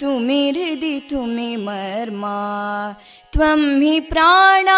तुमि हृदि तुमि मर्मा त्वं हि प्राणा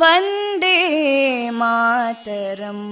वन्दे मातरम्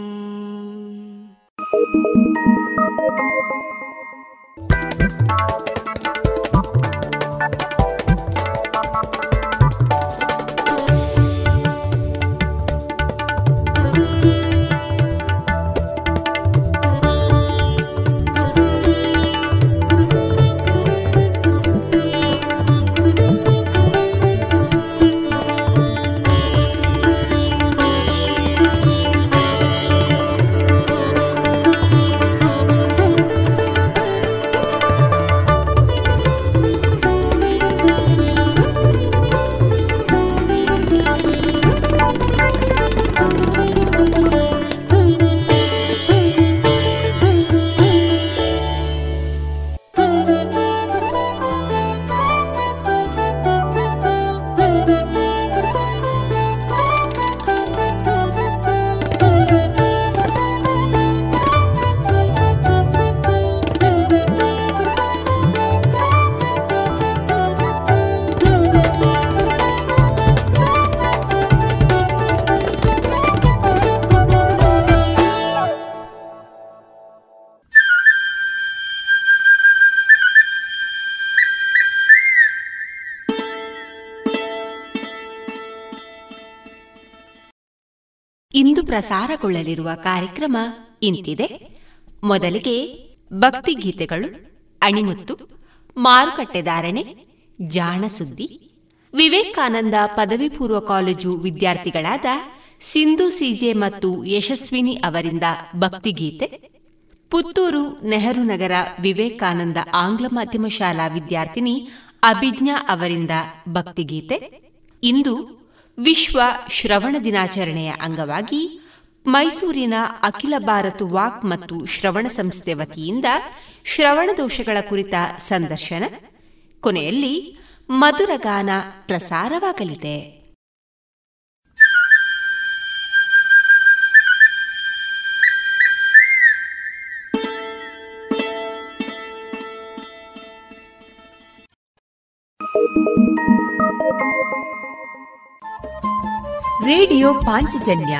ಪ್ರಸಾರಗೊಳ್ಳಲಿರುವ ಕಾರ್ಯಕ್ರಮ ಇಂತಿದೆ. ಮೊದಲಿಗೆ ಭಕ್ತಿ ಗೀತೆಗಳು ಅಣಿಮುತ್ತು ಮಾರುಕಟ್ಟೆದಾರಣೆ ಜಾಣ ಸುದ್ದಿ ವಿವೇಕಾನಂದ ಪದವಿ ಪೂರ್ವ ಕಾಲೇಜು ವಿದ್ಯಾರ್ಥಿಗಳಾದ ಸಿಂಧು ಸಿಜೆ ಮತ್ತು ಯಶಸ್ವಿನಿ ಅವರಿಂದ ಭಕ್ತಿಗೀತೆ, ಪುತ್ತೂರು ನೆಹರು ನಗರ ವಿವೇಕಾನಂದ ಆಂಗ್ಲ ಮಾಧ್ಯಮ ಶಾಲಾ ವಿದ್ಯಾರ್ಥಿನಿ ಅಭಿಜ್ಞಾ ಅವರಿಂದ ಭಕ್ತಿಗೀತೆ. ಇಂದು ವಿಶ್ವ ಶ್ರವಣ ದಿನಾಚರಣೆಯ ಅಂಗವಾಗಿ ಮೈಸೂರಿನ ಅಖಿಲ ಭಾರತ ವಾಕ್ ಮತ್ತು ಶ್ರವಣ ಸಂಸ್ಥೆ ವತಿಯಿಂದ ಶ್ರವಣ ದೋಷಗಳ ಕುರಿತ ಸಂದರ್ಶನ. ಕೊನೆಯಲ್ಲಿ ಮಧುರಗಾನ ಪ್ರಸಾರವಾಗಲಿದೆ. ರೇಡಿಯೋ ಪಾಂಚಜನ್ಯ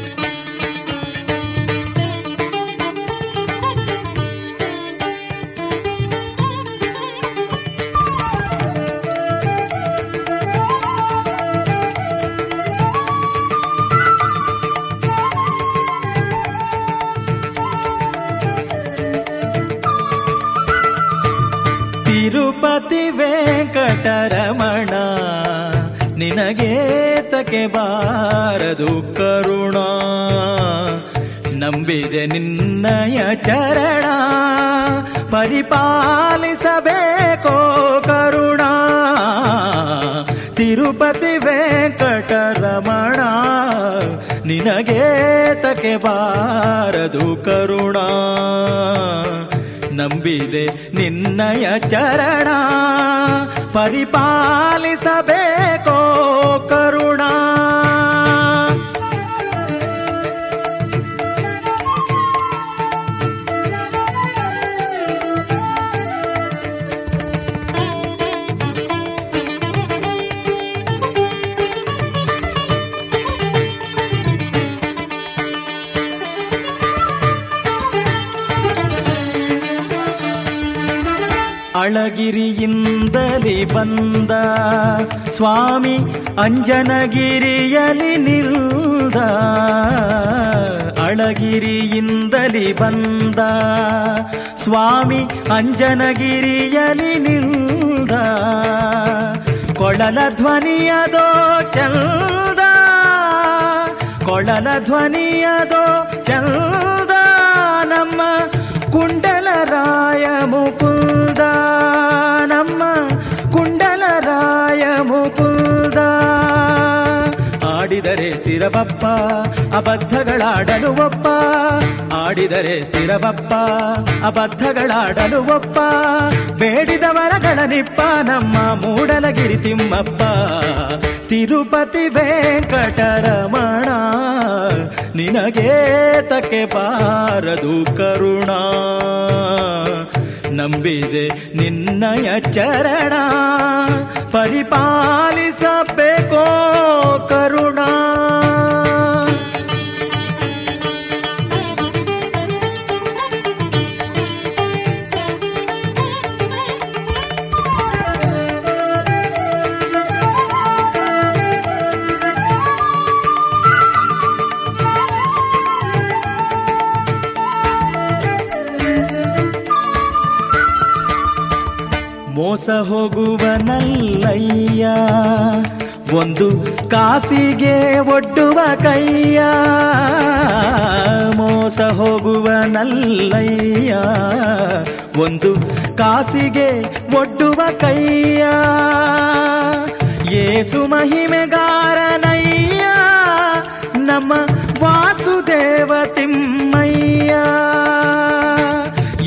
ನಿನಗೇತಕ್ಕೆ ಬಾರದು ಕರುಣ. ನಂಬಿದೆ ನಿನ್ನಯ ಚರಣ. ಪರಿಪಾಲಿಸಬೇಕೋ ಕರುಣ. ತಿರುಪತಿ ವೆಂಕಟರಮಣ, ನಿನಗೇತಕ್ಕೆ ಬಾರದು ಕರುಣ. ನಂಬಿದೆ ನಿನ್ನಯ ಚರಣ. ಪರಿಪಾಲಿಸಬೇಕೋ ಕರುಣ ಅಳಗಿರಿಯಿಂದಲಿ ಬಂದ ಸ್ವಾಮಿ ಅಂಜನಗಿರಿಯಲಿ ನಿಲ್ದ ಅಳಗಿರಿಯಿಂದಲೇ ಬಂದ ಸ್ವಾಮಿ ಅಂಜನಗಿರಿಯಲಿ ನಿಲ್ದ ಕೊಳಲ ಧ್ವನಿಯದೋ ಚಲ್ದ ಕೊಳಲ ಧ್ವನಿಯದೋ ಚಲ್ದ ನಮ್ಮ ಕುಂಡಲರಾಯ ಮುಕುಂದ ಆಡಿದರೆ ಸ್ಥಿರಬಪ್ಪ ಅಬದ್ಧಗಳಾಡಲು ಒಪ್ಪ. ಆಡಿದರೆ ಸ್ಥಿರಬಪ್ಪ ಅಬದ್ಧಗಳಾಡಲು ಒಪ್ಪ. ಬೇಡಿದ ವರಗಳ ನಿಪ್ಪ, ನಮ್ಮ ಮೂಡಲಗಿರಿ ತಿಮ್ಮಪ್ಪ. ತಿರುಪತಿ ವೆಂಕಟರಮಣ, ನಿನಗೆ ತಕ್ಕೆ ಬಾರದು ಕರುಣ. ನಂಬಿದೆ ನಿನ್ನಯ ಚರಣ ಪರಿಪಾಲಿಸಬೇಕೋ ಕರುಣ. ಮೋಸ ಹೋಗುವನಲ್ಲಯ್ಯ ಒಂದು ಕಾಸಿಗೆ ಒಡ್ಡುವ ಕೈಯ. ಮೋಸ ಹೋಗುವನಲ್ಲಯ್ಯ ಒಂದು ಕಾಸಿಗೆ ಒಡ್ಡುವ ಕೈಯ. ಏಸು ಮಹಿಮೆಗಾರನಯ್ಯ. ನಮ್ಮ ವಾಸುದೇವ ತಿಮ್ಮಯ್ಯ.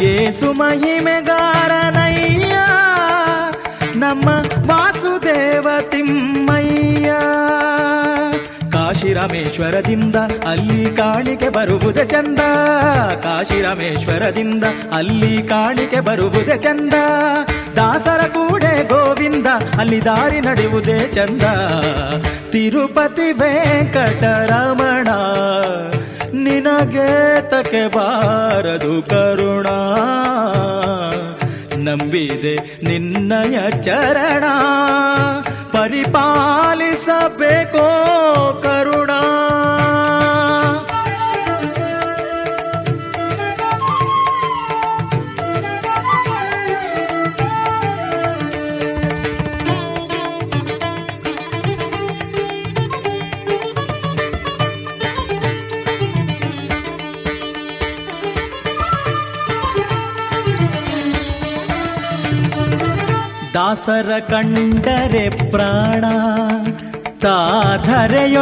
ಏಸು ಮಹಿಮೆಗಾರನಯ್ಯ. ನಮ್ಮ ವಾಸುದೇವ ತಿಮ್ಮಯ್ಯ. ಕಾಶಿರಾಮೇಶ್ವರದಿಂದ ಅಲ್ಲಿ ಕಾಣಿಕೆ ಬರುವುದ ಚಂದ. ಕಾಶಿರಮೇಶ್ವರದಿಂದ ಅಲ್ಲಿ ಕಾಣಿಕೆ ಬರುವುದ ಚಂದ. ದಾಸರ ಕೂಡೆ ಗೋವಿಂದ ಅಲ್ಲಿ ದಾರಿ ನಡೆಯುವುದೇ ಚಂದ. ತಿರುಪತಿ ವೆಂಕಟರಮಣ, ನಿನಗೆ ತಕೆ ಬಾರದು ಕರುಣ. ನಂಬಿದೆ ನಿನ್ನಯ ಚರಣ ಪರಿಪಾಲಿಸಬೇಕೋ ಕರುಣ ದಾಸರ ಕಂಡರೆ ಪ್ರಾಣ ತಾಧರೆಯೊಳಗಧಿಕ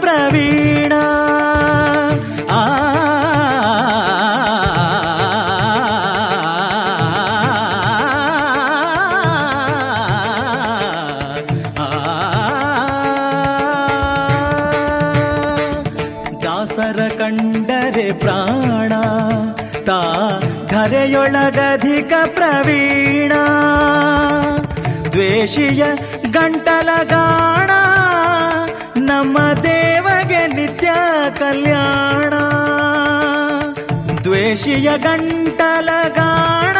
ಪ್ರವೀಣ ಆ ಕಂಡರೆ ಪ್ರಾಣ ತಾ ಧರೆಯೊಳಗಧಿಕ ಪ್ರವೀಣ ದ್ವೇಷಿಯ ಗಂಟಲ ಗಾಣ ನಮ್ಮ ದೇವಗೆ ನಿತ್ಯ ಕಲ್ಯಾಣ. ದ್ವೇಷಿಯ ಗಂಟಲ ಗಾಣ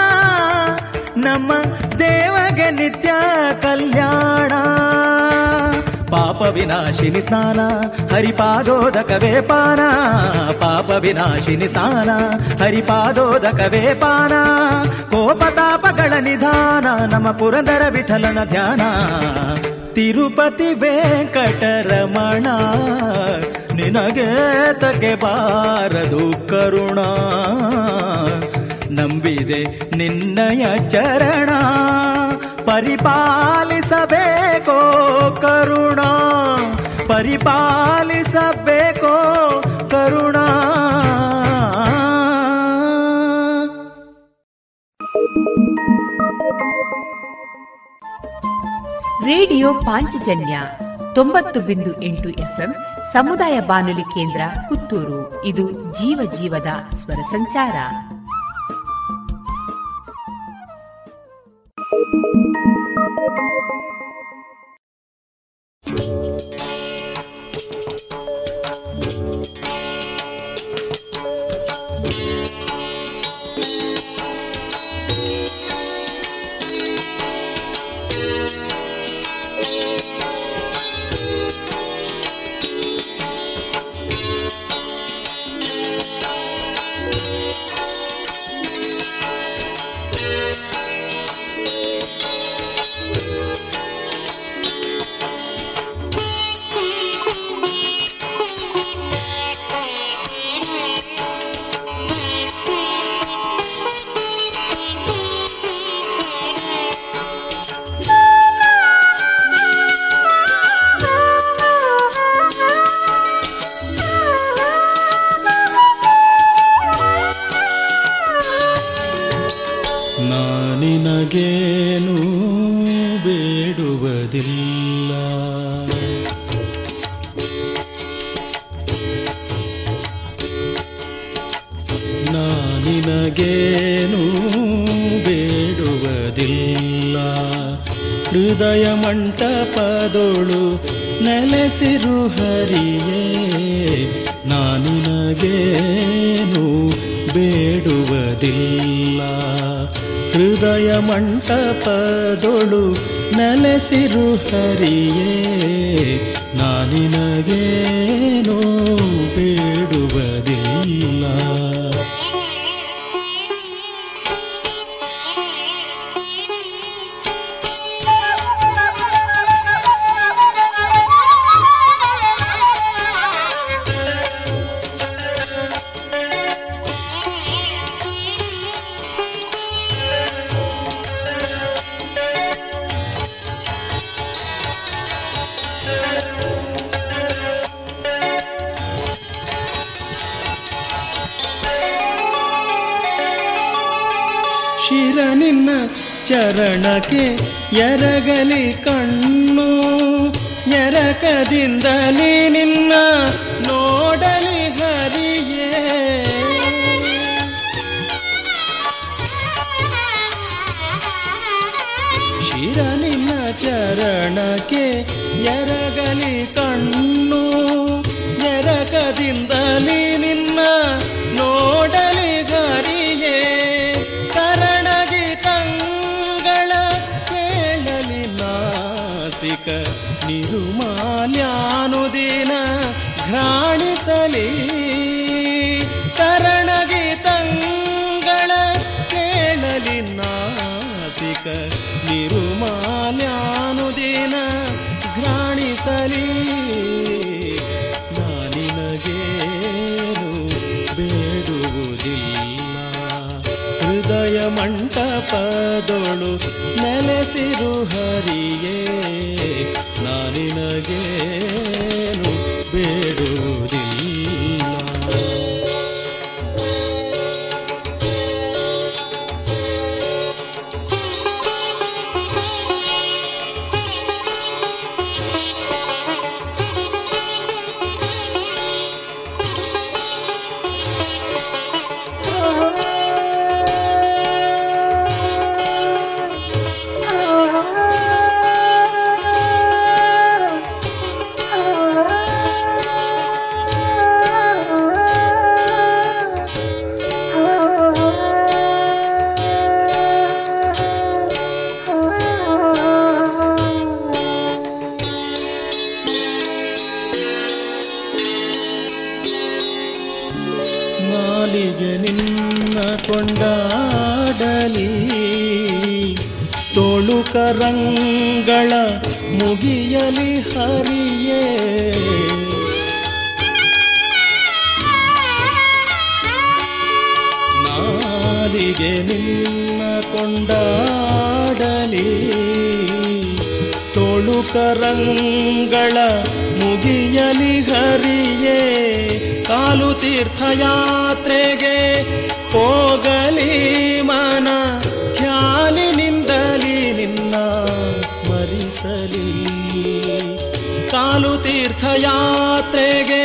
ನಮ್ಮ ದೇವಗೆ ನಿತ್ಯ ಕಲ್ಯಾಣ. ಪಾಪ ವಿನಾಶಿನಿ ಸ್ನಾನ ಹರಿಪಾದೋದಕವೇ ಪಾನ. ಪಾಪ ವಿನಾಶಿನಿ ಸ್ನಾನ ಹರಿಪಾದೋದಕವೇ ಪಾನ. ಕೋಪತಾಪಗಳ ನಿಧಾನ, ನಮ್ಮ ಪುರಂದರ ವಿಠಲನ ಧ್ಯಾನ. ತಿರುಪತಿ ವೆಂಕಟರಮಣ, ನಿನಗೆ ತಗೆ ಬಾರದು ಕರುಣ. ನಂಬಿದೆ ನಿನ್ನಯ ಚರಣ. ಪರಿಪಾಲಿಸಬೇಕೋ ಕರುಣ? ಪರಿಪಾಲಿಸಬೇಕೋ ಕರುಣ? ರೇಡಿಯೋ ಪಾಂಚಜನ್ಯ ತೊಂಬತ್ತು ಬಿಂದು ಎಂಟು ಎಫ್ಎಂ ಸಮುದಾಯ ಬಾನುಲಿ ಕೇಂದ್ರ ಪುತ್ತೂರು. ಇದು ಜೀವ ಜೀವದ ಸ್ವರ ಸಂಚಾರ. thank you ಹೆಸರು ಹರಿ ತೊಳುಕರಂಗಳ ಮುಗಿಯಲಿ ಹರಿಯೇ, ಕಾಲು ತೀರ್ಥಯಾತ್ರೆಗೆ ಹೋಗಲಿ ಮನ ಖ್ಯಾಲಿನಿಂದಲಿ ನಿನ್ನ ಸ್ಮರಿಸಲಿ. ಕಾಲು ತೀರ್ಥಯಾತ್ರೆಗೆ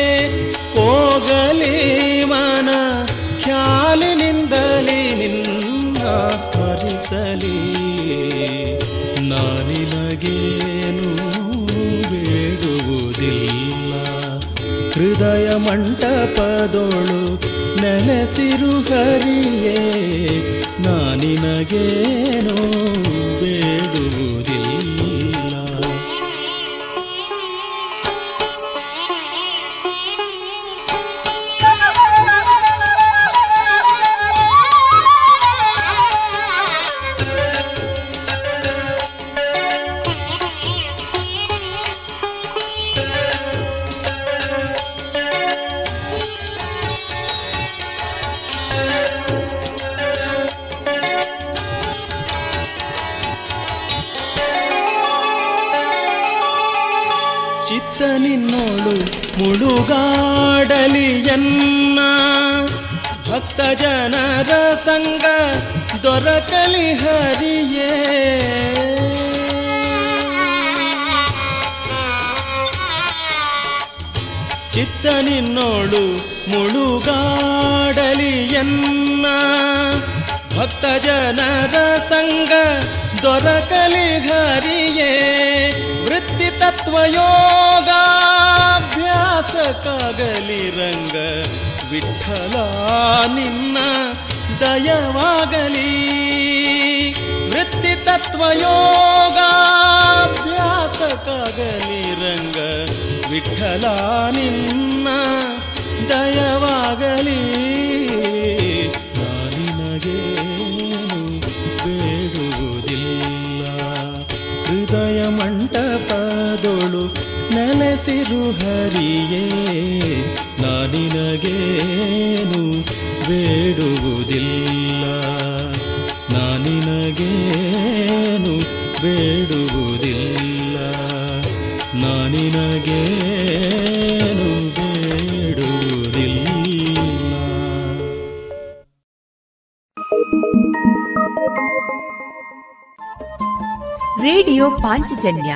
ಹೋಗಲಿ ಮನ ಖ್ಯಾಲಿನಿಂದಲಿ ನಿನ್ನ ಸ್ಮರಿಸಲಿ. ನಿನಗೇನು ಬೇಡುವುದಿಲ್ಲ. ಹೃದಯ ಮಂಟಪದೊಳು ನೆನೆಸಿರು ಹರಿಯೇ ನಾನಿನಗೇನು ಬೇಡುವುದಿಲ್ಲ. ಮಾಡಲಿಯನ್ನ ಭಕ್ತ ಜನರ ಸಂಗ ದೊರಕಲಿ ಹರಿಯೇ. ಚಿತ್ತ ನಿನ್ನೋಳು ಮುಳುಗಾಡಲಿಯನ್ನ ಭಕ್ತ ಜನರ ಸಂಗ ದೊರಕಲಿ ಹರಿಯೇ. ವೃತ್ತಿ ತತ್ವಯೋಗ ಯೋಗಾಭ್ಯಾಸಕ್ಕಾಗಲಿ ರಂಗ ವಿಠಲ ನಿನ್ನ ದಯವಾಗಲಿ. ವೃತ್ತಿ ತತ್ವ ಯೋಗಾಭ್ಯಾಸಕ್ಕಾಗಲಿ ರಂಗ ವಿಠಲ ನಿನ್ನ ದಯವಾಗಲಿ. ನಾನಿನಗೇನು ಬೇಡುವುದಿಲ್ಲ, ಹೃದಯ ಮಂಟಪದೊಳು ನೆಲೆಸಿರು ಹರಿಯೇ ನಾನಿನಗೇನು ಬೇಡುವುದಿಲ್ಲ. ನಾನಿನಗೇನು ಬೇಡುವುದಿಲ್ಲ. ನಾನಿನಗೇನು ಬೇಡುವುದಿಲ್ಲ. ರೇಡಿಯೋ ಪಾಂಚಜನ್ಯ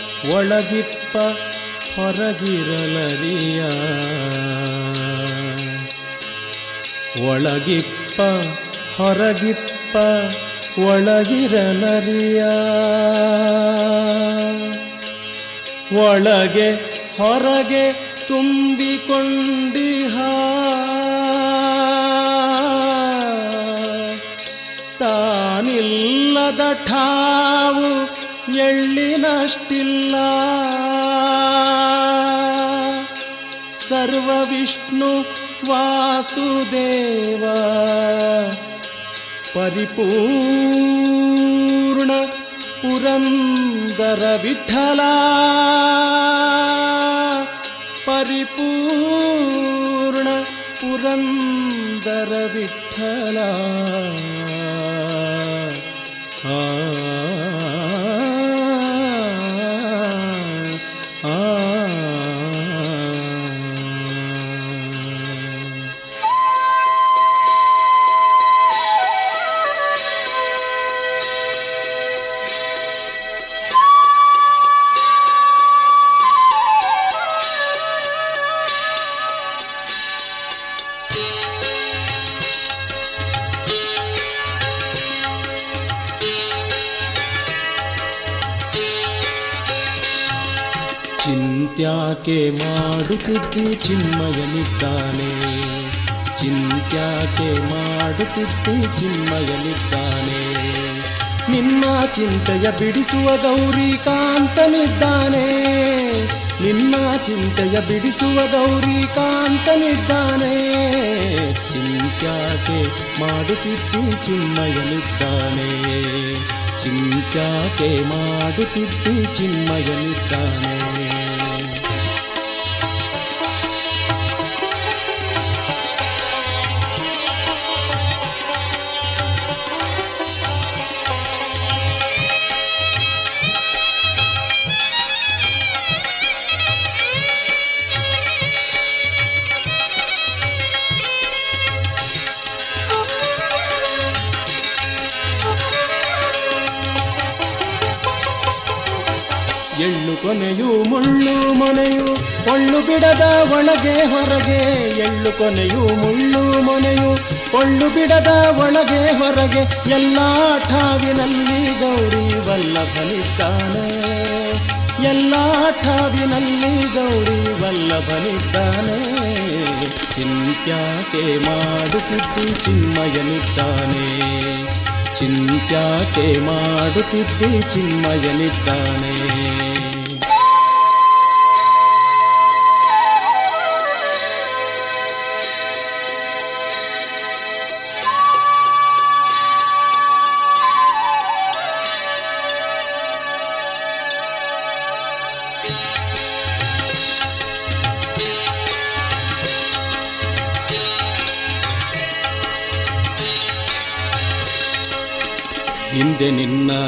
ಒಳಗಿಪ್ಪ ಹೊರಗಿರಲರಿಯ. ಒಳಗಿಪ್ಪ ಹೊರಗಿಪ್ಪ ಒಳಗಿರಲರಿಯ. ಒಳಗೆ ಹೊರಗೆ ತುಂಬಿಕೊಂಡಿಹ. ತಾನಿಲ್ಲದ ಠಾವು ಎಳ್ಳಿನಷ್ಟಿಲ್ಲ. ಸರ್ವ ವಿಷ್ಣು ವಾಸುದೇವ. ಪರಿಪೂರ್ಣ ಪುರಂದರ ವಿಠಲ. ಪರಿಪೂರ್ಣ ಪುರಂದರ ವಿಠಲ. ಚಿಂತ್ಯಾಕೆ ಮಾಡುತ್ತಿದ್ದಿ ಚಿನ್ಮಯನಿದ್ದಾನೆ. ಚಿಂತ್ಯಾಕೆ ಮಾಡುತ್ತಿದ್ದಿ ಚಿನ್ಮಯನಿದ್ದಾನೆ. ನಿನ್ನ ಚಿಂತೆಯ ಬಿಡಿಸುವ ಗೌರಿ ಕಾಂತನಿದ್ದಾನೆ ನಿನ್ನ ಚಿಂತೆಯ ಬಿಡಿಸುವ ಗೌರಿ ಗೌರಿಕಾಂತನಿದ್ದಾನೆ. ಚಿಂತ್ಯಾಕೆ ಮಾಡುತ್ತಿದ್ದಿ ಚಿನ್ಮಯನಿದ್ದಾನೆ. ಚಿಂತ್ಯಾಕೆ ಮಾಡುತ್ತಿದ್ದಿ ಚಿನ್ಮಯನಿದ್ದಾನೆ. ಕೊನೆಯು ಮುಳ್ಳು ಮೊನೆಯು ಒಳ್ಳು ಬಿಡದ ಒಳಗೆ ಹೊರಗೆ. ಎಳ್ಳು ಕೊನೆಯು ಮುಳ್ಳು ಮೊನೆಯು ಒಳ್ಳು ಬಿಡದ ಒಳಗೆ ಹೊರಗೆ. ಎಲ್ಲ ಠಾವಿನಲ್ಲಿ ಗೌರಿ ವಲ್ಲಭನಿದ್ದಾನೆ. ಎಲ್ಲ ಠಾವಿನಲ್ಲಿ ಗೌರಿ ವಲ್ಲಭನಿದ್ದಾನೆ. ಚಿಂತ್ಯಾಕೆ ಮಾಡುತ್ತಿದ್ದು ಚಿನ್ಮಯನಿದ್ದಾನೆ. ಚಿಂತ್ಯಾಕೆ ಮಾಡುತ್ತಿದ್ದಿ ಚಿನ್ಮಯನಿದ್ದಾನೆ.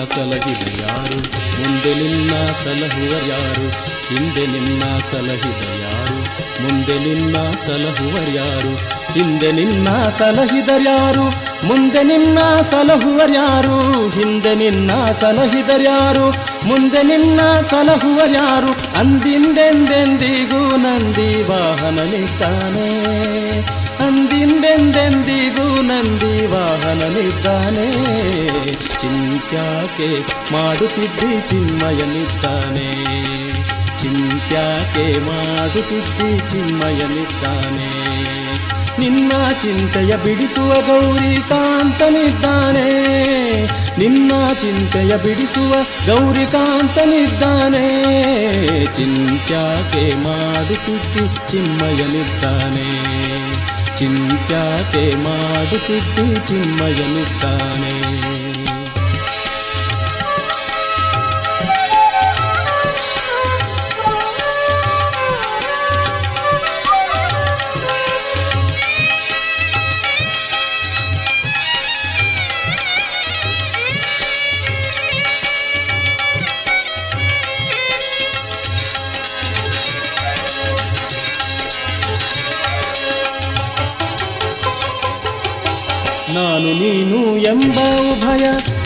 ಸಲಹಿದ ಯಾರು? ಮುಂದೆ ನಿನ್ನ ಸಲಹುವರ್ಯಾರು ಹಿಂದೆ ನಿನ್ನ ಸಲಹಿದ ಯಾರು? ಮುಂದೆ ನಿನ್ನ ಸಲಹುವರ್ಯಾರು ಹಿಂದೆ ನಿನ್ನ ಸಲಹಿದರ್ಯಾರು ಮುಂದೆ ನಿನ್ನ ಸಲಹುವರ್ಯಾರು ಹಿಂದೆ ನಿನ್ನ ಸಲಹಿದರ್ಯಾರು ಮುಂದೆ ನಿನ್ನ ಸಲಹುವರ್ಯಾರು ಅಂದಿಂದೆಂದೆಂದಿಗೂ ನಂದಿ ವಾಹನನಿದ್ದಾನೆ ಅಂದಿಂದೆಂದೆಂದಿಗೂ ನಂದಿ ವಾಹನನಿದ್ದಾನೆ ಚಿಂತ್ಯಾಕೆ ಮಾಡುತ್ತಿದ್ದಿ ಚಿನ್ಮಯನಿದ್ದಾನೆ ಚಿಂತ್ಯಾಕೆ ಮಾಡುತ್ತಿದ್ದಿ ಚಿನ್ಮಯನಿದ್ದಾನೆ ನಿನ್ನ ಚಿಂತೆಯ ಬಿಡಿಸುವ ಗೌರಿ ಕಾಂತನಿದ್ದಾನೆ ನಿನ್ನ ಚಿಂತೆಯ ಬಿಡಿಸುವ ಗೌರಿ ಕಾಂತನಿದ್ದಾನೆ ಚಿಂತ್ಯಾಕೆ ಮಾಡುತ್ತಿದ್ದಿ ಚಿನ್ಮಯನಿದ್ದಾನೆ ಚಿಂತ್ಯಾಕೆ ಮಾಡುತ್ತಿದ್ದಿ ಚಿನ್ಮಯನಿದ್ದಾನೆ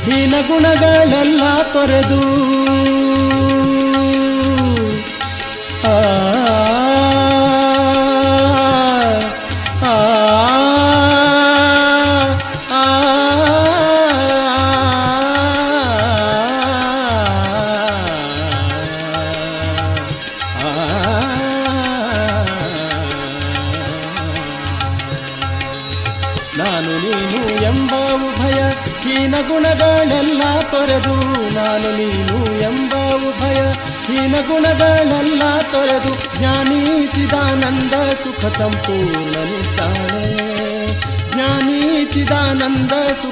ಹೀನ ಗುಣಗಳೆಲ್ಲ ತೊರೆದು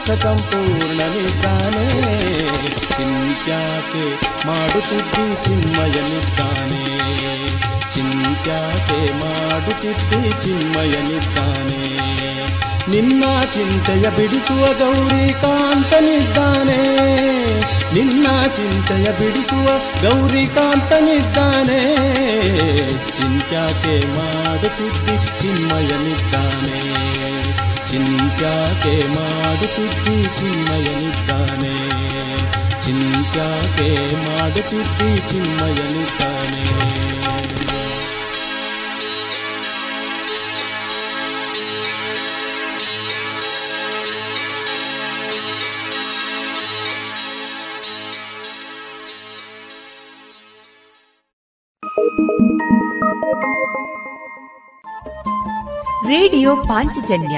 ಸುಖ ಸಂಪೂರ್ಣನಿದ್ದಾನೆ ಚಿಂತ್ಯಾಕೆ ಮಾಡುತ್ತಿದ್ದಿ ಚಿನ್ಮಯನಿದ್ದಾನೆ ಚಿಂತ್ಯಾಕೆ ಮಾಡುತ್ತಿದ್ದಿ ಚಿನ್ಮಯನಿದ್ದಾನೆ ನಿನ್ನ ಚಿಂತೆಯ ಬಿಡಿಸುವ ಗೌರಿ ಕಾಂತನಿದ್ದಾನೆ ನಿನ್ನ ಚಿಂತೆಯ ಬಿಡಿಸುವ ಗೌರಿ ಕಾಂತನಿದ್ದಾನೆ ಚಿಂತ್ಯಾಕೆ ಮಾಡುತ್ತಿದ್ದಿ ಚಿನ್ಮಯನಿದ್ದಾನೆ ಚಿಂತ್ಯಾಕೆ ಮಾಡುತ್ತಿದ್ದಿ ಚಿನ್ಮಯನಿದ್ದಾನೆ ಚಿಂತ್ಯಾಕೆ ಮಾಡುತ್ತಿದ್ದಿ ಚಿನ್ಮಯನಿದ್ದಾನೆ ರೇಡಿಯೋ ಪಾಂಚಜನ್ಯ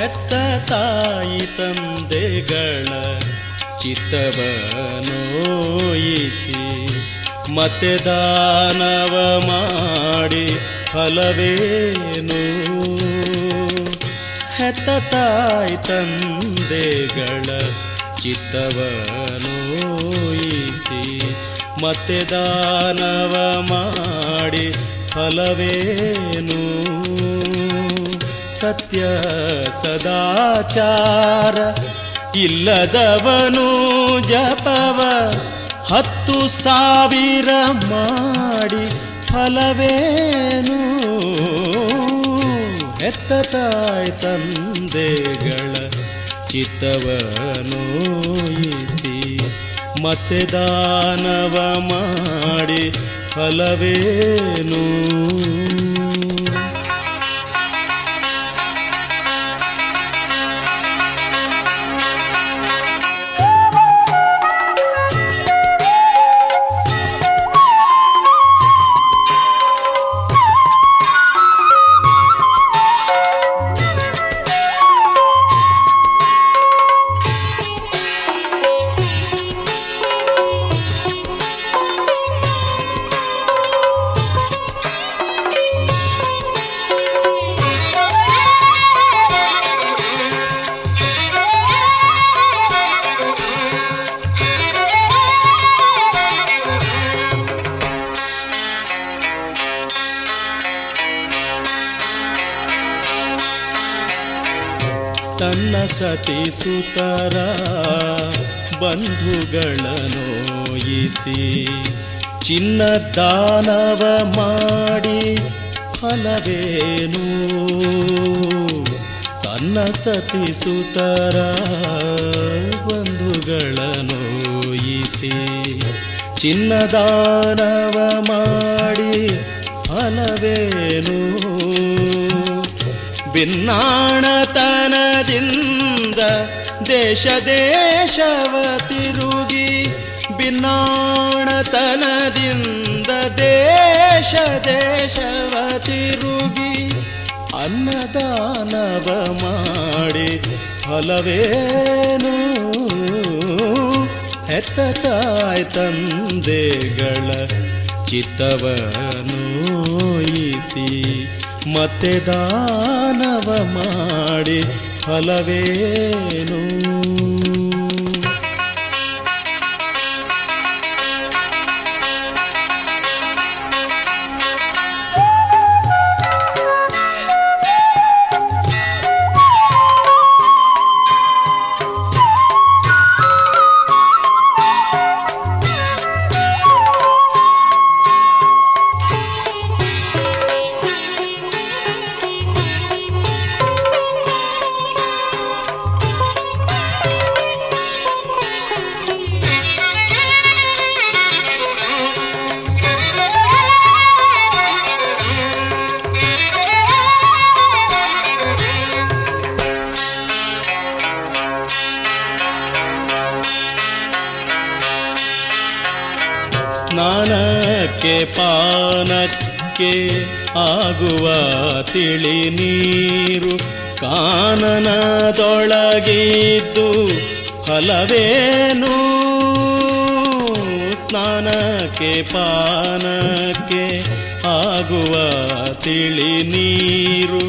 ಹೆತ್ತ ತಾಯಿ ತಂದೆಗಳ ಚಿತ್ತವನೋಯಿಸಿ ಮತ್ತೆ ದಾನವ ಮಾಡಿ ಫಲವೇನು? ಹೆತ್ತ ತಾಯಿ ತಂದೆಗಳ ಚಿತ್ತವನೋಯಿಸಿ ಮತ್ತೆ ದಾನವ ಮಾಡಿ ಫಲವೇನು? ಸತ್ಯ ಸದಾಚಾರ. ಇಲ್ಲದವನು ಜಪವ ಹತ್ತು ಸಾವಿರ ಮಾಡಿ ಫಲವೇನು? ಎತ್ತ ತಾಯಿ ತಂದೆಗಳ ಚಿತ್ತವನೋಯಿಸಿ ಮತ್ತೆ ದಾನವ ಮಾಡಿ ಫಲವೇನು? ಸತಿ ಬಂಧುಗಳನ್ನು ಇಸಿ ಚಿನ್ನ ದಾನವ ಮಾಡಿ ಫಲವೇನು? ತನ್ನ ಸತಿ ಸುತರ ಬಂಧುಗಳನೋಯಿಸಿ ಚಿನ್ನ ದಾನವ ಮಾಡಿ ಫಲವೇನು? ಭಿನ್ನಾಣತನದಿಂದ ದೇಶ ದೇಶವ ತಿರುಗಿ ಭಿನ್ನಾಣತನದಿಂದ ದೇಶ ದೇಶವ ತಿರುಗಿ ಅನ್ನದಾನವ ಮಾಡಿ ಫಲವೇನು? ಹೆತ್ತ ತಾಯ್ ತಂದೆಗಳ ಚಿತ್ತವನೋಯಿಸಿ ಮತ್ತೆ ದಾನವ ಮಾಡಿ ಫಲವೇನು? ಸ್ನಾನಕ್ಕೆ ಪಾನಕ್ಕೆ ಆಗುವ ತಿಳಿ ನೀರು ಕಾನನದೊಳಗಿದ್ದು ಫಲವೇನು? ಸ್ನಾನಕ್ಕೆ ಪಾನಕ್ಕೆ ಆಗುವ ತಿಳಿ ನೀರು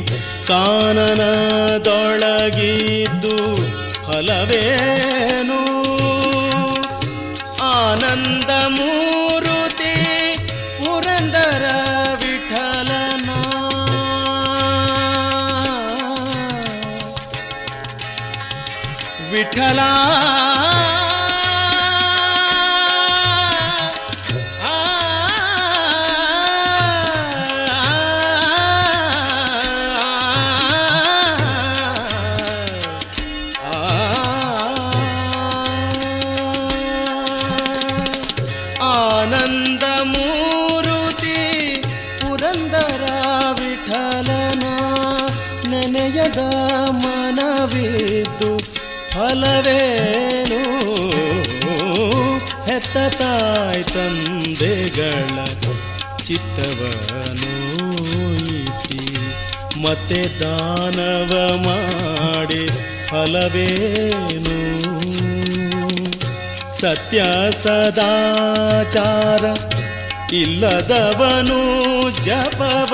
ಕಾನನದೊಳಗಿದ್ದು ಫಲವೇನು? ಆನಂದ ವಿಠಲ ಚಿತ್ತವನೋಯಿಸಿ ಮತ್ತೆ ದಾನವ ಮಾಡಿ ಫಲವೇನು? ಸತ್ಯ ಸದಾಚಾರ ಇಲ್ಲದವನು ಜಪವ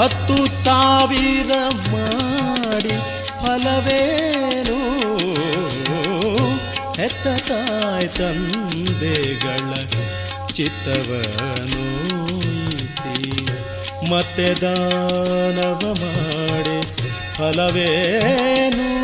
ಹತ್ತು ಸಾವಿರ ಮಾಡಿ ಫಲವೇನು? ಹೆತ್ತ ತಾಯ್ ತಂದೆಗಳ ಚಿತ್ತವನೋಯಿಸಿ ಮತ್ತೆ ದಾನವ ಮಾಡಿ ಫಲವೇನು?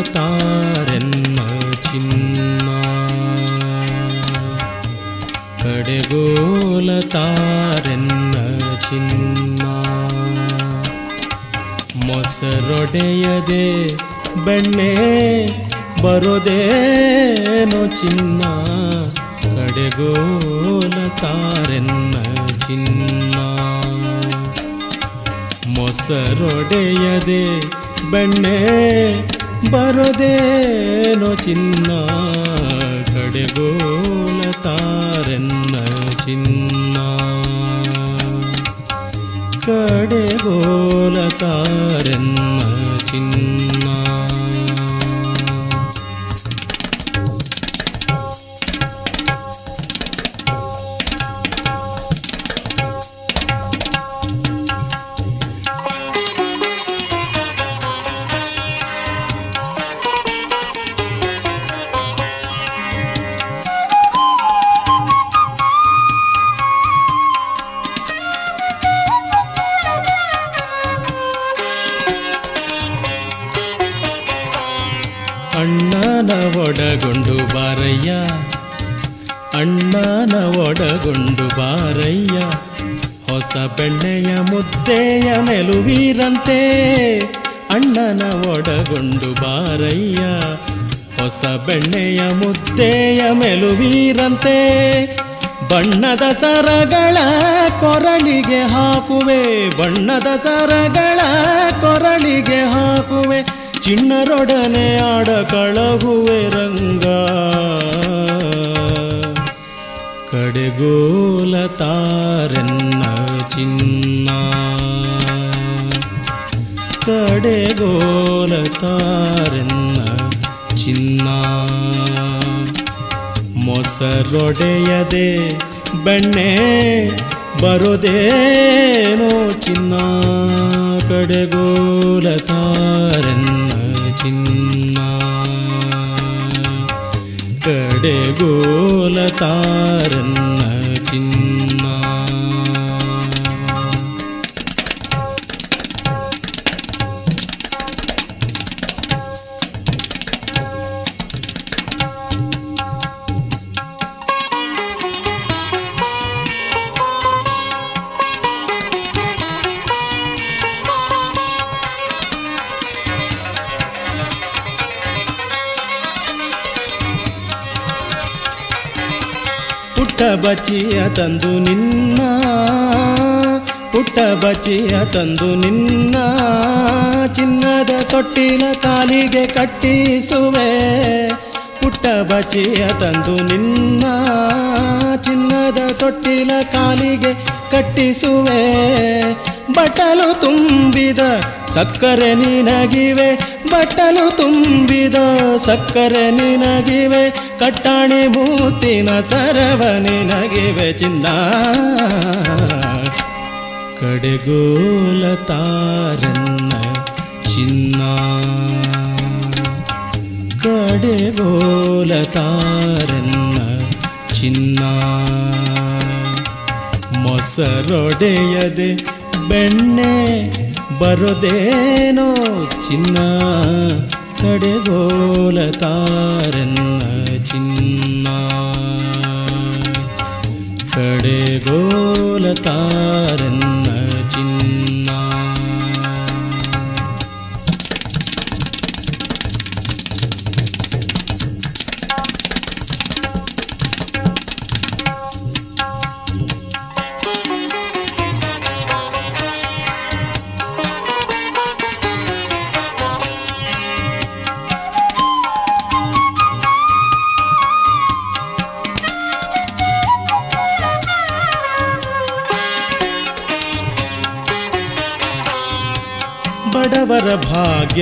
ತಾರೆನ್ನ ಚಿನ್ನ. ತಾರೆನ್ನ ಚಿನ್ನ. ಮೊಸರೊಡೆಯದೆ ಬೆಣ್ಣೆ ಬರೋದೇನೋ ಚಿನ್ನ. ಕಡೆಗೋಲ ತಾರೆನ್ನ ಚಿನ್ನ. ಮೊಸರೊಡೆಯದೆ ಬೆಣ್ಣೆ ಬರೋದೇನೋ ಚಿನ್ನ ಕಡೆಗೋಲ ತಾರೆನ್ನ ಚಿನ್ನ. ಕಡೆಗೋಲ ತಾರೆನ್ನ ಮೆಲುವೀರಂತೆ ಅಣ್ಣನ ಒಡಗೊಂಡು ಬಾರಯ್ಯ, ಹೊಸ ಬೆಣ್ಣೆಯ ಮುದ್ದೆಯ ಮೆಲುವೀರಂತೆ ಬಣ್ಣದ ಸರಗಳ ಕೊರಳಿಗೆ ಹಾಕುವೆ, ಬಣ್ಣದ ಸರಗಳ ಕೊರಳಿಗೆ ಹಾಕುವೆ, ಚಿಣ್ಣರೊಡನೆ ಆಡ ಕಳಗುವೆ ರಂಗ. ಕಡೆಗೋಲ ತಾರೆನ್ನ ಚಿನ್ನ. ತಾರೆನ್ನ ಚಿನ್ನ. ಮೊಸರೊಡೆಯದೆ ಬೆಣ್ಣೆ ಬರೋದೇನೋ ಚಿನ್ನ. ಕಡೆಗೋಲ ತಾರೆನ್ನ ಚಿನ್ನ. ಕಡೆಗೋಲ ಪುಟ್ಟ ಬಚಿಯ ತಂದು ನಿನ್ನ ಪುಟ್ಟ ಬಚಿಯ ತಂದು ನಿನ್ನ, ಚಿನ್ನದ ತೊಟ್ಟಿನ ಕಾಲಿಗೆ ಕಟ್ಟಿಸುವೆ. ಪುಟ್ಟ ಬಚಿಯ ತಂದು ನಿನ್ನ, ಚಿನ್ನದ ತೊಟ್ಟಿನ ಕಾಲಿಗೆ ಕಟ್ಟಿಸುವೆ. ಬಟ್ಟಲು ತುಂಬಿದ ಸಕ್ಕರೆ ನಿನಗಿವೆ, ಬಟಲು ತುಂಬಿದ ಸಕ್ಕರೆ ನಿನಗಿವೆ, ಕಟ್ಟಾಣಿ ಮೂತಿನ ಸರವ ನಿನಗಿವೆ ಚಿನ್ನ. ಕಡೆಗೋಲ ತಾರನ್ನ ಚಿನ್ನ. ಕಡೆಗೋಲ ತಾರನ್ನ ಚಿನ್ನ. ಮೊಸರೊಡೆಯದೆ ಬೆಣ್ಣೆ ಬರೋದೇನೋ ಚಿನ್ನ ಕಡೆಗೋಲ ತಾರನ್ನ ಚಿನ್ನ. ಕಡೆಗೋಲ ತಾರನ್ನ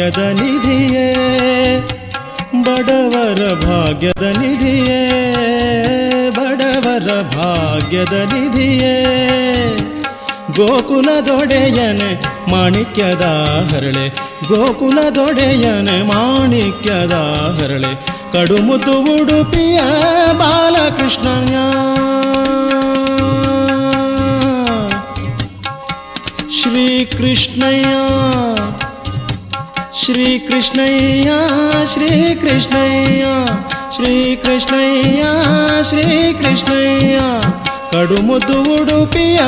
ಭಾಗ್ಯದ ನಿಧಿಯೇ ಬಡವರ ಭಾಗ್ಯದ ನಿಧಿಯೇ ಬಡವರ ಭಾಗ್ಯದ ನಿಧಿಯೇ ಗೋಕುಲದೊಡೆಯನೆ ಮಾಣಿಕ್ಯದ ಹರಳೆ ಗೋಕುಲದೊಡೆಯನೆ ಮಾಣಿಕ್ಯದ ಹರಳೆ ಕಡುಮುದು ಉಡುಪಿಯ ಬಾಲಕೃಷ್ಣಯ್ಯ ಶ್ರೀ ಕೃಷ್ಣಯ್ಯ ಶ್ರೀ ಕೃಷ್ಣಯ್ಯ ಶ್ರೀ ಕೃಷ್ಣಯ್ಯ ಶ್ರೀ ಕೃಷ್ಣಯ್ಯ ಶ್ರೀ ಕೃಷ್ಣಯ್ಯ ಕಡುಮುದ್ದು ಉಡುಪಿಯ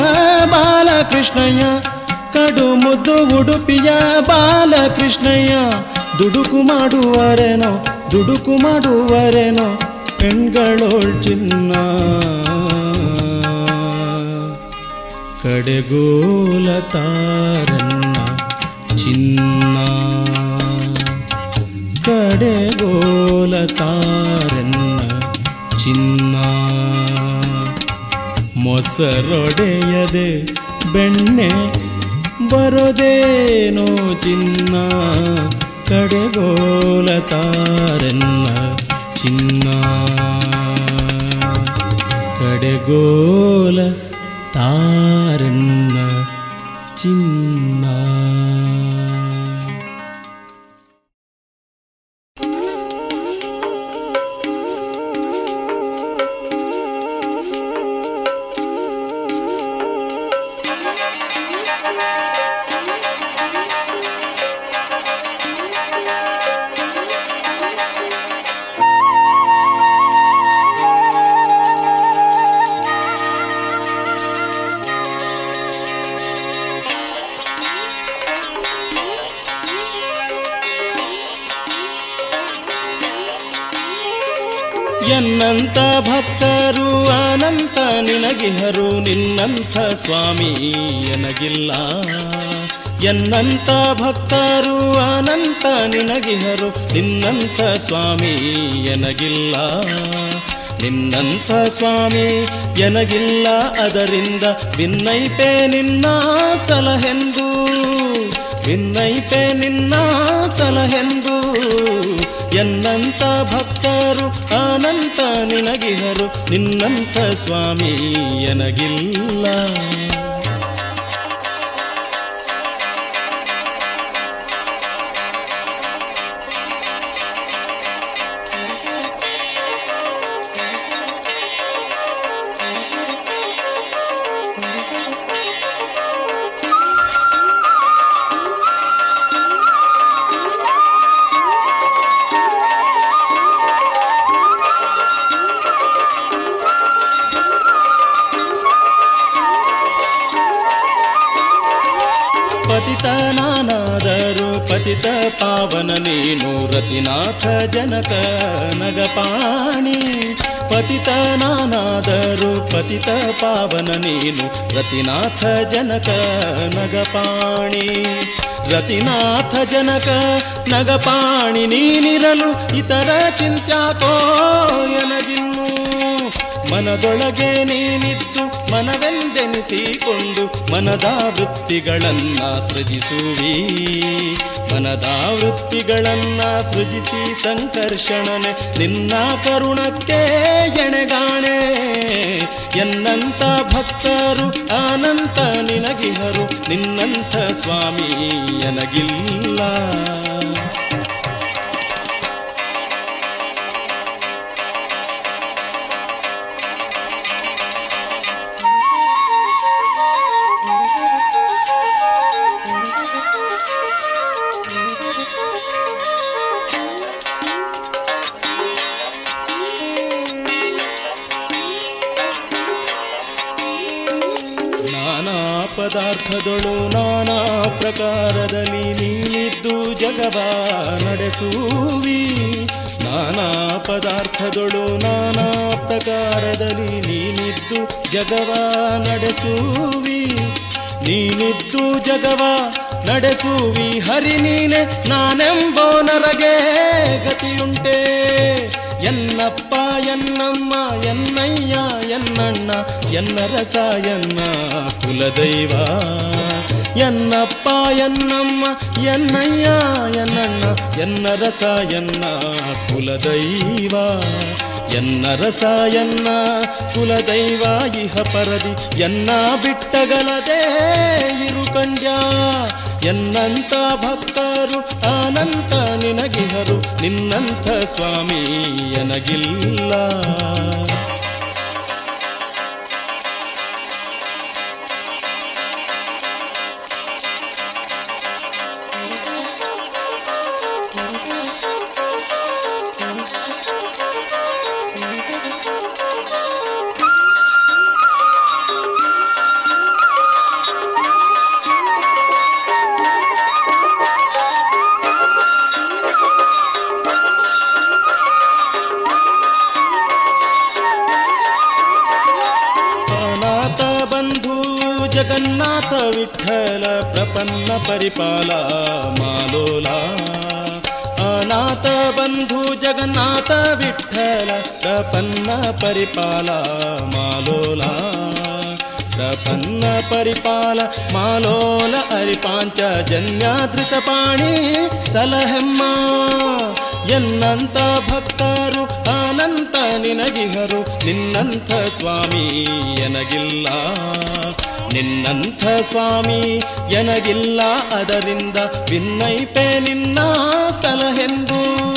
ಬಾಲಕೃಷ್ಣಯ್ಯ ಕಡುಮುದ್ದು ಉಡುಪಿಯ ಬಾಲಕೃಷ್ಣಯ್ಯ ದುಡುಕು ಮಾಡುವರೆನೋ ದುಡುಕು ಮಾಡುವರೆನೋ ಪೆಣ್ಗಳೋಳ್ ಚಿನ್ನ ಕಡೆಗೋಲ ತಾರನ್ನ ಚಿನ್ನ ಕಡೆಗೋಲ ತಾರನ್ನ ಚಿನ್ನ. ಮೊಸರೊಡೆಯದೆ ಬೆಣ್ಣೆ ಬರೋದೇನೋ ಚಿನ್ನ. ಕಡೆಗೋಲತಾರನ್ನ ಚಿನ್ನ. ಕಡೆಗೋಲ ತಾರನ್ನ ಚಿನ್ನ. ನಿನ್ನಂಥ ಸ್ವಾಮಿ ಎನಗಿಲ್ಲ, ನಿನ್ನಂಥ ಸ್ವಾಮಿ ಎನಗಿಲ್ಲ, ಅದರಿಂದ ಭಿನ್ನೈತೆ ನಿನ್ನ ಸಲಹೆಂದು ಭಿನ್ನೈತೆ ನಿನ್ನ ಸಲಹೆಂದು, ಎನ್ನಂಥ ಭಕ್ತರು ಅನಂತ ನಿನಗಿಹರು, ನಿನ್ನಂಥ ಸ್ವಾಮಿ ಎನಗಿಲ್ಲ. ಪಾವನ ನೀನು ರತಿನಾಥ ಜನಕ ನಗಪಾಣಿ. ಪತಿತನಾನಾದರೂ ಪತಿತ ಪಾವನ ನೀನು ರತಿನಾಥ ಜನಕ ನಗಪಾಣಿ. ರತಿನಾಥ ಜನಕ ನಗಪಾಣಿ, ನೀನಿರಲು ಇತರ ಚಿಂತ್ಯಾಕೋ ಎನಗಿನ್ನು ಮನದೊಳಗೆ ನೀನಿದ್ದು ಮನವೆಂದೆನಿಸಿಕೊಂಡು ಮನದ ವೃತ್ತಿಗಳನ್ನ ಸೃಜಿಸುವಿ ಮನದ ವೃತ್ತಿಗಳನ್ನ ಸೃಜಿಸಿ ಸಂಕರ್ಷಣನೆ ನಿನ್ನ ಕರುಣಕ್ಕೆ ಎಣೆಗಾಣೆ. ಎನ್ನಂತ ಭಕ್ತರು ಅನಂತ ನಿನಗಿಹರು ನಿನ್ನಂಥ ಸ್ವಾಮಿ ಎನಗಿಲ್ಲ. ಪ್ರಕಾರದಲ್ಲಿ ನೀನಿದ್ದು ಜಗವ ನಡೆಸುವಿ. ನಾನಾ ಪದಾರ್ಥದೊಳು ನಾನಾ ಪ್ರಕಾರದಲ್ಲಿ ನೀನಿದ್ದು ಜಗವ ನಡೆಸುವಿ. ನೀನಿದ್ದು ಜಗವ ನಡೆಸುವಿ. ಹರಿ ನೀನೆ, ನಾನೆಂಬೋ ನರಗೆ ಗತಿಯುಂಟೆ. ಎನ್ನಪ್ಪ, ಎನ್ನಮ್ಮ, ಎನ್ನಯ್ಯ, ಎನ್ನಣ್ಣ ಎನ್ನ ರಸ ಎನ್ನ ಕುಲದೈವ. ಎನ್ನಪ್ಪ, ಎನ್ನಮ್ಮ, ಎನ್ನಯ್ಯ, ಎನ್ನಣ್ಣ ಎನ್ನ ರಸ ಎನ್ನ ಕುಲದೈವ ಎನ್ನ ರಸ ಎನ್ನ ಕುಲದೈವ, ಇಹ ಪರದಿ, ಎನ್ನ ಬಿಟ್ಟಗಲದೆ ಇರು ಕಂಜ ಎನ್ನಂತ ಭಕ್ತರು ಅನಂತ ನಿನಗಿಹರು ನಿನ್ನಂಥ ಸ್ವಾಮಿ ಎನಗಿಲ್ಲ. ಪ್ರಪನ್ನ ಪರಿಪಾಲ ಮಾಲೋಲ. ಪ್ರಪನ್ನ ಪರಿಪಾಲ ಮಾಲೋಲ ಅರಿಪಾಂಚ ಜನ್ಯಾದೃತ ಪಾಣಿ ಸಲಹೆಮ್ಮ. ಎನ್ನಂತ ಭಕ್ತರು ಅನಂತ ನಿನಗಿಹರು, ನಿನ್ನಂಥ ಸ್ವಾಮಿ ಎನಗಿಲ್ಲ. ನಿನ್ನಂಥ ಸ್ವಾಮಿ ಎನಗಿಲ್ಲ, ಅದರಿಂದ ವಿನ್ನೈಪೆ ನಿನ್ನ ಸಲಹೆಂದು.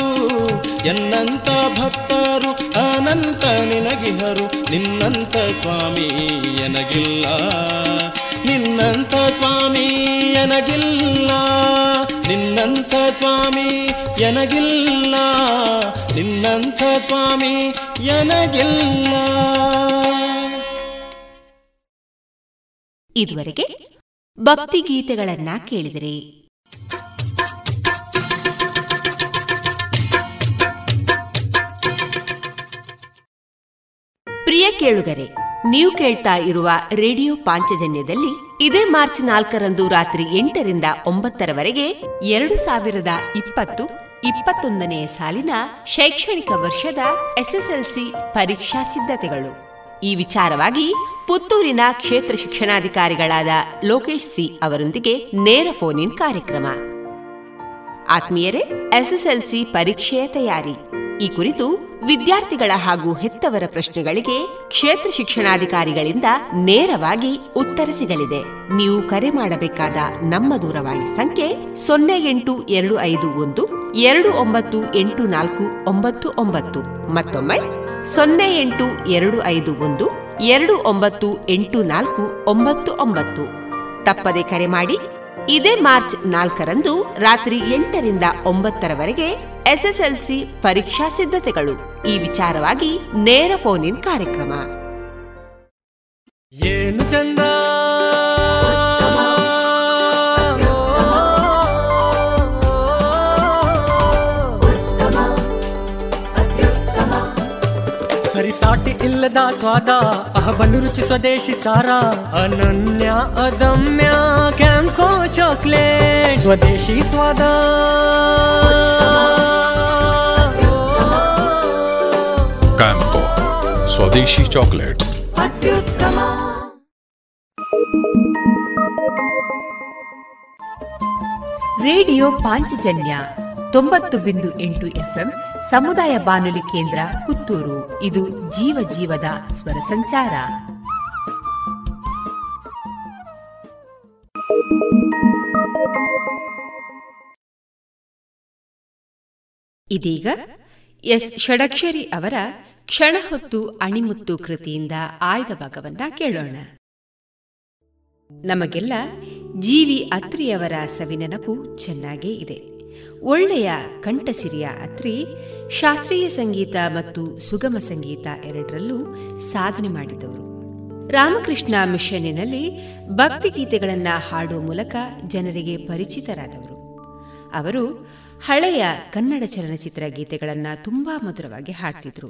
ಎನ್ನಂತ ಭಕ್ತರು, ಅನಂತ ನಿನಗಿಹರು. ನಿನ್ನಂತ ಸ್ವಾಮಿ ಎನಗಿಲ್ಲ. ನಿನ್ನಂತ ಸ್ವಾಮಿ ಎನಗಿಲ್ಲ. ನಿನ್ನಂತ ಸ್ವಾಮಿ ಎನಗಿಲ್ಲ. ನಿನ್ನಂಥ ಸ್ವಾಮಿ ಎನಗಿಲ್ಲ. ಇದುವರೆಗೆ ಭಕ್ತಿ ಗೀತೆಗಳನ್ನ ಕೇಳಿದರೆ ಕೇಳುಗರೆ, ನೀವು ಕೇಳ್ತಾ ಇರುವ ರೇಡಿಯೋ ಪಾಂಚಜನ್ಯದಲ್ಲಿ ಇದೇ ಮಾರ್ಚ್ ನಾಲ್ಕರಂದು ರಾತ್ರಿ ಎಂಟರಿಂದ ಒಂಬತ್ತರವರೆಗೆ ಎರಡು ಸಾವಿರದ ಇಪ್ಪತ್ತು ಇಪ್ಪತ್ತೊಂದನೆಯ ಸಾಲಿನ ಶೈಕ್ಷಣಿಕ ವರ್ಷದ ಎಸ್ಎಸ್ಎಲ್ಸಿ ಪರೀಕ್ಷಾ ಸಿದ್ಧತೆಗಳು. ಈ ವಿಚಾರವಾಗಿ ಪುತ್ತೂರಿನ ಕ್ಷೇತ್ರ ಶಿಕ್ಷಣಾಧಿಕಾರಿಗಳಾದ ಲೋಕೇಶ್ ಸಿ ಅವರೊಂದಿಗೆ ನೇರ ಫೋನ್ ಕಾರ್ಯಕ್ರಮ. ಆತ್ಮೀಯರೇ, ಎಸ್ಎಸ್ಎಲ್ಸಿ ಪರೀಕ್ಷೆಯ ತಯಾರಿ. ಈ ಕುರಿತು ವಿದ್ಯಾರ್ಥಿಗಳ ಹಾಗೂ ಹೆತ್ತವರ ಪ್ರಶ್ನೆಗಳಿಗೆ ಕ್ಷೇತ್ರ ಶಿಕ್ಷಣಾಧಿಕಾರಿಗಳಿಂದ ನೇರವಾಗಿ ಉತ್ತರ ಸಿಗಲಿದೆ. ನೀವು ಕರೆ ಮಾಡಬೇಕಾದ ನಮ್ಮ ದೂರವಾಣಿ ಸಂಖ್ಯೆ ಸೊನ್ನೆ ಎಂಟು ಎರಡು ಐದು ಒಂದು ಎರಡು ಒಂಬತ್ತು ಎಂಟು ನಾಲ್ಕು ಒಂಬತ್ತು ಒಂಬತ್ತು. ಮತ್ತೊಮ್ಮೆ ಸೊನ್ನೆ ಎಂಟು ಎರಡು ಐದು ಒಂದು ಎರಡು ಒಂಬತ್ತು ಎಂಟು ನಾಲ್ಕು ಒಂಬತ್ತು ಒಂಬತ್ತು. ತಪ್ಪದೆ ಕರೆ ಮಾಡಿ ಇದೇ ಮಾರ್ಚ್ ನಾಲ್ಕರಂದು ರಾತ್ರಿ ಎಂಟರಿಂದ ಒಂಬತ್ತರವರೆಗೆ ಎಸ್ಎಸ್ಎಲ್ಸಿ ಪರೀಕ್ಷಾ ಸಿದ್ಧತೆಗಳು. ಈ ವಿಚಾರವಾಗಿ ನೇರ ಫೋನ್ ಕಾರ್ಯಕ್ರಮ. ಏನು ಚಂದ? ಸರಿ ಸಾಟಿ ಅಳತೆಯಿಲ್ಲದ ಸ್ವಾದ ಅಹಬಲು ರುಚಿ ಸ್ವದೇಶಿ ಸಾರ ಅನನ್ಯ ಅದಮ್ಯ ಕ್ಯಾಂಕೋ ಚಾಕ್ಲೇಟ್ ಸ್ವದೇಶಿ ಸ್ವಾದ ಕ್ಯಾಂಪೋ ಸ್ವದೇಶಿ ಚಾಕ್ಲೇಟ್ಸ್ ರೇಡಿಯೋ ಪಾಂಚಜನ್ಯ ತೊಂಬತ್ತು ಬಿಂದು ಎಂಟು ಎಫ್ಎಂ ಸಮುದಾಯ ಬಾನುಲಿ ಕೇಂದ್ರ ಪುತ್ತೂರು. ಇದು ಜೀವ ಜೀವದ ಸ್ವರ ಸಂಚಾರ. ಇದೀಗ ಎಸ್ ಷಡಕ್ಷರಿ ಅವರ ಕ್ಷಣ ಹೊತ್ತು ಅಣಿಮುತ್ತು ಕೃತಿಯಿಂದ ಆಯ್ದ ಭಾಗವನ್ನ ಕೇಳೋಣ. ನಮಗೆಲ್ಲ ಜೀವಿ ಅತ್ರಿಯವರ ಸವಿನೆನಪು ಚೆನ್ನಾಗೇ ಇದೆ. ಒಳ್ಳೆಯ ಕಂಠಸಿರಿಯ ಅತ್ರಿ ಶಾಸ್ತ್ರೀಯ ಸಂಗೀತ ಮತ್ತು ಸುಗಮ ಸಂಗೀತ ಎರಡರಲ್ಲೂ ಸಾಧನೆ ಮಾಡಿದವರು. ರಾಮಕೃಷ್ಣ ಮಿಷನ್ನಿನಲ್ಲಿ ಭಕ್ತಿಗೀತೆಗಳನ್ನು ಹಾಡುವ ಮೂಲಕ ಜನರಿಗೆ ಪರಿಚಿತರಾದವರು. ಅವರು ಹಳೆಯ ಕನ್ನಡ ಚಲನಚಿತ್ರ ಗೀತೆಗಳನ್ನು ತುಂಬಾ ಮಧುರವಾಗಿ ಹಾಡ್ತಿದ್ರು.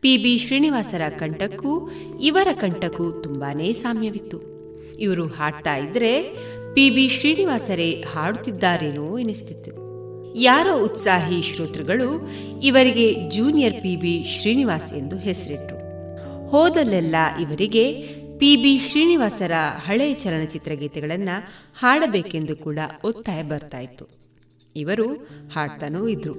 ಪಿ ಬಿ ಶ್ರೀನಿವಾಸರ ಕಂಠಕ್ಕೂ ಇವರ ಕಂಠಕ್ಕೂ ತುಂಬಾನೇ ಸಾಮ್ಯವಿತ್ತು. ಇವರು ಹಾಡ್ತಾ ಇದ್ರೆ ಪಿ ಬಿ ಶ್ರೀನಿವಾಸರೇ ಹಾಡುತ್ತಿದ್ದಾರೇನೋ ಎನಿಸ್ತಿತ್ತು. ಯಾರೋ ಉತ್ಸಾಹಿ ಶ್ರೋತೃಗಳು ಇವರಿಗೆ ಜೂನಿಯರ್ ಪಿ ಬಿ ಶ್ರೀನಿವಾಸ್ ಎಂದು ಹೆಸರಿಟ್ಟರು ಹೋದಲ್ಲೆಲ್ಲ ಇವರಿಗೆ ಪಿ ಬಿ ಶ್ರೀನಿವಾಸರ ಹಳೆಯ ಚಲನಚಿತ್ರ ಗೀತೆಗಳನ್ನು ಹಾಡಬೇಕೆಂದು ಕೂಡ ಒತ್ತಾಯ ಬರ್ತಾ ಇತ್ತು. ಇವರು ಹಾಡ್ತಾನೂ ಇದ್ರು.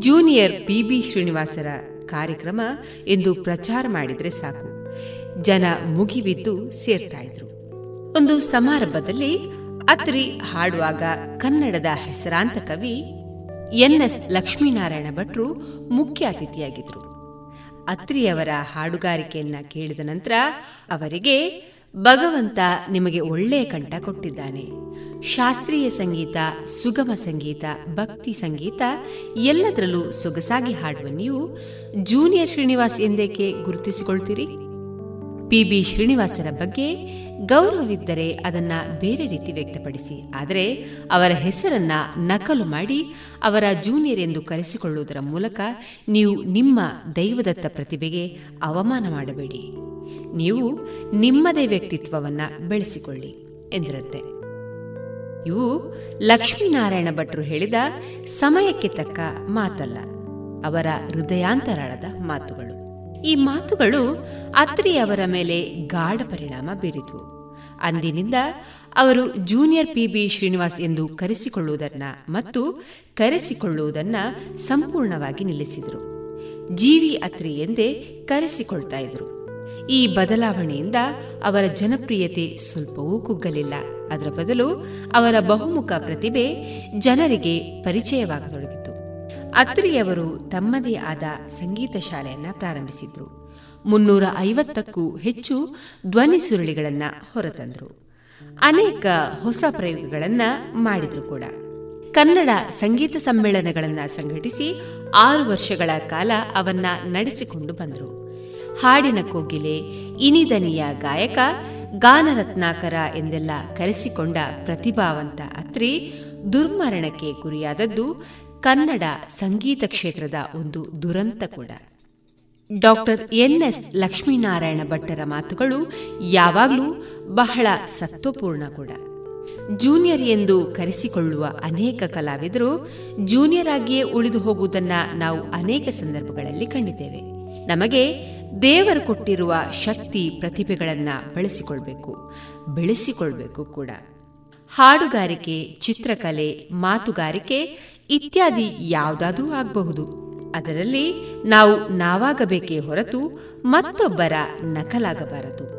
ಜೂನಿಯರ್ ಪಿ ಬಿ ಶ್ರೀನಿವಾಸರ ಕಾರ್ಯಕ್ರಮ ಎಂದು ಪ್ರಚಾರ ಮಾಡಿದರೆ ಸಾಕು. ಜನ ಮುಗಿಬಿದ್ದು ಸೇರ್ತಾ ಇದ್ರು. ಒಂದು ಸಮಾರಂಭದಲ್ಲಿ ಅತ್ರಿ ಹಾಡುವಾಗ ಕನ್ನಡದ ಹೆಸರಾಂತ ಕವಿ ಎನ್ಎಸ್ ಲಕ್ಷ್ಮೀನಾರಾಯಣ ಭಟ್ರು ಮುಖ್ಯ ಅತಿಥಿಯಾಗಿದ್ರು. ಅತ್ರಿಯವರ ಹಾಡುಗಾರಿಕೆಯನ್ನ ಕೇಳಿದ ನಂತರ ಅವರಿಗೆ ಭಗವಂತ ನಿಮಗೆ ಒಳ್ಳೆಯ ಕಂಠ ಕೊಟ್ಟಿದ್ದಾನೆ. ಶಾಸ್ತ್ರೀಯ ಸಂಗೀತ, ಸುಗಮ ಸಂಗೀತ, ಭಕ್ತಿ ಸಂಗೀತ ಎಲ್ಲದರಲ್ಲೂ ಸೊಗಸಾಗಿ ಹಾಡುವ ನೀವು ಜೂನಿಯರ್ ಶ್ರೀನಿವಾಸ್ ಎಂದೇಕೆ ಗುರುತಿಸಿಕೊಳ್ತೀರಿ? ಪಿ ಬಿ ಶ್ರೀನಿವಾಸರ ಬಗ್ಗೆ ಗೌರವವಿದ್ದರೆ ಅದನ್ನ ಬೇರೆ ರೀತಿ ವ್ಯಕ್ತಪಡಿಸಿ. ಆದರೆ ಅವರ ಹೆಸರನ್ನ ನಕಲು ಮಾಡಿ ಅವರ ಜೂನಿಯರ್ ಎಂದು ಕರೆಸಿಕೊಳ್ಳುವುದರ ಮೂಲಕ ನೀವು ನಿಮ್ಮ ದೈವದತ್ತ ಪ್ರತಿಭೆಗೆ ಅವಮಾನ ಮಾಡಬೇಡಿ. ನೀವು ನಿಮ್ಮದೇ ವ್ಯಕ್ತಿತ್ವವನ್ನ ಬೆಳೆಸಿಕೊಳ್ಳಿ ಎಂದಿರುತ್ತೆ. ಇವು ಲಕ್ಷ್ಮೀನಾರಾಯಣ ಭಟ್ರು ಹೇಳಿದ ಸಮಯಕ್ಕೆ ತಕ್ಕ ಮಾತಲ್ಲ, ಅವರ ಹೃದಯಾಂತರಾಳದ ಮಾತುಗಳು. ಈ ಮಾತುಗಳು ಅತ್ರಿಯವರ ಮೇಲೆ ಗಾಢ ಪರಿಣಾಮ ಬೀರಿತು. ಅಂದಿನಿಂದ ಅವರು ಜೂನಿಯರ್ ಪಿಬಿ ಶ್ರೀನಿವಾಸ್ ಎಂದು ಕರೆಸಿಕೊಳ್ಳುವುದನ್ನ ಮತ್ತು ಕರೆಸಿಕೊಳ್ಳುವುದನ್ನ ಸಂಪೂರ್ಣವಾಗಿ ನಿಲ್ಲಿಸಿದರು. ಜೀವಿ ಅತ್ರಿ ಎಂದೇ ಕರೆಸಿಕೊಳ್ತಾ ಇದ್ರು. ಈ ಬದಲಾವಣೆಯಿಂದ ಅವರ ಜನಪ್ರಿಯತೆ ಸ್ವಲ್ಪವೂ ಕುಗ್ಗಲಿಲ್ಲ. ಅದರ ಬದಲು ಅವರ ಬಹುಮುಖ ಪ್ರತಿಭೆ ಜನರಿಗೆ ಪರಿಚಯವಾಗತೊಡಗಿತು. ಅತ್ರಿಯವರು ತಮ್ಮದೇ ಆದ ಸಂಗೀತ ಶಾಲೆಯನ್ನ ಪ್ರಾರಂಭಿಸಿದ್ರು. ಮುನ್ನೂರ ಐವತ್ತಕ್ಕೂ ಹೆಚ್ಚು ಧ್ವನಿ ಸುರುಳಿಗಳನ್ನ ಹೊರತಂದ್ರು. ಅನೇಕ ಹೊಸ ಪ್ರಯೋಗಗಳನ್ನ ಮಾಡಿದ್ರು ಕೂಡ. ಕನ್ನಡ ಸಂಗೀತ ಸಮ್ಮೇಳನಗಳನ್ನ ಸಂಘಟಿಸಿ ಆರು ವರ್ಷಗಳ ಕಾಲ ಅವನ್ನ ನಡೆಸಿಕೊಂಡು ಬಂದರು. ಹಾಡಿನ ಕೋಗಿಲೆ, ಇನಿದನಿಯ ಗಾಯಕ, ಗಾನರತ್ನಾಕರ ಎಂದೆಲ್ಲ ಕರೆಸಿಕೊಂಡ ಪ್ರತಿಭಾವಂತ ಅತ್ರಿ ದುರ್ಮರಣಕ್ಕೆ ಗುರಿಯಾದದ್ದು ಕನ್ನಡ ಸಂಗೀತ ಕ್ಷೇತ್ರದ ಒಂದು ದುರಂತ ಕೂಡ. ಡಾಕ್ಟರ್ ಎನ್ಎಸ್ ಲಕ್ಷ್ಮೀನಾರಾಯಣ ಭಟ್ಟರ ಮಾತುಗಳು ಯಾವಾಗಲೂ ಬಹಳ ಸತ್ವಪೂರ್ಣ ಕೂಡ. ಜೂನಿಯರ್ ಎಂದು ಕರೆಸಿಕೊಳ್ಳುವ ಅನೇಕ ಕಲಾವಿದರು ಜೂನಿಯರ್ ಆಗಿಯೇ ಉಳಿದು ಹೋಗುವುದನ್ನು ನಾವು ಅನೇಕ ಸಂದರ್ಭಗಳಲ್ಲಿ ಕಂಡಿದ್ದೇವೆ. ನಮಗೆ ದೇವರು ಕೊಟ್ಟಿರುವ ಶಕ್ತಿ ಪ್ರತಿಭೆಗಳನ್ನು ಬಳಸಿಕೊಳ್ಬೇಕು, ಬೆಳೆಸಿಕೊಳ್ಬೇಕು ಕೂಡ. ಹಾಡುಗಾರಿಕೆ, ಚಿತ್ರಕಲೆ, ಮಾತುಗಾರಿಕೆ ಇತ್ಯಾದಿ ಯಾವುದಾದ್ರೂ ಆಗಬಹುದು. ಅದರಲ್ಲಿ ನಾವು ನಾವಾಗಬೇಕೇ ಹೊರತು ಮತ್ತೊಬ್ಬರ ನಕಲಾಗಬಾರದು.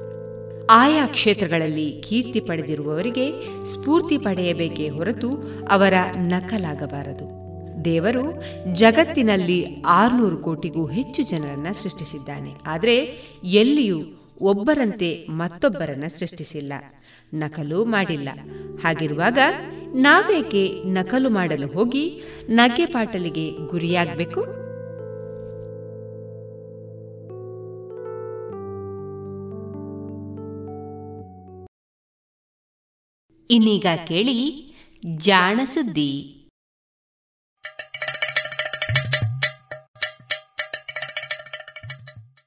ಆಯಾ ಕ್ಷೇತ್ರಗಳಲ್ಲಿ ಕೀರ್ತಿ ಪಡೆದಿರುವವರಿಗೆ ಸ್ಫೂರ್ತಿ ಪಡೆಯಬೇಕೇ ಹೊರತು ಅವರ ನಕಲಾಗಬಾರದು. ದೇವರು ಜಗತ್ತಿನಲ್ಲಿ ಆರುನೂರು ಕೋಟಿಗೂ ಹೆಚ್ಚು ಜನರನ್ನು ಸೃಷ್ಟಿಸಿದ್ದಾನೆ. ಆದರೆ ಎಲ್ಲಿಯೂ ಒಬ್ಬರಂತೆ ಮತ್ತೊಬ್ಬರನ್ನ ಸೃಷ್ಟಿಸಿಲ್ಲ. ನಕಲು ಮಾಡಿಲ್ಲ. ಹಾಗಿರುವಾಗ ನಾವೇಕೆ ನಕಲು ಮಾಡಲು ಹೋಗಿ ನಗೆ ಪಾಟಲಿಗೆ ಗುರಿಯಾಗಬೇಕು? ಇನ್ನೀಗ ಕೇಳಿ ಜಾಣ ಸುದ್ದಿ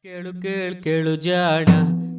ಕೇಳು ಕೇಳು ಕೇಳು ಜಾಣ.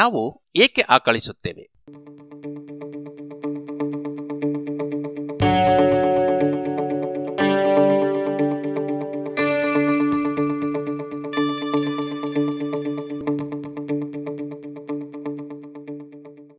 ನಾವು ಏಕೆ ಆಕಳಿಸುತ್ತೇವೆ?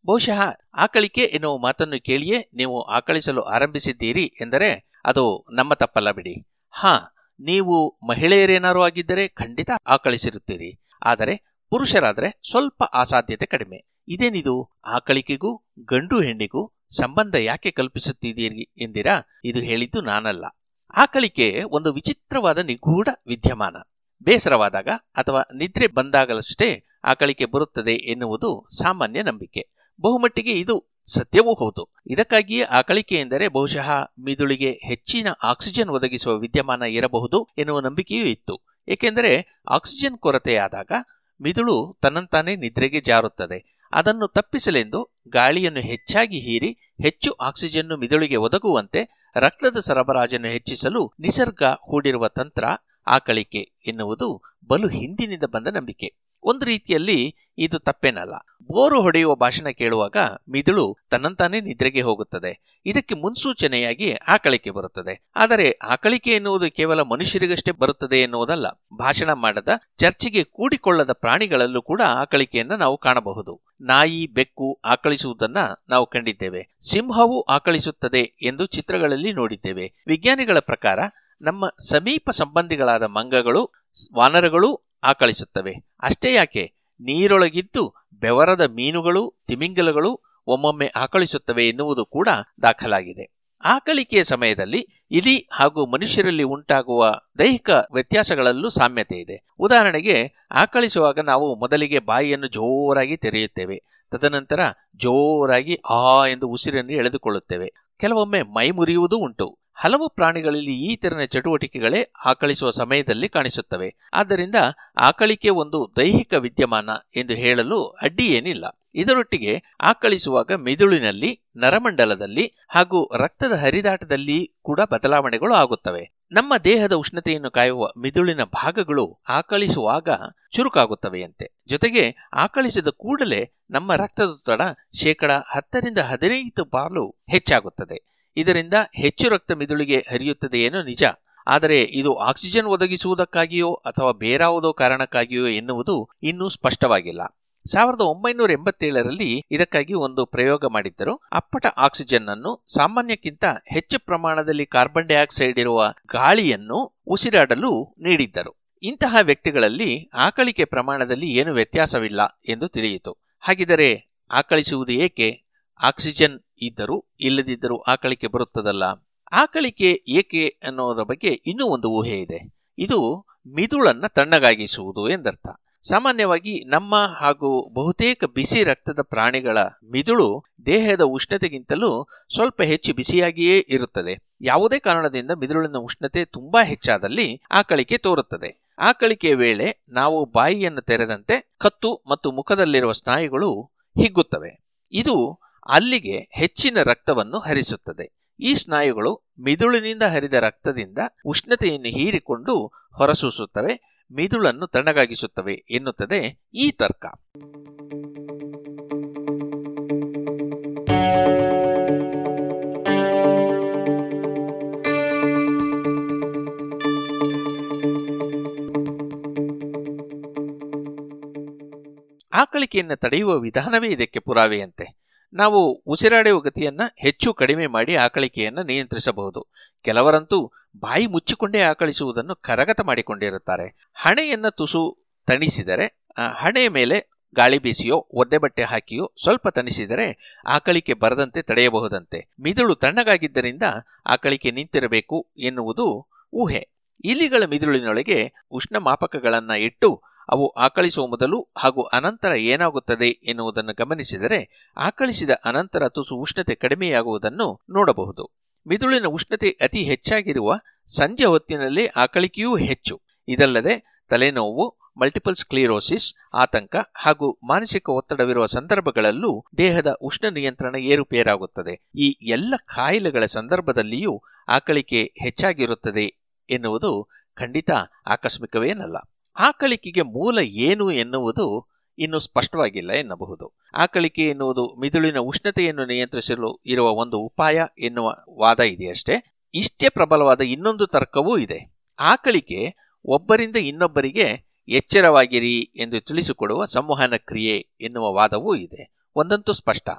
ಬಹುಶಃ ಆಕಳಿಕೆ ಎನ್ನುವ ಮಾತನ್ನು ಕೇಳಿಯೇ ನೀವು ಆಕಳಿಸಲು ಆರಂಭಿಸಿದ್ದೀರಿ ಎಂದರೆ ಅದು ನಮ್ಮ ತಪ್ಪಲ್ಲ ಬಿಡಿ. ಹಾ, ನೀವು ಮಹಿಳೆಯರೇನಾರು ಆಗಿದ್ದರೆ ಖಂಡಿತ ಆಕಳಿಸಿರುತ್ತೀರಿ. ಆದರೆ ಪುರುಷರಾದರೆ ಸ್ವಲ್ಪ ಅಸಾಧ್ಯತೆ ಕಡಿಮೆ. ಇದೇನಿದು? ಆಕಳಿಕೆಗೂ ಗಂಡು ಹೆಣ್ಣಿಗೂ ಸಂಬಂಧ ಯಾಕೆ ಕಲ್ಪಿಸುತ್ತಿದ್ದೀರಿ ಎಂದಿರಾ? ಇದು ಹೇಳಿದ್ದು ನಾನಲ್ಲ. ಆಕಳಿಕೆ ಒಂದು ವಿಚಿತ್ರವಾದ ನಿಗೂಢ ವಿದ್ಯಮಾನ. ಬೇಸರವಾದಾಗ ಅಥವಾ ನಿದ್ರೆ ಬಂದಾಗಲಷ್ಟೇ ಆಕಳಿಕೆ ಬರುತ್ತದೆ ಎನ್ನುವುದು ಸಾಮಾನ್ಯ ನಂಬಿಕೆ. ಬಹುಮಟ್ಟಿಗೆ ಇದು ಸತ್ಯವೂ ಹೌದು. ಇದಕ್ಕಾಗಿಯೇ ಆಕಳಿಕೆ ಎಂದರೆ ಬಹುಶಃ ಮಿದುಳಿಗೆ ಹೆಚ್ಚಿನ ಆಕ್ಸಿಜನ್ ಒದಗಿಸುವ ವಿದ್ಯಮಾನ ಇರಬಹುದು ಎನ್ನುವ ನಂಬಿಕೆಯೂ ಇತ್ತು. ಏಕೆಂದರೆ ಆಕ್ಸಿಜನ್ ಕೊರತೆಯಾದಾಗ ಮಿದುಳು ತನ್ನಂತಾನೇ ನಿದ್ರೆಗೆ ಜಾರುತ್ತದೆ. ಅದನ್ನು ತಪ್ಪಿಸಲೆಂದು ಗಾಳಿಯನ್ನು ಹೆಚ್ಚಾಗಿ ಹೀರಿ ಹೆಚ್ಚು ಆಕ್ಸಿಜನ್ನು ಮಿದುಳಿಗೆ ಒದಗುವಂತೆ ರಕ್ತದ ಸರಬರಾಜನ್ನು ಹೆಚ್ಚಿಸಲು ನಿಸರ್ಗ ಹೂಡಿರುವ ತಂತ್ರ ಆಕಳಿಕೆ ಎನ್ನುವುದು ಬಲು ಹಿಂದಿನಿಂದ ಬಂದ ನಂಬಿಕೆ. ಒಂದು ರೀತಿಯಲ್ಲಿ ಇದು ತಪ್ಪೇನಲ್ಲ. ಬೋರು ಹೊಡೆಯುವ ಭಾಷಣ ಕೇಳುವಾಗ ಮಿದುಳು ತನ್ನಂತಾನೇ ನಿದ್ರೆಗೆ ಹೋಗುತ್ತದೆ. ಇದಕ್ಕೆ ಮುನ್ಸೂಚನೆಯಾಗಿ ಆಕಳಿಕೆ ಬರುತ್ತದೆ. ಆದರೆ ಆಕಳಿಕೆ ಎನ್ನುವುದು ಕೇವಲ ಮನುಷ್ಯರಿಗಷ್ಟೇ ಬರುತ್ತದೆ ಎನ್ನುವುದಲ್ಲ. ಭಾಷಣ ಮಾಡದ, ಚರ್ಚೆಗೆ ಕೂಡಿಕೊಳ್ಳದ ಪ್ರಾಣಿಗಳಲ್ಲೂ ಕೂಡ ಆಕಳಿಕೆಯನ್ನು ನಾವು ಕಾಣಬಹುದು. ನಾಯಿ, ಬೆಕ್ಕು ಆಕಳಿಸುವುದನ್ನ ನಾವು ಕಂಡಿದ್ದೇವೆ. ಸಿಂಹವು ಆಕಳಿಸುತ್ತದೆ ಎಂದು ಚಿತ್ರಗಳಲ್ಲಿ ನೋಡಿದ್ದೇವೆ. ವಿಜ್ಞಾನಿಗಳ ಪ್ರಕಾರ ನಮ್ಮ ಸಮೀಪ ಸಂಬಂಧಿಗಳಾದ ಮಂಗಗಳು ವಾನರಗಳು ಆಕಳಿಸುತ್ತವೆ. ಅಷ್ಟೇ ಯಾಕೆ? ನೀರೊಳಗಿದ್ದು ಬೆವರದ ಮೀನುಗಳು, ತಿಮಿಂಗಲಗಳು ಒಮ್ಮೊಮ್ಮೆ ಆಕಳಿಸುತ್ತವೆ ಎನ್ನುವುದು ಕೂಡ ದಾಖಲಾಗಿದೆ. ಆಕಳಿಕೆಯ ಸಮಯದಲ್ಲಿ ಇಲಿ ಹಾಗೂ ಮನುಷ್ಯರಲ್ಲಿ ಉಂಟಾಗುವ ದೈಹಿಕ ವ್ಯತ್ಯಾಸಗಳಲ್ಲೂ ಸಾಮ್ಯತೆ ಇದೆ. ಉದಾಹರಣೆಗೆ, ಆಕಳಿಸುವಾಗ ನಾವು ಮೊದಲಿಗೆ ಬಾಯಿಯನ್ನು ಜೋರಾಗಿ ತೆರೆಯುತ್ತೇವೆ, ತದನಂತರ ಜೋರಾಗಿ ಆ ಎಂದು ಉಸಿರನ್ನು ಎಳೆದುಕೊಳ್ಳುತ್ತೇವೆ. ಕೆಲವೊಮ್ಮೆ ಮೈ ಮುರಿಯುವುದೂ ಉಂಟು. ಹಲವು ಪ್ರಾಣಿಗಳಲ್ಲಿ ಈ ತೆರನ ಚಟುವಟಿಕೆಗಳೇ ಆಕಳಿಸುವ ಸಮಯದಲ್ಲಿ ಕಾಣಿಸುತ್ತವೆ. ಆದ್ದರಿಂದ ಆಕಳಿಕೆ ಒಂದು ದೈಹಿಕ ವಿದ್ಯಮಾನ ಎಂದು ಹೇಳಲು ಅಡ್ಡಿ ಏನಿಲ್ಲ ಇದರೊಟ್ಟಿಗೆ ಆಕಳಿಸುವಾಗ ಮಿದುಳಿನಲ್ಲಿ, ನರಮಂಡಲದಲ್ಲಿ ಹಾಗೂ ರಕ್ತದ ಹರಿದಾಟದಲ್ಲಿ ಕೂಡ ಬದಲಾವಣೆಗಳು ಆಗುತ್ತವೆ. ನಮ್ಮ ದೇಹದ ಉಷ್ಣತೆಯನ್ನು ಕಾಯುವ ಮಿದುಳಿನ ಭಾಗಗಳು ಆಕಳಿಸುವಾಗ ಚುರುಕಾಗುತ್ತವೆಯಂತೆ. ಜೊತೆಗೆ ಆಕಳಿಸಿದ ಕೂಡಲೇ ನಮ್ಮ ರಕ್ತದೊತ್ತಡ ಶೇಕಡ ಹತ್ತರಿಂದ ಹದಿನೈದು ಪಾಲು ಹೆಚ್ಚಾಗುತ್ತದೆ. ಇದರಿಂದ ಹೆಚ್ಚು ರಕ್ತ ಮಿದುಳಿಗೆ ಹರಿಯುತ್ತದೆಯೇನೋ ನಿಜ. ಆದರೆ ಇದು ಆಕ್ಸಿಜನ್ ಒದಗಿಸುವುದಕ್ಕಾಗಿಯೋ ಅಥವಾ ಬೇರಾವುದೋ ಕಾರಣಕ್ಕಾಗಿಯೋ ಎನ್ನುವುದು ಇನ್ನೂ ಸ್ಪಷ್ಟವಾಗಿಲ್ಲ. ಸಾವಿರದ ಒಂಬೈನೂರ ಎಂಬತ್ತೇಳರಲ್ಲಿ ಇದಕ್ಕಾಗಿ ಒಂದು ಪ್ರಯೋಗ ಮಾಡಿದ್ದರು. ಅಪ್ಪಟ ಆಕ್ಸಿಜನ್ ಅನ್ನು ಸಾಮಾನ್ಯಕ್ಕಿಂತ ಹೆಚ್ಚು ಪ್ರಮಾಣದಲ್ಲಿ ಕಾರ್ಬನ್ ಡೈಆಕ್ಸೈಡ್ ಇರುವ ಗಾಳಿಯನ್ನು ಉಸಿರಾಡಲು ನೀಡಿದ್ದರು. ಇಂತಹ ವ್ಯಕ್ತಿಗಳಲ್ಲಿ ಆಕಳಿಕೆ ಪ್ರಮಾಣದಲ್ಲಿ ಏನು ವ್ಯತ್ಯಾಸವಿಲ್ಲ ಎಂದು ತಿಳಿಯಿತು. ಹಾಗಿದರೆ ಆಕಳಿಸುವುದು ಏಕೆ? ಆಕ್ಸಿಜನ್ ಇದ್ದರೂ, ಇಲ್ಲದಿದ್ದರೂ ಆಕಳಿಕೆ ಬರುತ್ತದಲ್ಲ? ಆಕಳಿಕೆ ಏಕೆ ಅನ್ನೋದರ ಬಗ್ಗೆ ಇನ್ನೂ ಒಂದು ಊಹೆ ಇದೆ. ಇದು ಮಿದುಳನ್ನ ತಣ್ಣಗಾಗಿಸುವುದು ಎಂದರ್ಥ. ಸಾಮಾನ್ಯವಾಗಿ ನಮ್ಮ ಹಾಗೂ ಬಹುತೇಕ ಬಿಸಿ ರಕ್ತದ ಪ್ರಾಣಿಗಳ ಮಿದುಳು ದೇಹದ ಉಷ್ಣತೆಗಿಂತಲೂ ಸ್ವಲ್ಪ ಹೆಚ್ಚು ಬಿಸಿಯಾಗಿಯೇ ಇರುತ್ತದೆ. ಯಾವುದೇ ಕಾರಣದಿಂದ ಮಿದುಳಿನ ಉಷ್ಣತೆ ತುಂಬಾ ಹೆಚ್ಚಾದಲ್ಲಿ ಆಕಳಿಕೆ ತೋರುತ್ತದೆ. ಆಕಳಿಕೆಯ ವೇಳೆ ನಾವು ಬಾಯಿಯನ್ನು ತೆರೆದಂತೆ ಕತ್ತು ಮತ್ತು ಮುಖದಲ್ಲಿರುವ ಸ್ನಾಯುಗಳು ಹಿಗ್ಗುತ್ತವೆ. ಇದು ಅಲ್ಲಿಗೆ ಹೆಚ್ಚಿನ ರಕ್ತವನ್ನು ಹರಿಸುತ್ತದೆ. ಈ ಸ್ನಾಯುಗಳು ಮಿದುಳಿನಿಂದ ಹರಿದ ರಕ್ತದಿಂದ ಉಷ್ಣತೆಯನ್ನು ಹೀರಿಕೊಂಡು ಹೊರಸೂಸುತ್ತವೆ, ಮಿದುಳನ್ನು ತಣ್ಣಗಾಗಿಸುತ್ತವೆ ಎನ್ನುತ್ತದೆ ಈ ತರ್ಕ. ಆಕಳಿಕೆಯನ್ನು ತಡೆಯುವ ವಿಧಾನವೇ ಇದಕ್ಕೆ ಪುರಾವೆಯಂತೆ. ನಾವು ಉಸಿರಾಡುವ ಗತಿಯನ್ನ ಹೆಚ್ಚು ಕಡಿಮೆ ಮಾಡಿ ಆಕಳಿಕೆಯನ್ನು ನಿಯಂತ್ರಿಸಬಹುದು. ಕೆಲವರಂತೂ ಬಾಯಿ ಮುಚ್ಚಿಕೊಂಡೇ ಆಕಳಿಸುವುದನ್ನು ಕರಗತ ಮಾಡಿಕೊಂಡಿರುತ್ತಾರೆ. ಹಣೆಯನ್ನ ತುಸು ತಣಿಸಿದರೆ ಹಣೆಯ ಮೇಲೆ ಗಾಳಿ ಬೀಸಿಯೋ, ಒದ್ದೆ ಬಟ್ಟೆ ಹಾಕಿಯೋ ಸ್ವಲ್ಪ ತಣಿಸಿದರೆ ಆಕಳಿಕೆ ಬರದಂತೆ ತಡೆಯಬಹುದಂತೆ. ಮಿದುಳು ತಣ್ಣಗಾಗಿದ್ದರಿಂದ ಆಕಳಿಕೆ ನಿಂತಿರಬೇಕು ಎನ್ನುವುದು ಊಹೆ. ಇಲಿಗಳ ಮಿದುಳಿನೊಳಗೆ ಉಷ್ಣ ಮಾಪಕಗಳನ್ನು ಇಟ್ಟು ಅವು ಆಕಳಿಸುವ ಮೊದಲು ಹಾಗೂ ಅನಂತರ ಏನಾಗುತ್ತದೆ ಎನ್ನುವುದನ್ನು ಗಮನಿಸಿದರೆ ಆಕಳಿಸಿದ ಅನಂತರ ತುಸು ಉಷ್ಣತೆ ಕಡಿಮೆಯಾಗುವುದನ್ನು ನೋಡಬಹುದು. ಮಿದುಳಿನ ಉಷ್ಣತೆ ಅತಿ ಹೆಚ್ಚಾಗಿರುವ ಸಂಜೆ ಹೊತ್ತಿನಲ್ಲಿ ಆಕಳಿಕೆಯೂ ಹೆಚ್ಚು. ಇದಲ್ಲದೆ ತಲೆನೋವು ಮಲ್ಟಿಪಲ್ ಸ್ಕ್ಲೀರೋಸಿಸ್ ಆತಂಕ ಹಾಗೂ ಮಾನಸಿಕ ಒತ್ತಡವಿರುವ ಸಂದರ್ಭಗಳಲ್ಲೂ ದೇಹದ ಉಷ್ಣ ನಿಯಂತ್ರಣ ಏರುಪೇರಾಗುತ್ತದೆ. ಈ ಎಲ್ಲ ಕಾಯಿಲೆಗಳ ಸಂದರ್ಭದಲ್ಲಿಯೂ ಆಕಳಿಕೆ ಹೆಚ್ಚಾಗಿರುತ್ತದೆ ಎನ್ನುವುದು ಖಂಡಿತ ಆಕಸ್ಮಿಕವೇನಲ್ಲ ಆಕಳಿಕೆಗೆ ಮೂಲ ಏನು ಎನ್ನುವುದು ಇನ್ನು ಸ್ಪಷ್ಟವಾಗಿಲ್ಲ ಎನ್ನಬಹುದು. ಆಕಳಿಕೆ ಎನ್ನುವುದು ಮಿದುಳಿನ ಉಷ್ಣತೆಯನ್ನು ನಿಯಂತ್ರಿಸಲು ಇರುವ ಒಂದು ಉಪಾಯ ಎನ್ನುವ ವಾದ ಇದೆಯಷ್ಟೇ. ಇಷ್ಟೇ ಪ್ರಬಲವಾದ ಇನ್ನೊಂದು ತರ್ಕವೂ ಇದೆ. ಆಕಳಿಕೆ ಒಬ್ಬರಿಂದ ಇನ್ನೊಬ್ಬರಿಗೆ ಎಚ್ಚರವಾಗಿರಿ ಎಂದು ತಿಳಿಸಿಕೊಡುವ ಸಂವಹನ ಕ್ರಿಯೆ ಎನ್ನುವ ವಾದವೂ ಇದೆ. ಒಂದಂತೂ ಸ್ಪಷ್ಟ.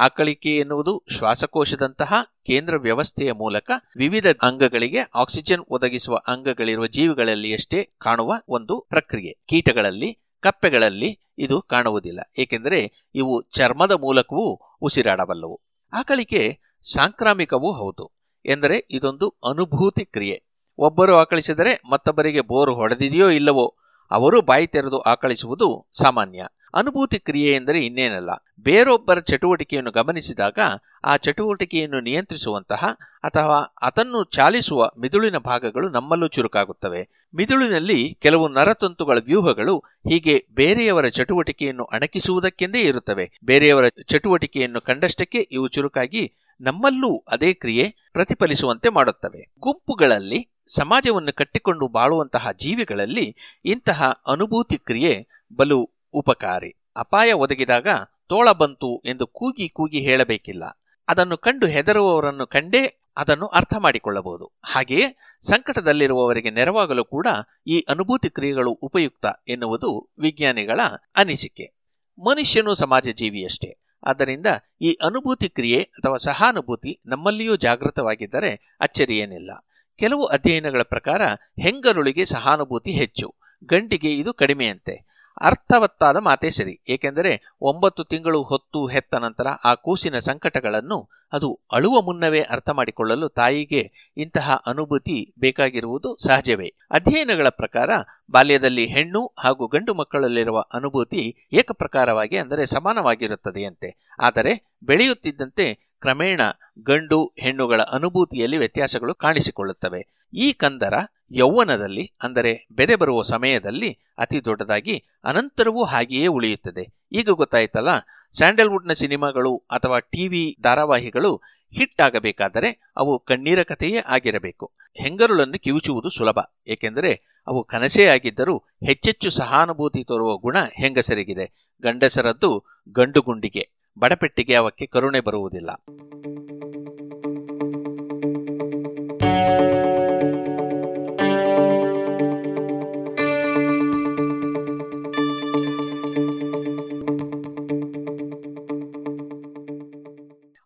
ಆಕಳಿಕೆ ಎನ್ನುವುದು ಶ್ವಾಸಕೋಶದಂತಹ ಕೇಂದ್ರ ವ್ಯವಸ್ಥೆಯ ಮೂಲಕ ವಿವಿಧ ಅಂಗಗಳಿಗೆ ಆಕ್ಸಿಜನ್ ಒದಗಿಸುವ ಅಂಗಗಳಿರುವ ಜೀವಿಗಳಲ್ಲಿಯಷ್ಟೇ ಕಾಣುವ ಒಂದು ಪ್ರಕ್ರಿಯೆ. ಕೀಟಗಳಲ್ಲಿ, ಕಪ್ಪೆಗಳಲ್ಲಿ ಇದು ಕಾಣುವುದಿಲ್ಲ. ಏಕೆಂದರೆ ಇವು ಚರ್ಮದ ಮೂಲಕವೂ ಉಸಿರಾಡಬಲ್ಲವು. ಆಕಳಿಕೆ ಸಾಂಕ್ರಾಮಿಕವೂ ಹೌದು. ಎಂದರೆ ಇದೊಂದು ಅನುಭೂತಿ ಕ್ರಿಯೆ. ಒಬ್ಬರು ಆಕಳಿಸಿದರೆ ಮತ್ತೊಬ್ಬರಿಗೆ ಬೋರು ಹೊಡೆದಿದೆಯೋ ಇಲ್ಲವೋ, ಅವರು ಬಾಯಿ ತೆರೆದು ಆಕಳಿಸುವುದು ಸಾಮಾನ್ಯ. ಅನುಭೂತಿ ಕ್ರಿಯೆ ಎಂದರೆ ಇನ್ನೇನಲ್ಲ. ಬೇರೊಬ್ಬರ ಚಟುವಟಿಕೆಯನ್ನು ಗಮನಿಸಿದಾಗ ಆ ಚಟುವಟಿಕೆಯನ್ನು ನಿಯಂತ್ರಿಸುವಂತಹ ಅಥವಾ ಅದನ್ನು ಚಾಲಿಸುವ ಮಿದುಳಿನ ಭಾಗಗಳು ನಮ್ಮಲ್ಲೂ ಚುರುಕಾಗುತ್ತವೆ. ಮಿದುಳಿನಲ್ಲಿ ಕೆಲವು ನರತಂತುಗಳ ವ್ಯೂಹಗಳು ಹೀಗೆ ಬೇರೆಯವರ ಚಟುವಟಿಕೆಯನ್ನು ಅಣಕಿಸುವುದಕ್ಕೆಂದೇ ಇರುತ್ತವೆ. ಬೇರೆಯವರ ಚಟುವಟಿಕೆಯನ್ನು ಕಂಡಷ್ಟಕ್ಕೆ ಇವು ಚುರುಕಾಗಿ ನಮ್ಮಲ್ಲೂ ಅದೇ ಕ್ರಿಯೆ ಪ್ರತಿಫಲಿಸುವಂತೆ ಮಾಡುತ್ತವೆ. ಗುಂಪುಗಳಲ್ಲಿ ಸಮಾಜವನ್ನು ಕಟ್ಟಿಕೊಂಡು ಬಾಳುವಂತಹ ಜೀವಿಗಳಲ್ಲಿ ಇಂತಹ ಅನುಭೂತಿ ಕ್ರಿಯೆ ಬಲು ಉಪಕಾರಿ. ಅಪಾಯ ಒದಗಿದಾಗ ತೋಳ ಬಂತು ಎಂದು ಕೂಗಿ ಕೂಗಿ ಹೇಳಬೇಕಿಲ್ಲ. ಅದನ್ನು ಕಂಡು ಹೆದರುವವರನ್ನು ಕಂಡೇ ಅದನ್ನು ಅರ್ಥ ಮಾಡಿಕೊಳ್ಳಬಹುದು. ಹಾಗೆಯೇ ಸಂಕಟದಲ್ಲಿರುವವರಿಗೆ ನೆರವಾಗಲು ಕೂಡ ಈ ಅನುಭೂತಿ ಕ್ರಿಯೆಗಳು ಉಪಯುಕ್ತ ಎನ್ನುವುದು ವಿಜ್ಞಾನಿಗಳ ಅನಿಸಿಕೆ. ಮನುಷ್ಯನು ಸಮಾಜ ಜೀವಿಯಷ್ಟೇ ಆದ್ದರಿಂದ ಈ ಅನುಭೂತಿ ಕ್ರಿಯೆ ಅಥವಾ ಸಹಾನುಭೂತಿ ನಮ್ಮಲ್ಲಿಯೂ ಜಾಗೃತವಾಗಿದ್ದರೆ ಅಚ್ಚರಿಯೇನಿಲ್ಲ. ಕೆಲವು ಅಧ್ಯಯನಗಳ ಪ್ರಕಾರ ಹೆಂಗರುಳಿಗೆ ಸಹಾನುಭೂತಿ ಹೆಚ್ಚು ಗಂಟಿಗೆ ಇದು ಕಡಿಮೆಯಂತೆ. ಅರ್ಥವತ್ತಾದ ಮಾತೇ ಸರಿ. ಏಕೆಂದರೆ ಒಂಬತ್ತು ತಿಂಗಳು ಹೊತ್ತು ಹೆತ್ತ ನಂತರ ಆ ಕೂಸಿನ ಸಂಕಟಗಳನ್ನು ಅದು ಅಳುವ ಮುನ್ನವೇ ಅರ್ಥ ಮಾಡಿಕೊಳ್ಳಲು ತಾಯಿಗೆ ಇಂತಹ ಅನುಭೂತಿ ಬೇಕಾಗಿರುವುದು ಸಹಜವೇ. ಅಧ್ಯಯನಗಳ ಪ್ರಕಾರ ಬಾಲ್ಯದಲ್ಲಿ ಹೆಣ್ಣು ಹಾಗೂ ಗಂಡು ಮಕ್ಕಳಲ್ಲಿರುವ ಅನುಭೂತಿ ಏಕಪ್ರಕಾರವಾಗಿ ಅಂದರೆ ಸಮಾನವಾಗಿರುತ್ತದೆಯಂತೆ. ಆದರೆ ಬೆಳೆಯುತ್ತಿದ್ದಂತೆ ಕ್ರಮೇಣ ಗಂಡು ಹೆಣ್ಣುಗಳ ಅನುಭೂತಿಯಲ್ಲಿ ವ್ಯತ್ಯಾಸಗಳು ಕಾಣಿಸಿಕೊಳ್ಳುತ್ತವೆ. ಈ ಕಂದರ ಯೌವನದಲ್ಲಿ, ಅಂದರೆ ಬೆದೆ ಬರುವ ಸಮಯದಲ್ಲಿ ಅತಿ ದೊಡ್ಡದಾಗಿ ಅನಂತರವೂ ಹಾಗೆಯೇ ಉಳಿಯುತ್ತದೆ. ಈಗ ಗೊತ್ತಾಯ್ತಲ್ಲ, ಸ್ಯಾಂಡಲ್ವುಡ್ನ ಸಿನಿಮಾಗಳು ಅಥವಾ ಟಿವಿ ಧಾರಾವಾಹಿಗಳು ಹಿಟ್ ಆಗಬೇಕಾದರೆ ಅವು ಕಣ್ಣೀರ ಕಥೆಯೇ ಆಗಿರಬೇಕು. ಹೆಂಗರುಳನ್ನು ಕಿವುಚುವುದು ಸುಲಭ, ಏಕೆಂದರೆ ಅವು ಕನಸೇ ಆಗಿದ್ದರೂ ಹೆಚ್ಚೆಚ್ಚು ಸಹಾನುಭೂತಿ ತೋರುವ ಗುಣ ಹೆಂಗಸರಿಗಿದೆ. ಗಂಡಸರದ್ದು ಗಂಡುಗುಂಡಿಗೆ ಬಡಪೆಟ್ಟಿಗೆ ಅವಕ್ಕೆ ಕರುಣೆ ಬರುವುದಿಲ್ಲ.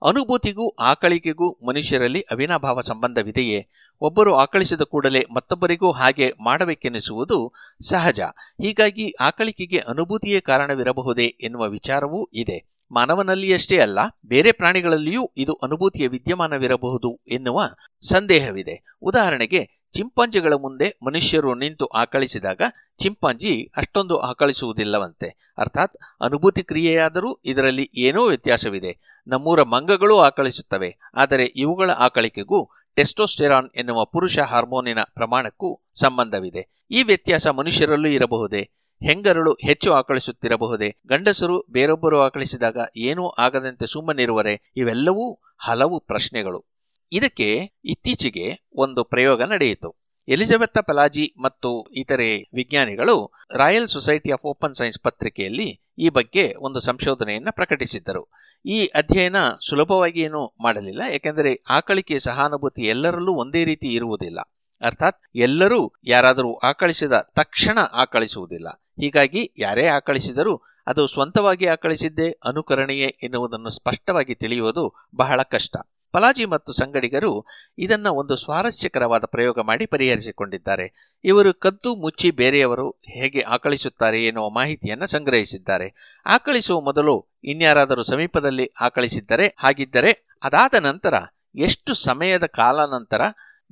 ಅನುಭೂತಿಗೂ ಆಕಳಿಕೆಗೂ ಮನುಷ್ಯರಲ್ಲಿ ಅವಿನಾಭಾವ ಸಂಬಂಧವಿದೆಯೇ? ಒಬ್ಬರು ಆಕಳಿಸಿದ ಕೂಡಲೇ ಮತ್ತೊಬ್ಬರಿಗೂ ಹಾಗೆ ಮಾಡಬೇಕೆನಿಸುವುದು ಸಹಜ. ಹೀಗಾಗಿ ಆಕಳಿಕೆಗೆ ಅನುಭೂತಿಯೇ ಕಾರಣವಿರಬಹುದೇ ಎನ್ನುವ ವಿಚಾರವೂ ಇದೆ. ಮಾನವನಲ್ಲಿಯಷ್ಟೇ ಅಲ್ಲ, ಬೇರೆ ಪ್ರಾಣಿಗಳಲ್ಲಿಯೂ ಇದು ಅನುಭೂತಿಯ ವಿದ್ಯಮಾನವಿರಬಹುದು ಎನ್ನುವ ಸಂದೇಹವಿದೆ. ಉದಾಹರಣೆಗೆ ಚಿಂಪಾಂಜಿಗಳ ಮುಂದೆ ಮನುಷ್ಯರು ನಿಂತು ಆಕಳಿಸಿದಾಗ ಚಿಂಪಾಂಜಿ ಅಷ್ಟೊಂದು ಆಕಳಿಸುವುದಿಲ್ಲವಂತೆ. ಅರ್ಥಾತ್ ಅನುಭೂತಿ ಕ್ರಿಯೆಯಾದರೂ ಇದರಲ್ಲಿ ಏನೋ ವ್ಯತ್ಯಾಸವಿದೆ. ನಮ್ಮೂರ ಮಂಗಗಳೂ ಆಕಳಿಸುತ್ತವೆ. ಆದರೆ ಇವುಗಳ ಆಕಳಿಕೆಗೂ ಟೆಸ್ಟೋಸ್ಟೆರಾನ್ ಎನ್ನುವ ಪುರುಷ ಹಾರ್ಮೋನಿನ ಪ್ರಮಾಣಕ್ಕೂ ಸಂಬಂಧವಿದೆ. ಈ ವ್ಯತ್ಯಾಸ ಮನುಷ್ಯರಲ್ಲೂ ಇರಬಹುದೇ? ಹೆಂಗರಳು ಹೆಚ್ಚು ಆಕಳಿಸುತ್ತಿರಬಹುದೇ? ಗಂಡಸರು ಬೇರೊಬ್ಬರು ಆಕಳಿಸಿದಾಗ ಏನೂ ಆಗದಂತೆ ಸುಮ್ಮನಿರುವರೆ? ಇವೆಲ್ಲವೂ ಹಲವು ಪ್ರಶ್ನೆಗಳು. ಇದಕ್ಕೆ ಇತ್ತೀಚೆಗೆ ಒಂದು ಪ್ರಯೋಗ ನಡೆಯಿತು. ಎಲಿಜಬೆತ್ತ ಪಲಾಜಿ ಮತ್ತು ಇತರೆ ವಿಜ್ಞಾನಿಗಳು Royal Society of Open Science ಪತ್ರಿಕೆಯಲ್ಲಿ ಈ ಬಗ್ಗೆ ಒಂದು ಸಂಶೋಧನೆಯನ್ನು ಪ್ರಕಟಿಸಿದ್ದರು. ಈ ಅಧ್ಯಯನ ಸುಲಭವಾಗಿ ಏನೂ ಮಾಡಲಿಲ್ಲ ಏಕೆಂದರೆ ಆಕಳಿಕೆಯ ಸಹಾನುಭೂತಿ ಎಲ್ಲರಲ್ಲೂ ಒಂದೇ ರೀತಿ ಇರುವುದಿಲ್ಲ. ಅರ್ಥಾತ್ ಎಲ್ಲರೂ ಯಾರಾದರೂ ಆಕಳಿಸಿದ ತಕ್ಷಣ ಆಕಳಿಸುವುದಿಲ್ಲ. ಹೀಗಾಗಿ ಯಾರೇ ಆಕಳಿಸಿದರೂ ಅದು ಸ್ವಂತವಾಗಿ ಆಕಳಿಸಿದ್ದೇ ಅನುಕರಣೆಯೇ ಎನ್ನುವುದನ್ನು ಸ್ಪಷ್ಟವಾಗಿ ತಿಳಿಯುವುದು ಬಹಳ ಕಷ್ಟ. ಪಲಾಜಿ ಮತ್ತು ಸಂಗಡಿಗರು ಇದನ್ನು ಒಂದು ಸ್ವಾರಸ್ಯಕರವಾದ ಪ್ರಯೋಗ ಮಾಡಿ ಪರಿಹರಿಸಿಕೊಂಡಿದ್ದಾರೆ. ಇವರು ಕದ್ದು ಮುಚ್ಚಿ ಬೇರೆಯವರು ಹೇಗೆ ಆಕಳಿಸುತ್ತಾರೆ ಎನ್ನುವ ಮಾಹಿತಿಯನ್ನು ಸಂಗ್ರಹಿಸಿದ್ದಾರೆ. ಆಕಳಿಸುವ ಮೊದಲು ಇನ್ಯಾರಾದರೂ ಸಮೀಪದಲ್ಲಿ ಆಕಳಿಸಿದ್ದರೆ, ಹಾಗಿದ್ದರೆ ಅದಾದ ನಂತರ ಎಷ್ಟು ಸಮಯದ ಕಾಲ ನಂತರ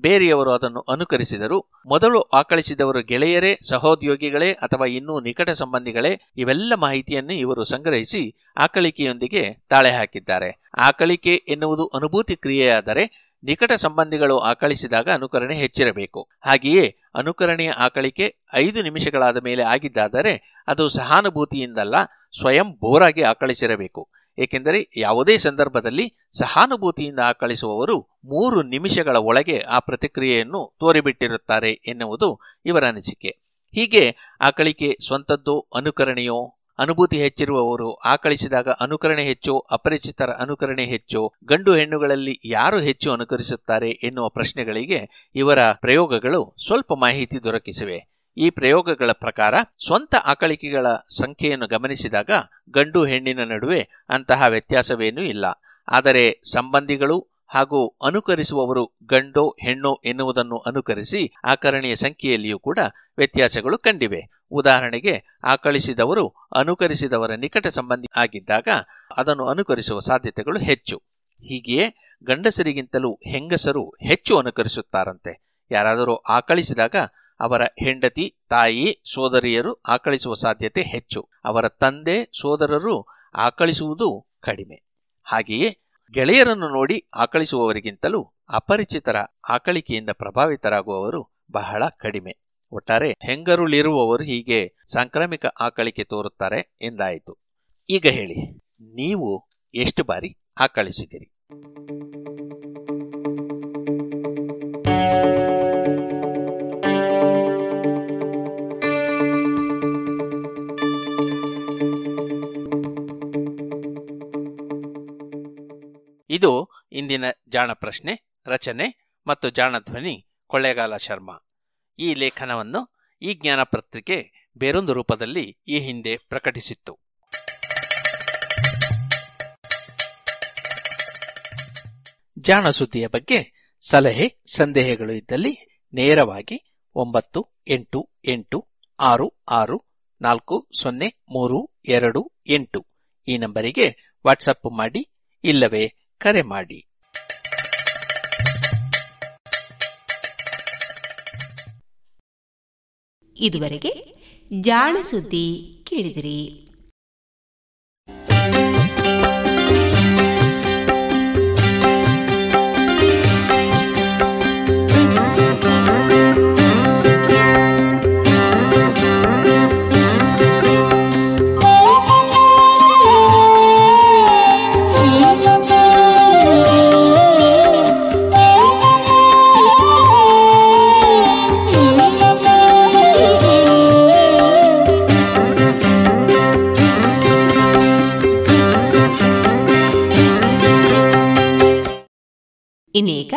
ಬೇರೆಯವರು ಅದನ್ನು ಅನುಕರಿಸಿದರು. ಮೊದಲು ಆಕಳಿಸಿದವರು ಗೆಳೆಯರೇ, ಸಹೋದ್ಯೋಗಿಗಳೇ ಅಥವಾ ಇನ್ನೂ ನಿಕಟ ಸಂಬಂಧಿಗಳೇ, ಇವೆಲ್ಲ ಮಾಹಿತಿಯನ್ನು ಇವರು ಸಂಗ್ರಹಿಸಿ ಆಕಳಿಕೆಯೊಂದಿಗೆ ತಾಳೆ ಹಾಕಿದ್ದಾರೆ. ಆಕಳಿಕೆ ಎನ್ನುವುದು ಅನುಭೂತಿ ಕ್ರಿಯೆಯಾದರೆ ನಿಕಟ ಸಂಬಂಧಿಗಳು ಆಕಳಿಸಿದಾಗ ಅನುಕರಣೆ ಹೆಚ್ಚಿರಬೇಕು. ಹಾಗೆಯೇ ಅನುಕರಣೆಯ ಆಕಳಿಕೆ ಐದು ನಿಮಿಷಗಳಾದ ಮೇಲೆ ಆಗಿದ್ದಾದರೆ ಅದು ಸಹಾನುಭೂತಿಯಿಂದಲ್ಲ, ಸ್ವಯಂ ಬೋರಾಗಿ ಆಕಳಿಸಿರಬೇಕು. ಏಕೆಂದರೆ ಯಾವುದೇ ಸಂದರ್ಭದಲ್ಲಿ ಸಹಾನುಭೂತಿಯಿಂದ ಆಕಳಿಸುವವರು ಮೂರು ನಿಮಿಷಗಳ ಒಳಗೆ ಆ ಪ್ರತಿಕ್ರಿಯೆಯನ್ನು ತೋರಿಬಿಟ್ಟಿರುತ್ತಾರೆ ಎನ್ನುವುದು ಇವರ ಅನಿಸಿಕೆ. ಹೀಗೆ ಆಕಳಿಕೆ ಸ್ವಂತದ್ದು, ಅನುಕರಣೆಯೋ, ಅನುಭೂತಿ ಹೆಚ್ಚಿರುವವರು ಆಕಳಿಸಿದಾಗ ಅನುಕರಣೆ ಹೆಚ್ಚು, ಅಪರಿಚಿತರ ಅನುಕರಣೆ ಹೆಚ್ಚು, ಗಂಡು ಹೆಣ್ಣುಗಳಲ್ಲಿ ಯಾರು ಹೆಚ್ಚು ಅನುಕರಿಸುತ್ತಾರೆ ಎನ್ನುವ ಪ್ರಶ್ನೆಗಳಿಗೆ ಇವರ ಪ್ರಯೋಗಗಳು ಸ್ವಲ್ಪ ಮಾಹಿತಿ ದೊರಕಿಸಿವೆ. ಈ ಪ್ರಯೋಗಗಳ ಪ್ರಕಾರ ಸ್ವಂತ ಆಕಳಿಕೆಗಳ ಸಂಖ್ಯೆಯನ್ನು ಗಮನಿಸಿದಾಗ ಗಂಡು ಹೆಣ್ಣಿನ ನಡುವೆ ಅಂತಹ ವ್ಯತ್ಯಾಸವೇನೂ ಇಲ್ಲ. ಆದರೆ ಸಂಬಂಧಿಗಳು ಹಾಗೂ ಅನುಕರಿಸುವವರು ಗಂಡೋ, ಹೆಣ್ಣೋ ಎನ್ನುವುದನ್ನು ಅನುಕರಿಸಿ ಆಕರಣೆಯ ಸಂಖ್ಯೆಯಲ್ಲಿಯೂ ಕೂಡ ವ್ಯತ್ಯಾಸಗಳು ಕಂಡಿವೆ. ಉದಾಹರಣೆಗೆ, ಆಕಳಿಸಿದವರು ಅನುಕರಿಸಿದವರ ನಿಕಟ ಸಂಬಂಧಿ ಆಗಿದ್ದಾಗ ಅದನ್ನು ಅನುಕರಿಸುವ ಸಾಧ್ಯತೆಗಳು ಹೆಚ್ಚು. ಹೀಗೆಯೇ ಗಂಡಸರಿಗಿಂತಲೂ ಹೆಂಗಸರು ಹೆಚ್ಚು ಅನುಕರಿಸುತ್ತಾರಂತೆ. ಯಾರಾದರೂ ಆಕಳಿಸಿದಾಗ ಅವರ ಹೆಂಡತಿ, ತಾಯಿ, ಸೋದರಿಯರು ಆಕಳಿಸುವ ಸಾಧ್ಯತೆ ಹೆಚ್ಚು. ಅವರ ತಂದೆ, ಸೋದರರು ಆಕಳಿಸುವುದು ಕಡಿಮೆ. ಹಾಗೆಯೇ ಗೆಳೆಯರನ್ನು ನೋಡಿ ಆಕಳಿಸುವವರಿಗಿಂತಲೂ ಅಪರಿಚಿತರ ಆಕಳಿಕೆಯಿಂದ ಪ್ರಭಾವಿತರಾಗುವವರು ಬಹಳ ಕಡಿಮೆ. ಒಟ್ಟಾರೆ ಹೆಂಗರುಳಿರುವವರು ಹೀಗೆ ಸಾಂಕ್ರಾಮಿಕ ಆಕಳಿಕೆ ತೋರುತ್ತಾರೆ ಎಂದಾಯಿತು. ಈಗ ಹೇಳಿ, ನೀವು ಎಷ್ಟು ಬಾರಿ ಆಕಳಿಸಿದಿರಿ? ಇದು ಇಂದಿನ ಜಾಣ ಪ್ರಶ್ನೆ, ರಚನೆ ಮತ್ತು ಜಾಣ ಧ್ವನಿ ಕೊಳ್ಳೇಗಾಲ ಶರ್ಮಾ. ಈ ಲೇಖನವನ್ನು ಈ ಜ್ಞಾನ ಪತ್ರಿಕೆ ಬೇರೊಂದು ರೂಪದಲ್ಲಿ ಈ ಹಿಂದೆ ಪ್ರಕಟಿಸಿತ್ತು. ಜಾಣ ಸುದ್ದಿಯ ಬಗ್ಗೆ ಸಲಹೆ, ಸಂದೇಹಗಳು ಇದ್ದಲ್ಲಿ ನೇರವಾಗಿ ಒಂಬತ್ತು, ಎಂಟು ಎಂಟು, ಆರು ಆರು, ನಾಲ್ಕು, ಸೊನ್ನೆ, ಮೂರು, ಎರಡು, ಎಂಟು ಈ ನಂಬರಿಗೆ ವಾಟ್ಸಪ್ ಮಾಡಿ, ಇಲ್ಲವೇ ಕರೆ ಮಾಡಿ. ಇದುವರೆಗೆ ಜಾಣ ಸುದ್ದಿ ಕೇಳಿದಿರಿ. ಇನ್ನೀಗ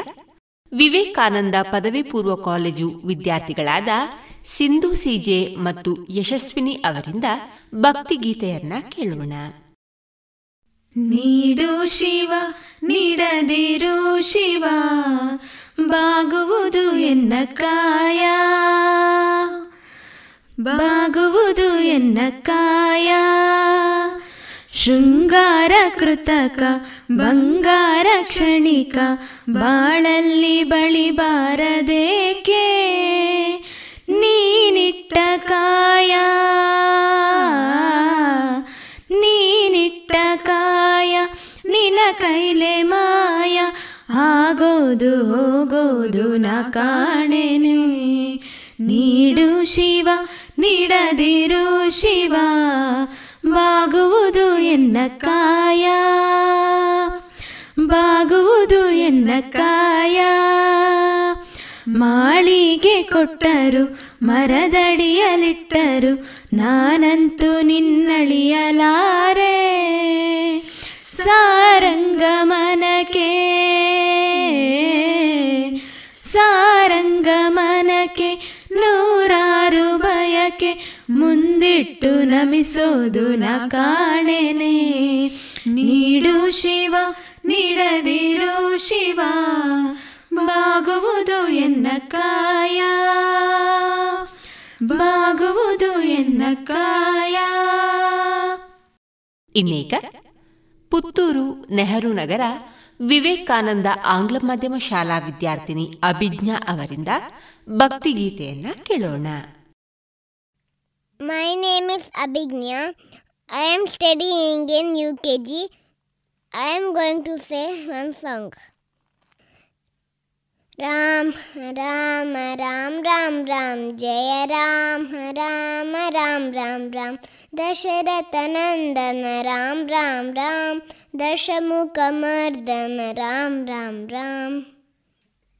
ವಿವೇಕಾನಂದ ಪದವಿ ಪೂರ್ವ ಕಾಲೇಜು ವಿದ್ಯಾರ್ಥಿಗಳಾದ ಸಿಂಧು ಸಿಜೆ ಮತ್ತು ಯಶಸ್ವಿನಿ ಅವರಿಂದ ಭಕ್ತಿಗೀತೆಯನ್ನ ಕೇಳೋಣ. ನೀಡು ಶಿವ, ನೀಡದಿರು ಶಿವ, ಬಾಗುವುದು ಎನ್ನ ಕಾಯ? ಬಾಗುವುದು ಎನ್ನ ಕಾಯ? ಶೃಂಗಾರ ಕೃತಕ ಬಂಗಾರ ಕ್ಷಣಿಕ ಬಾಳಲ್ಲಿ ಬಳಿ ಬಾರದೇಕೆ? ನೀನಿಟ್ಟ ಕಾಯ ನೀನಿಟ್ಟ ಕಾಯ ನಿನ ಕೈಲೆ ಮಾಯ, ಆಗೋದು ಹೋಗೋದು ನ ಕಾಣೆನೆ. ನೀಡು ಶಿವ, ನೀಡದಿರು ಶಿವ ಬಾಗುವುದು ಎನ್ನ ಕಾಯ? ಬಾಗುವುದು ಎನ್ನ ಕಾಯ? ಮಾಳಿಗೆ ಕೊಟ್ಟರು ಮರದಡಿಯಲಿಟ್ಟರು ನಾನಂತೂ ನಿನ್ನಳಿಯಲಾರೆ. ಸಾರಂಗಮನಕೆ ಸಾರಂಗಮನಕೆ ಬಯಕೆ ಮುಂದಿಟ್ಟ ನಮಿಸೋದು ನ ಕಾಣೆನೆ. ನೀಡು ಶಿವ, ನೀಡದಿರು ಶಿವ, ಬಾಗುವುದು ಎನ್ನ ಕಾಯ. ಬಾಗುವುದು ಎನ್ನ ಕಾಯ. ಇನ್ನೀಗ ಪುತ್ತೂರು ನೆಹರು ನಗರ ವಿವೇಕಾನಂದ ಆಂಗ್ಲ ಮಾಧ್ಯಮ ಶಾಲಾ ವಿದ್ಯಾರ್ಥಿನಿ ಅಭಿಜ್ಞಾ ಅವರಿಂದ ಭಕ್ತಿಗೀತೆಯನ್ನ ಕೇಳೋಣ. My name is Abhignya. I am studying in UKG. I am going to say one song. Ram, Ram, Ram, Ram, Ram, Jaya Ram, Ram, Ram, Ram, Ram, Dasharatha Nandana Ram, Ram, Ram, Dashamukha Mardana Ram, Ram, Ram.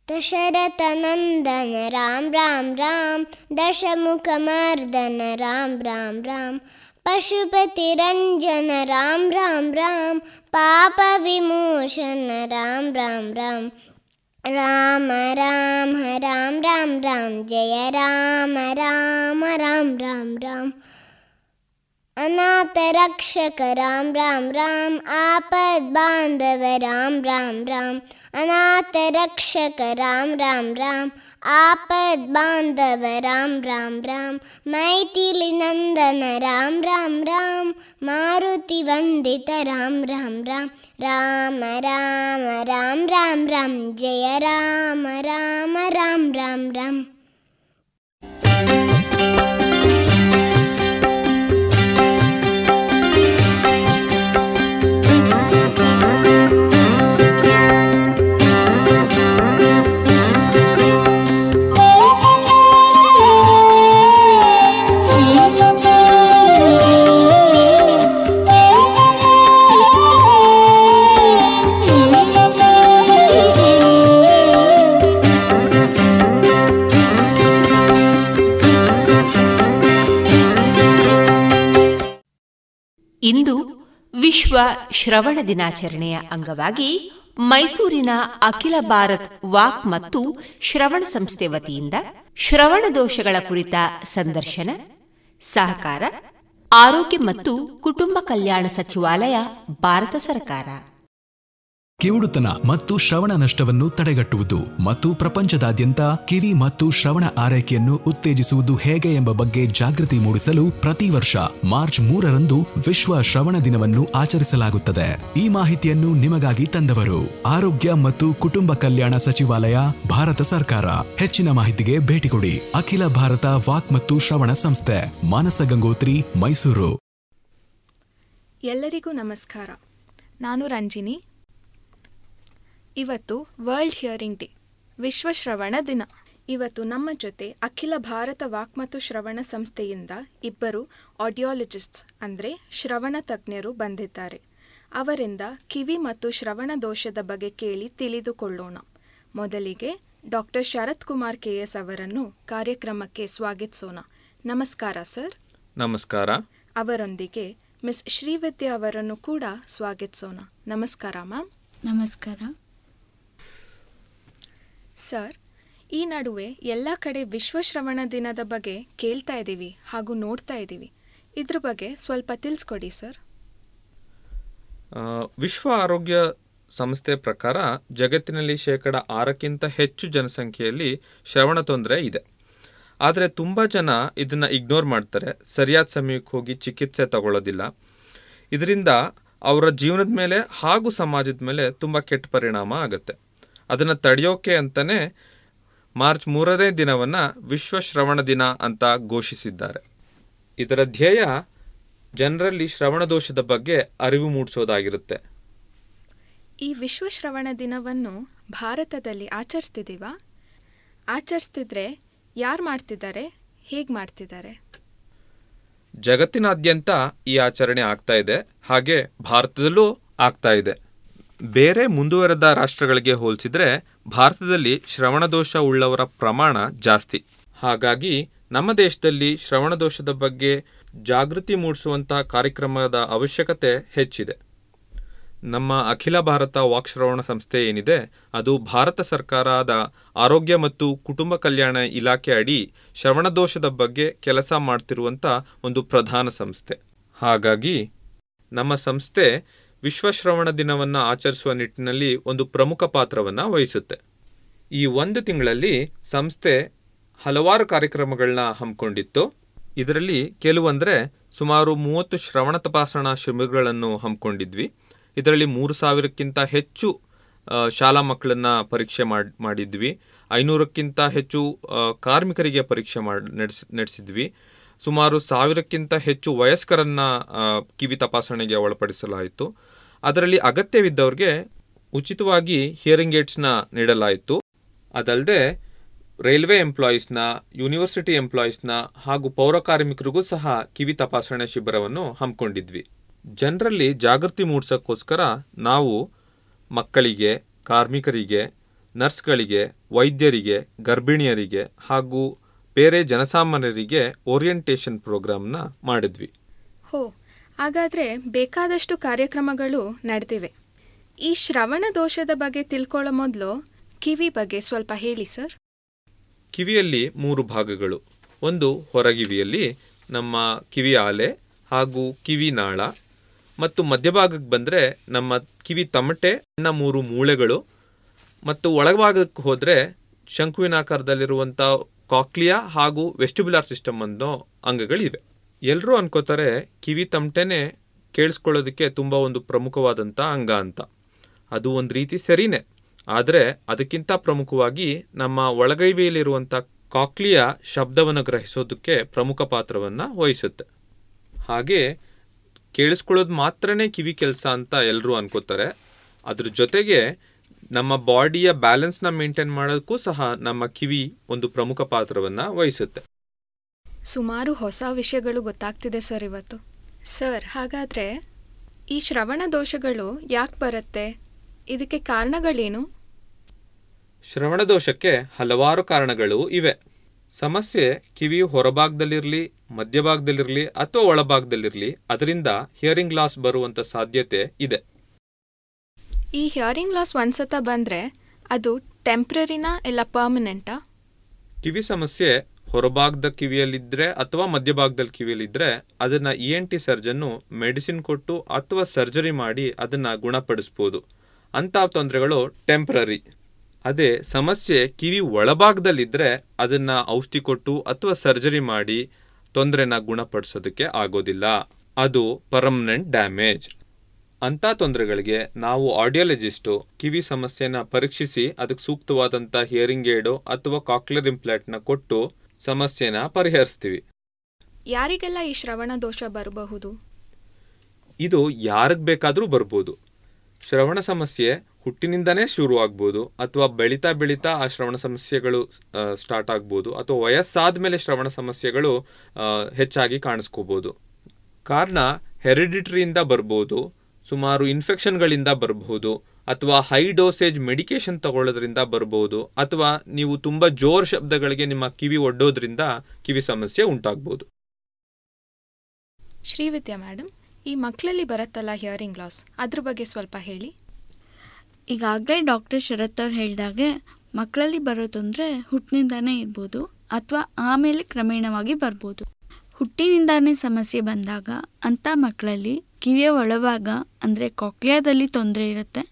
दशरथनन्दन राम राम राम दशमुखमर्दन राम राम राम पशुपतिरञ्जन राम राम राम पापविमोचन राम राम राम राम राम राम राम राम जय राम राम राम राम राम अनाथ रक्षक राम राम राम आपद बांधव राम राम राम अनाथ रक्षक राम राम राम आपद बांधव राम राम राम मैथिली नंदन राम राम राम मारुति वंदित राम राम राम राम राम राम राम राम जय राम राम राम राम राम ಇಂದು ವಿಶ್ವ ಶ್ರವಣ ದಿನಾಚರಣೆಯ ಅಂಗವಾಗಿ ಮೈಸೂರಿನ ಅಖಿಲ ಭಾರತ್ ವಾಕ್ ಮತ್ತು ಶ್ರವಣ ಸಂಸ್ಥೆ ವತಿಯಿಂದ ಶ್ರವಣ ದೋಷಗಳ ಕುರಿತ ಸಂದರ್ಶನ, ಸಹಕಾರ, ಆರೋಗ್ಯ ಮತ್ತು ಕುಟುಂಬ ಕಲ್ಯಾಣ ಸಚಿವಾಲಯ, ಭಾರತ ಸರ್ಕಾರ. ಕಿವುಡುತನ ಮತ್ತು ಶ್ರವಣ ನಷ್ಟವನ್ನು ತಡೆಗಟ್ಟುವುದು ಮತ್ತು ಪ್ರಪಂಚದಾದ್ಯಂತ ಕಿವಿ ಮತ್ತು ಶ್ರವಣ ಆರೈಕೆಯನ್ನು ಉತ್ತೇಜಿಸುವುದು ಹೇಗೆ ಎಂಬ ಬಗ್ಗೆ ಜಾಗೃತಿ ಮೂಡಿಸಲು ಪ್ರತಿ ವರ್ಷ ಮಾರ್ಚ್ ಮೂರರಂದು ವಿಶ್ವ ಶ್ರವಣ ದಿನವನ್ನು ಆಚರಿಸಲಾಗುತ್ತದೆ. ಈ ಮಾಹಿತಿಯನ್ನು ನಿಮಗಾಗಿ ತಂದವರು ಆರೋಗ್ಯ ಮತ್ತು ಕುಟುಂಬ ಕಲ್ಯಾಣ ಸಚಿವಾಲಯ, ಭಾರತ ಸರ್ಕಾರ. ಹೆಚ್ಚಿನ ಮಾಹಿತಿಗೆ ಭೇಟಿ ಕೊಡಿ. ಅಖಿಲ ಭಾರತ ವಾಕ್ ಮತ್ತು ಶ್ರವಣ ಸಂಸ್ಥೆ, ಮಾನಸ ಗಂಗೋತ್ರಿ, ಮೈಸೂರು. ಎಲ್ಲರಿಗೂ ನಮಸ್ಕಾರ. ನಾನು ರಂಜಿನಿ ಇವತ್ತು ವರ್ಲ್ಡ್ ಹಿಯರಿಂಗ್ ಡೇ ವಿಶ್ವ ಶ್ರವಣ ದಿನ. ಇವತ್ತು ನಮ್ಮ ಜೊತೆ ಅಖಿಲ ಭಾರತ ವಾಕ್ ಮತ್ತು ಶ್ರವಣ ಸಂಸ್ಥೆಯಿಂದ ಇಬ್ಬರು ಆಡಿಯಾಲಜಿಸ್ಟ್ಸ್ ಅಂದರೆ ಶ್ರವಣ ತಜ್ಞರು ಬಂದಿದ್ದಾರೆ. ಅವರಿಂದ ಕಿವಿ ಮತ್ತು ಶ್ರವಣ ದೋಷದ ಬಗ್ಗೆ ಕೇಳಿ ತಿಳಿದುಕೊಳ್ಳೋಣ. ಮೊದಲಿಗೆ doctor Sharath Kumar K S ಅವರನ್ನು ಕಾರ್ಯಕ್ರಮಕ್ಕೆ ಸ್ವಾಗತಿಸೋಣ. ನಮಸ್ಕಾರ ಸರ್. ನಮಸ್ಕಾರ. ಅವರೊಂದಿಗೆ ಮಿಸ್ ಶ್ರೀವಿದ್ಯಾ ಅವರನ್ನು ಕೂಡ ಸ್ವಾಗತಿಸೋಣ. ನಮಸ್ಕಾರ ಮ್ಯಾಮ್. ನಮಸ್ಕಾರ. ಸರ್, ಈ ನಡುವೆ ಎಲ್ಲ ಕಡೆ ವಿಶ್ವ ಶ್ರವಣ ದಿನದ ಬಗ್ಗೆ ಕೇಳ್ತಾ ಇದ್ದೀವಿ ಹಾಗೂ ನೋಡ್ತಾ ಇದ್ದೀವಿ. ಇದ್ರ ಬಗ್ಗೆ ಸ್ವಲ್ಪ ತಿಳಿಸ್ಕೊಡಿ ಸರ್. ವಿಶ್ವ ಆರೋಗ್ಯ ಸಂಸ್ಥೆ ಪ್ರಕಾರ ಜಗತ್ತಿನಲ್ಲಿ ಶೇಕಡ ಆರಕ್ಕಿಂತ ಹೆಚ್ಚು ಜನಸಂಖ್ಯೆಯಲ್ಲಿ ಶ್ರವಣ ತೊಂದರೆ ಇದೆ. ಆದರೆ ತುಂಬ ಜನ ಇದನ್ನು ಇಗ್ನೋರ್ ಮಾಡ್ತಾರೆ. ಸರಿಯಾದ ಸಮಯಕ್ಕೆ ಹೋಗಿ ಚಿಕಿತ್ಸೆ ತಗೊಳ್ಳೋದಿಲ್ಲ. ಇದರಿಂದ ಅವರ ಜೀವನದ ಮೇಲೆ ಹಾಗೂ ಸಮಾಜದ ಮೇಲೆ ತುಂಬ ಕೆಟ್ಟ ಪರಿಣಾಮ ಆಗುತ್ತೆ. ಅದನ್ನು ತಡೆಯೋಕೆ ಅಂತಲೇ ಮಾರ್ಚ್ ಮೂರನೇ ದಿನವನ್ನು ವಿಶ್ವ ಶ್ರವಣ ದಿನ ಅಂತ ಘೋಷಿಸಿದ್ದಾರೆ. ಇದರ ಧ್ಯೇಯ ಜನರಲ್ಲಿ ಶ್ರವಣ ದೋಷದ ಬಗ್ಗೆ ಅರಿವು ಮೂಡಿಸೋದಾಗಿರುತ್ತೆ. ಈ ವಿಶ್ವ ಶ್ರವಣ ದಿನವನ್ನು ಭಾರತದಲ್ಲಿ ಆಚರಿಸ್ತಿದ್ದೀವಾ? ಆಚರಿಸ್ತಿದ್ರೆ ಯಾರು ಮಾಡ್ತಿದ್ದಾರೆ? ಹೇಗೆ ಮಾಡ್ತಿದ್ದಾರೆ? ಜಗತ್ತಿನಾದ್ಯಂತ ಈ ಆಚರಣೆ ಆಗ್ತಾ ಇದೆ. ಹಾಗೆ ಭಾರತದಲ್ಲೂ ಆಗ್ತಾ ಇದೆ. ಬೇರೆ ಮುಂದುವರೆದ ರಾಷ್ಟ್ರಗಳಿಗೆ ಹೋಲಿಸಿದ್ರೆ ಭಾರತದಲ್ಲಿ ಶ್ರವಣದೋಷ ಉಳ್ಳವರ ಪ್ರಮಾಣ ಜಾಸ್ತಿ. ಹಾಗಾಗಿ ನಮ್ಮ ದೇಶದಲ್ಲಿ ಶ್ರವಣದೋಷದ ಬಗ್ಗೆ ಜಾಗೃತಿ ಮೂಡಿಸುವಂತಹ ಕಾರ್ಯಕ್ರಮದ ಅವಶ್ಯಕತೆ ಹೆಚ್ಚಿದೆ. ನಮ್ಮ ಅಖಿಲ ಭಾರತ ವಾಕ್ಶ್ರವಣ ಸಂಸ್ಥೆ ಏನಿದೆ, ಅದು ಭಾರತ ಸರ್ಕಾರದ ಆರೋಗ್ಯ ಮತ್ತು ಕುಟುಂಬ ಕಲ್ಯಾಣ ಇಲಾಖೆ ಅಡಿ ಶ್ರವಣದೋಷದ ಬಗ್ಗೆ ಕೆಲಸ ಮಾಡ್ತಿರುವಂಥ ಒಂದು ಪ್ರಧಾನ ಸಂಸ್ಥೆ. ಹಾಗಾಗಿ ನಮ್ಮ ಸಂಸ್ಥೆ ವಿಶ್ವ ಶ್ರವಣ ದಿನವನ್ನು ಆಚರಿಸುವ ನಿಟ್ಟಿನಲ್ಲಿ ಒಂದು ಪ್ರಮುಖ ಪಾತ್ರವನ್ನು ವಹಿಸುತ್ತೆ. ಈ ಒಂದು ತಿಂಗಳಲ್ಲಿ ಸಂಸ್ಥೆ ಹಲವಾರು ಕಾರ್ಯಕ್ರಮಗಳನ್ನ ಹಮ್ಮಿಕೊಂಡಿತ್ತು. ಇದರಲ್ಲಿ ಕೆಲವಂದರೆ ಸುಮಾರು ಮೂವತ್ತು ಶ್ರವಣ ತಪಾಸಣಾ ಶಿಬಿರಗಳನ್ನು ಹಮ್ಮಿಕೊಂಡಿದ್ವಿ. ಇದರಲ್ಲಿ ಮೂರು ಸಾವಿರಕ್ಕಿಂತ ಹೆಚ್ಚು ಶಾಲಾ ಮಕ್ಕಳನ್ನು ಪರೀಕ್ಷೆ ಮಾಡಿ, ಮಾಡಿದ್ವಿ. ಐನೂರಕ್ಕಿಂತ ಹೆಚ್ಚು ಕಾರ್ಮಿಕರಿಗೆ ಪರೀಕ್ಷೆ ಮಾಡಿ, ನಡೆಸ್, ನಡೆಸಿದ್ವಿ. ಸುಮಾರು ಸಾವಿರಕ್ಕಿಂತ ಹೆಚ್ಚು ವಯಸ್ಕರನ್ನು ಕಿವಿ ತಪಾಸಣೆಗೆ ಒಳಪಡಿಸಲಾಯಿತು. ಅದರಲ್ಲಿ ಅಗತ್ಯವಿದ್ದವ್ರಿಗೆ ಉಚಿತವಾಗಿ ಹಿಯರಿಂಗ್ ಏಡ್ಸ್ನ ನೀಡಲಾಯಿತು. ಅದಲ್ಲದೆ ರೈಲ್ವೆ ಎಂಪ್ಲಾಯೀಸ್ನ ಯೂನಿವರ್ಸಿಟಿ ಎಂಪ್ಲಾಯೀಸ್ನ ಹಾಗೂ ಪೌರ ಕಾರ್ಮಿಕರಿಗೂ ಸಹ ಕಿವಿ ತಪಾಸಣೆ ಶಿಬಿರವನ್ನು ಹಮ್ಮಿಕೊಂಡಿದ್ವಿ. ಜನರಲ್ಲಿ ಜಾಗೃತಿ ಮೂಡಿಸೋಕ್ಕೋಸ್ಕರ ನಾವು ಮಕ್ಕಳಿಗೆ, ಕಾರ್ಮಿಕರಿಗೆ, ನರ್ಸ್ಗಳಿಗೆ, ವೈದ್ಯರಿಗೆ, ಗರ್ಭಿಣಿಯರಿಗೆ ಹಾಗೂ ಬೇರೆ ಜನಸಾಮಾನ್ಯರಿಗೆ ಓರಿಯೆಂಟೇಷನ್ ಪ್ರೋಗ್ರಾಮ್ನ ಮಾಡಿದ್ವಿ. ಹಾಗಾದರೆ ಬೇಕಾದಷ್ಟು ಕಾರ್ಯಕ್ರಮಗಳು ನಡೆದಿವೆ. ಈ ಶ್ರವಣ ದೋಷದ ಬಗ್ಗೆ ತಿಳ್ಕೊಳ್ಳೋ ಮೊದಲು ಕಿವಿ ಬಗ್ಗೆ ಸ್ವಲ್ಪ ಹೇಳಿ, ಸರ್. ಕಿವಿಯಲ್ಲಿ ಮೂರು ಭಾಗಗಳು. ಒಂದು ಹೊರಗಿವಿಯಲ್ಲಿ ನಮ್ಮ ಕಿವಿ ಆಲೆ ಹಾಗೂ ಕಿವಿ ನಾಳ. ಮತ್ತು ಮಧ್ಯಭಾಗಕ್ಕೆ ಬಂದರೆ ನಮ್ಮ ಕಿವಿ ತಮಟೆ, ಸಣ್ಣ ಮೂರು ಮೂಳೆಗಳು. ಮತ್ತು ಒಳಭಾಗಕ್ಕೆ ಹೋದರೆ ಶಂಕುವಿನಾಕಾರದಲ್ಲಿರುವಂಥ ಕಾಕ್ಲಿಯಾ ಹಾಗೂ ವೆಸ್ಟಿಬ್ಯುಲಾರ್ ಸಿಸ್ಟಮ್ ಅನ್ನೋ ಅಂಗಗಳಿವೆ. ಎಲ್ಲರೂ ಅನ್ಕೋತಾರೆ ಕಿವಿ ತಮಟೆನೇ ಕೇಳಿಸ್ಕೊಳ್ಳೋದಕ್ಕೆ ತುಂಬ ಒಂದು ಪ್ರಮುಖವಾದಂಥ ಅಂಗ ಅಂತ. ಅದು ಒಂದು ರೀತಿ ಸರಿನೇ. ಆದರೆ ಅದಕ್ಕಿಂತ ಪ್ರಮುಖವಾಗಿ ನಮ್ಮ ಒಳಗೈವಿಯಲ್ಲಿರುವಂಥ ಕಾಕ್ಲಿಯ ಶಬ್ದವನ್ನು ಗ್ರಹಿಸೋದಕ್ಕೆ ಪ್ರಮುಖ ಪಾತ್ರವನ್ನು ವಹಿಸುತ್ತೆ. ಹಾಗೆ ಕೇಳಿಸ್ಕೊಳ್ಳೋದು ಮಾತ್ರನೇ ಕಿವಿ ಕೆಲಸ ಅಂತ ಎಲ್ಲರೂ ಅನ್ಕೋತಾರೆ. ಅದ್ರ ಜೊತೆಗೆ ನಮ್ಮ ಬಾಡಿಯ ಬ್ಯಾಲೆನ್ಸ್ನ ಮೇಂಟೈನ್ ಮಾಡೋದಕ್ಕೂ ಸಹ ನಮ್ಮ ಕಿವಿ ಒಂದು ಪ್ರಮುಖ ಪಾತ್ರವನ್ನು ವಹಿಸುತ್ತೆ. ಸುಮಾರು ಹೊಸ ವಿಷಯಗಳು ಗೊತ್ತಾಗ್ತಿದೆ ಸರ್ ಇವತ್ತು. ಸರ್ ಹಾಗಾದರೆ ಈ ಶ್ರವಣ ದೋಷಗಳು ಯಾಕೆ ಬರುತ್ತೆ? ಇದಕ್ಕೆ ಕಾರಣಗಳೇನು? ಶ್ರವಣ ದೋಷಕ್ಕೆ ಹಲವಾರು ಕಾರಣಗಳು ಇವೆ. ಸಮಸ್ಯೆ ಕಿವಿ ಹೊರಭಾಗದಲ್ಲಿರಲಿ ಮಧ್ಯಭಾಗದಲ್ಲಿರಲಿ ಅಥವಾ ಒಳಭಾಗದಲ್ಲಿರಲಿ ಅದರಿಂದ ಹಿಯರಿಂಗ್ ಲಾಸ್ ಬರುವಂಥ ಸಾಧ್ಯತೆ ಇದೆ. ಈ ಹಿಯರಿಂಗ್ ಲಾಸ್ ಒಂದ್ಸತ ಬಂದರೆ ಅದು ಟೆಂಪ್ರರಿನಾ ಇಲ್ಲ ಪರ್ಮನೆಂಟಾ ಕಿವಿ ಸಮಸ್ಯೆ ಹೊರಭಾಗದ ಕಿವಿಯಲ್ಲಿದ್ದರೆ ಅಥವಾ ಮಧ್ಯಭಾಗದಲ್ಲಿ ಕಿವಿಯಲ್ಲಿದ್ದರೆ ಅದನ್ನು ಇ ಎನ್ ಟಿ ಸರ್ಜನ್ನು ಮೆಡಿಸಿನ್ ಕೊಟ್ಟು ಅಥವಾ ಸರ್ಜರಿ ಮಾಡಿ ಅದನ್ನು ಗುಣಪಡಿಸ್ಬೋದು. ಅಂಥ ತೊಂದರೆಗಳು ಟೆಂಪ್ರರಿ ಅದೇ ಸಮಸ್ಯೆ ಕಿವಿ ಒಳಭಾಗದಲ್ಲಿದ್ದರೆ ಅದನ್ನು ಔಷಧಿ ಕೊಟ್ಟು ಅಥವಾ ಸರ್ಜರಿ ಮಾಡಿ ತೊಂದರೆನ ಗುಣಪಡಿಸೋದಕ್ಕೆ ಆಗೋದಿಲ್ಲ. ಅದು ಪರ್ಮನೆಂಟ್ ಡ್ಯಾಮೇಜ್ ಅಂಥ ತೊಂದರೆಗಳಿಗೆ ನಾವು ಆಡಿಯಾಲಜಿಸ್ಟು ಕಿವಿ ಸಮಸ್ಯೆನ ಪರೀಕ್ಷಿಸಿ ಅದಕ್ಕೆ ಸೂಕ್ತವಾದಂಥ ಹಿಯರಿಂಗ್ ಏಡು ಅಥವಾ ಕಾಕ್ಲರ್ ಇಂಪ್ಲಾಂಟ್ನ ಕೊಟ್ಟು ಸಮಸ್ಯೆನ ಪರಿಹರಿಸ್ತೀವಿ. ಯಾರಿಗೆಲ್ಲ ಈ ಶ್ರವಣ ದೋಷ ಬರಬಹುದು? ಇದು ಯಾರಿಗೆ ಬೇಕಾದರೂ ಬರ್ಬೋದು. ಶ್ರವಣ ಸಮಸ್ಯೆ ಹುಟ್ಟಿನಿಂದನೇ ಶುರು ಆಗ್ಬೋದು ಅಥವಾ ಬೆಳೀತಾ ಬೆಳೀತಾ ಆ ಶ್ರವಣ ಸಮಸ್ಯೆಗಳು ಸ್ಟಾರ್ಟ್ ಆಗ್ಬೋದು ಅಥವಾ ವಯಸ್ಸಾದ ಮೇಲೆ ಶ್ರವಣ ಸಮಸ್ಯೆಗಳು ಹೆಚ್ಚಾಗಿ ಕಾಣಿಸ್ಕೋಬೋದು. ಕಾರಣ ಹೆರಿಡಿಟ್ರಿಯಿಂದ ಬರ್ಬೋದು ಸುಮಾರು ಇನ್ಫೆಕ್ಷನ್ಗಳಿಂದ ಬರಬಹುದು ಅಥವಾ ಹೈ ಡೋಸೇಜ್ ಮೆಡಿಕೇಶನ್ ತಗೊಳ್ಳೋದ್ರಿಂದ ಬರ್ಬೋದು ಅಥವಾ ನೀವು ತುಂಬ ಜೋರ್ ಶಬ್ದಗಳಿಗೆ ನಿಮ್ಮ ಕಿವಿ ಒಡ್ಡೋದ್ರಿಂದ ಕಿವಿ ಸಮಸ್ಯೆ ಉಂಟಾಗ್ಬೋದು. ಶ್ರೀವಿದ್ಯಾ ಮೇಡಮ್ ಈ ಮಕ್ಕಳಲ್ಲಿ ಬರುತ್ತಲ್ಲ ಹಿಯರಿಂಗ್ ಲಾಸ್ ಅದ್ರ ಬಗ್ಗೆ ಸ್ವಲ್ಪ ಹೇಳಿ. ಈಗಾಗಲೇ ಡಾಕ್ಟರ್ ಶರತ್ ಅವ್ರು ಹೇಳಿದಾಗೆ ಮಕ್ಕಳಲ್ಲಿ ಬರೋ ತೊಂದರೆ ಹುಟ್ಟಿನಿಂದಾನೇ ಇರ್ಬೋದು ಅಥವಾ ಆಮೇಲೆ ಕ್ರಮೇಣವಾಗಿ ಬರ್ಬೋದು. ಹುಟ್ಟಿನಿಂದಾನೇ ಸಮಸ್ಯೆ ಬಂದಾಗ ಅಂಥ ಮಕ್ಕಳಲ್ಲಿ ಕಿವಿಯ ಒಳಭಾಗ ಅಂದರೆ ಕಾಕ್ಲಿಯಾದಲ್ಲಿ ತೊಂದರೆ ಇರುತ್ತೆ.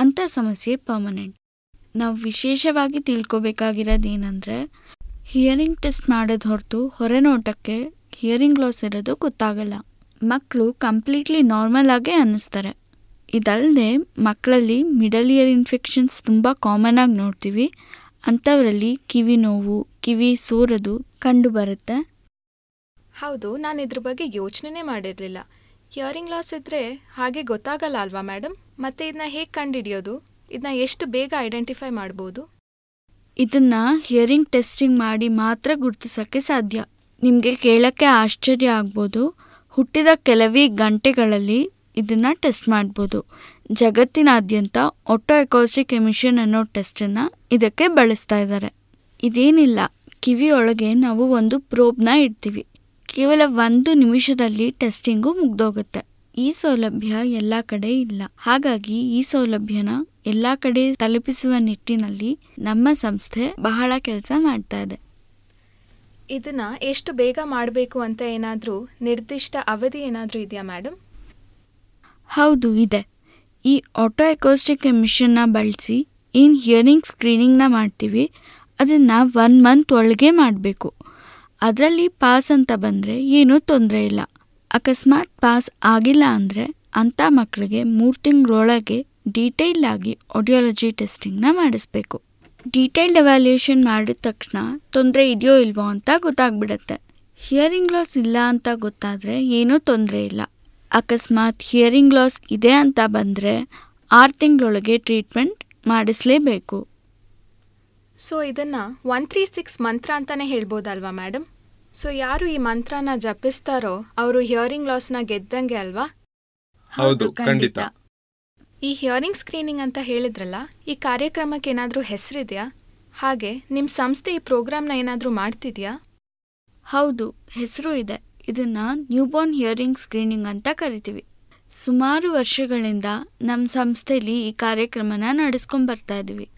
ಅಂಥ ಸಮಸ್ಯೆ ಪರ್ಮನೆಂಟ್ ನಾವು ವಿಶೇಷವಾಗಿ ತಿಳ್ಕೊಬೇಕಾಗಿರೋದು ಏನಂದರೆ ಹಿಯರಿಂಗ್ ಟೆಸ್ಟ್ ಮಾಡೋದು ಹೊರತು ಹೊರನೋಟಕ್ಕೆ ಹಿಯರಿಂಗ್ ಲಾಸ್ ಇರೋದು ಗೊತ್ತಾಗಲ್ಲ. ಮಕ್ಕಳು ಕಂಪ್ಲೀಟ್ಲಿ ನಾರ್ಮಲ್ ಆಗೇ ಅನ್ನಿಸ್ತಾರೆ. ಇದಲ್ಲದೆ ಮಕ್ಕಳಲ್ಲಿ ಮಿಡಲ್ ಇಯರ್ ಇನ್ಫೆಕ್ಷನ್ಸ್ ತುಂಬ ಕಾಮನ್ ಆಗಿ ನೋಡ್ತೀವಿ. ಅಂಥವರಲ್ಲಿ ಕಿವಿ ನೋವು, ಕಿವಿ ಸೋರೋದು ಕಂಡು ಬರುತ್ತೆ. ಹೌದು, ನಾನು ಇದ್ರ ಬಗ್ಗೆ ಯೋಚನೆನೇ ಮಾಡಿರಲಿಲ್ಲ. ಹಿಯರಿಂಗ್ ಲಾಸ್ ಇದ್ದರೆ ಹಾಗೆ ಗೊತ್ತಾಗಲ್ಲ ಅಲ್ವಾ ಮೇಡಮ್ ಮತ್ತೆ ಇದನ್ನ ಹೇಗೆ ಕಂಡುಹಿಡಿಯೋದು ಇದನ್ನ ಎಷ್ಟು ಬೇಗ ಐಡೆಂಟಿಫೈ ಮಾಡ್ಬೋದು? ಇದನ್ನ ಹಿಯರಿಂಗ್ ಟೆಸ್ಟಿಂಗ್ ಮಾಡಿ ಮಾತ್ರ ಗುರುತಿಸೋಕ್ಕೆ ಸಾಧ್ಯ. ನಿಮಗೆ ಕೇಳೋಕ್ಕೆ ಆಶ್ಚರ್ಯ ಆಗ್ಬೋದು. ಹುಟ್ಟಿದ ಕೆಲವೇ ಗಂಟೆಗಳಲ್ಲಿ ಇದನ್ನು ಟೆಸ್ಟ್ ಮಾಡ್ಬೋದು. ಜಗತ್ತಿನಾದ್ಯಂತ ಒಟೋ ಎಕೋಸ್ಟಿಕ್ ಎಮಿಷನ್ ಅನ್ನೋ ಟೆಸ್ಟನ್ನು ಇದಕ್ಕೆ ಬಳಸ್ತಾ ಇದ್ದಾರೆ. ಇದೇನಿಲ್ಲ, ಕಿವಿಯೊಳಗೆ ನಾವು ಒಂದು ಪ್ರೋಬ್ನ ಇಡ್ತೀವಿ. ಕೇವಲ ಒಂದು ನಿಮಿಷದಲ್ಲಿ ಟೆಸ್ಟಿಂಗು ಮುಗ್ದೋಗುತ್ತೆ. ಈ ಸೌಲಭ್ಯ ಎಲ್ಲ ಕಡೆ ಇಲ್ಲ. ಹಾಗಾಗಿ ಈ ಸೌಲಭ್ಯನ ಎಲ್ಲ ಕಡೆ ತಲುಪಿಸುವ ನಿಟ್ಟಿನಲ್ಲಿ ನಮ್ಮ ಸಂಸ್ಥೆ ಬಹಳ ಕೆಲಸ ಮಾಡ್ತಾ ಇದೆ. ಇದನ್ನ ಎಷ್ಟು ಬೇಗ ಮಾಡಬೇಕು ಅಂತ ಏನಾದರೂ ನಿರ್ದಿಷ್ಟ ಅವಧಿ ಏನಾದರೂ ಇದೆಯಾ ಮೇಡಮ್ ಹೌದು ಇದೆ. ಈ ಆಟೋ ಎಕೋಸ್ಟಿಕ್ ಎಮಿಷನ್ನ ಬಳಸಿ ಏನು ಹಿಯರಿಂಗ್ ಸ್ಕ್ರೀನಿಂಗ್ನ ಮಾಡ್ತೀವಿ. ಅದನ್ನು ಒನ್ ಮಂತ್ ಒಳಗೆ ಮಾಡಬೇಕು. ಅದರಲ್ಲಿ ಪಾಸ್ ಅಂತ ಬಂದರೆ ಏನೂ ತೊಂದರೆ ಇಲ್ಲ. ಅಕಸ್ಮಾತ್ ಪಾಸ್ ಆಗಿಲ್ಲ ಅಂದರೆ ಅಂಥ ಮಕ್ಕಳಿಗೆ ಮೂರು ತಿಂಗಳೊಳಗೆ ಡೀಟೇಲ್ ಆಗಿ ಆಡಿಯಾಲಜಿ ಟೆಸ್ಟಿಂಗ್ನ ಮಾಡಿಸ್ಬೇಕು. ಡೀಟೇಲ್ಡ್ ಎವ್ಯಾಲ್ಯೂಯೇಷನ್ ಮಾಡಿದ ತಕ್ಷಣ ತೊಂದರೆ ಇದೆಯೋ ಇಲ್ವೋ ಅಂತ ಗೊತ್ತಾಗ್ಬಿಡತ್ತೆ. ಹಿಯರಿಂಗ್ ಲಾಸ್ ಇಲ್ಲ ಅಂತ ಗೊತ್ತಾದರೆ ಏನೂ ತೊಂದರೆ ಇಲ್ಲ. ಅಕಸ್ಮಾತ್ ಹಿಯರಿಂಗ್ ಲಾಸ್ ಇದೆ ಅಂತ ಬಂದರೆ ಆರು ತಿಂಗಳೊಳಗೆ ಟ್ರೀಟ್ಮೆಂಟ್ ಮಾಡಿಸ್ಲೇಬೇಕು. ಸೊ ಇದನ್ನು ಒನ್ ತ್ರೀ ಸಿಕ್ಸ್ ಮಂತ್ರ ಅಂತಲೇ ಹೇಳ್ಬೋದಲ್ವಾ ಮೇಡಮ್ ಸೊ ಯಾರು ಈ ಮಂತ್ರನ ಜಪಿಸ್ತಾರೋ ಅವರು ಹಿಯರಿಂಗ್ ಲಾಸ್ನ ಗೆದ್ದಂಗೆ ಅಲ್ವಾ? ಹೌದು ಖಂಡಿತ. ಈ ಹಿಯರಿಂಗ್ ಸ್ಕ್ರೀನಿಂಗ್ ಅಂತ ಹೇಳಿದ್ರಲ್ಲ ಈ ಕಾರ್ಯಕ್ರಮಕ್ಕೆ ಏನಾದರೂ ಹೆಸರಿದೆಯಾ? ಹಾಗೆ ನಿಮ್ಮ ಸಂಸ್ಥೆ ಈ ಪ್ರೋಗ್ರಾಮ್ನ ಏನಾದರೂ ಮಾಡ್ತಿದ್ಯಾ? ಹೌದು ಹೆಸರು ಇದೆ. ಇದನ್ನ ನ್ಯೂಬೋರ್ನ್ ಹಿಯರಿಂಗ್ ಸ್ಕ್ರೀನಿಂಗ್ ಅಂತ ಕರಿತೀವಿ. ಸುಮಾರು ವರ್ಷಗಳಿಂದ ನಮ್ಮ ಸಂಸ್ಥೆಯಲ್ಲಿ ಈ ಕಾರ್ಯಕ್ರಮನ ನಡೆಸ್ಕೊಂಡ್ ಬರ್ತಾ ಇದೀವಿ.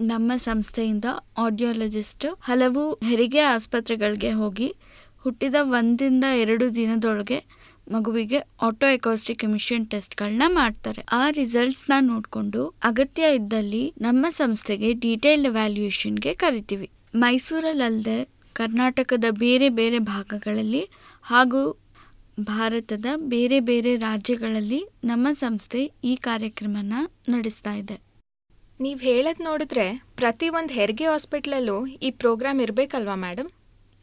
ನಮ್ಮ ಸಂಸ್ಥೆಯಿಂದ ಆಡಿಯಾಲಜಿಸ್ಟ್ ಹಲವು ಹೆರಿಗೆ ಆಸ್ಪತ್ರೆಗಳಿಗೆ ಹೋಗಿ ಹುಟ್ಟಿದ ಒಂದಿಂದ ಎರಡು ದಿನದೊಳಗೆ ಮಗುವಿಗೆ ಆಟೋ ಎಕೋಸ್ಟಿಕ್ ಎಮಿಷನ್ ಟೆಸ್ಟ್ಗಳನ್ನ ಮಾಡ್ತಾರೆ. ಆ ರಿಸಲ್ಟ್ಸ್ನ ನೋಡಿಕೊಂಡು ಅಗತ್ಯ ಇದ್ದಲ್ಲಿ ನಮ್ಮ ಸಂಸ್ಥೆಗೆ ಡೀಟೇಲ್ಡ್ ವ್ಯಾಲ್ಯೂಯೇಷನ್ಗೆ ಕರಿತೀವಿ. ಮೈಸೂರಲ್ಲದೆ ಕರ್ನಾಟಕದ ಬೇರೆ ಬೇರೆ ಭಾಗಗಳಲ್ಲಿ ಹಾಗೂ ಭಾರತದ ಬೇರೆ ಬೇರೆ ರಾಜ್ಯಗಳಲ್ಲಿ ನಮ್ಮ ಸಂಸ್ಥೆ ಈ ಕಾರ್ಯಕ್ರಮನ ನಡೆಸ್ತಾ ಇದೆ. ನೀವು ಹೇಳೋದು ನೋಡಿದ್ರೆ ಪ್ರತಿ ಒಂದು ಹೆರಿಗೆ ಹಾಸ್ಪಿಟ್ಲಲ್ಲೂ ಈ ಪ್ರೋಗ್ರಾಮ್ ಇರಬೇಕಲ್ವಾ ಮೇಡಮ್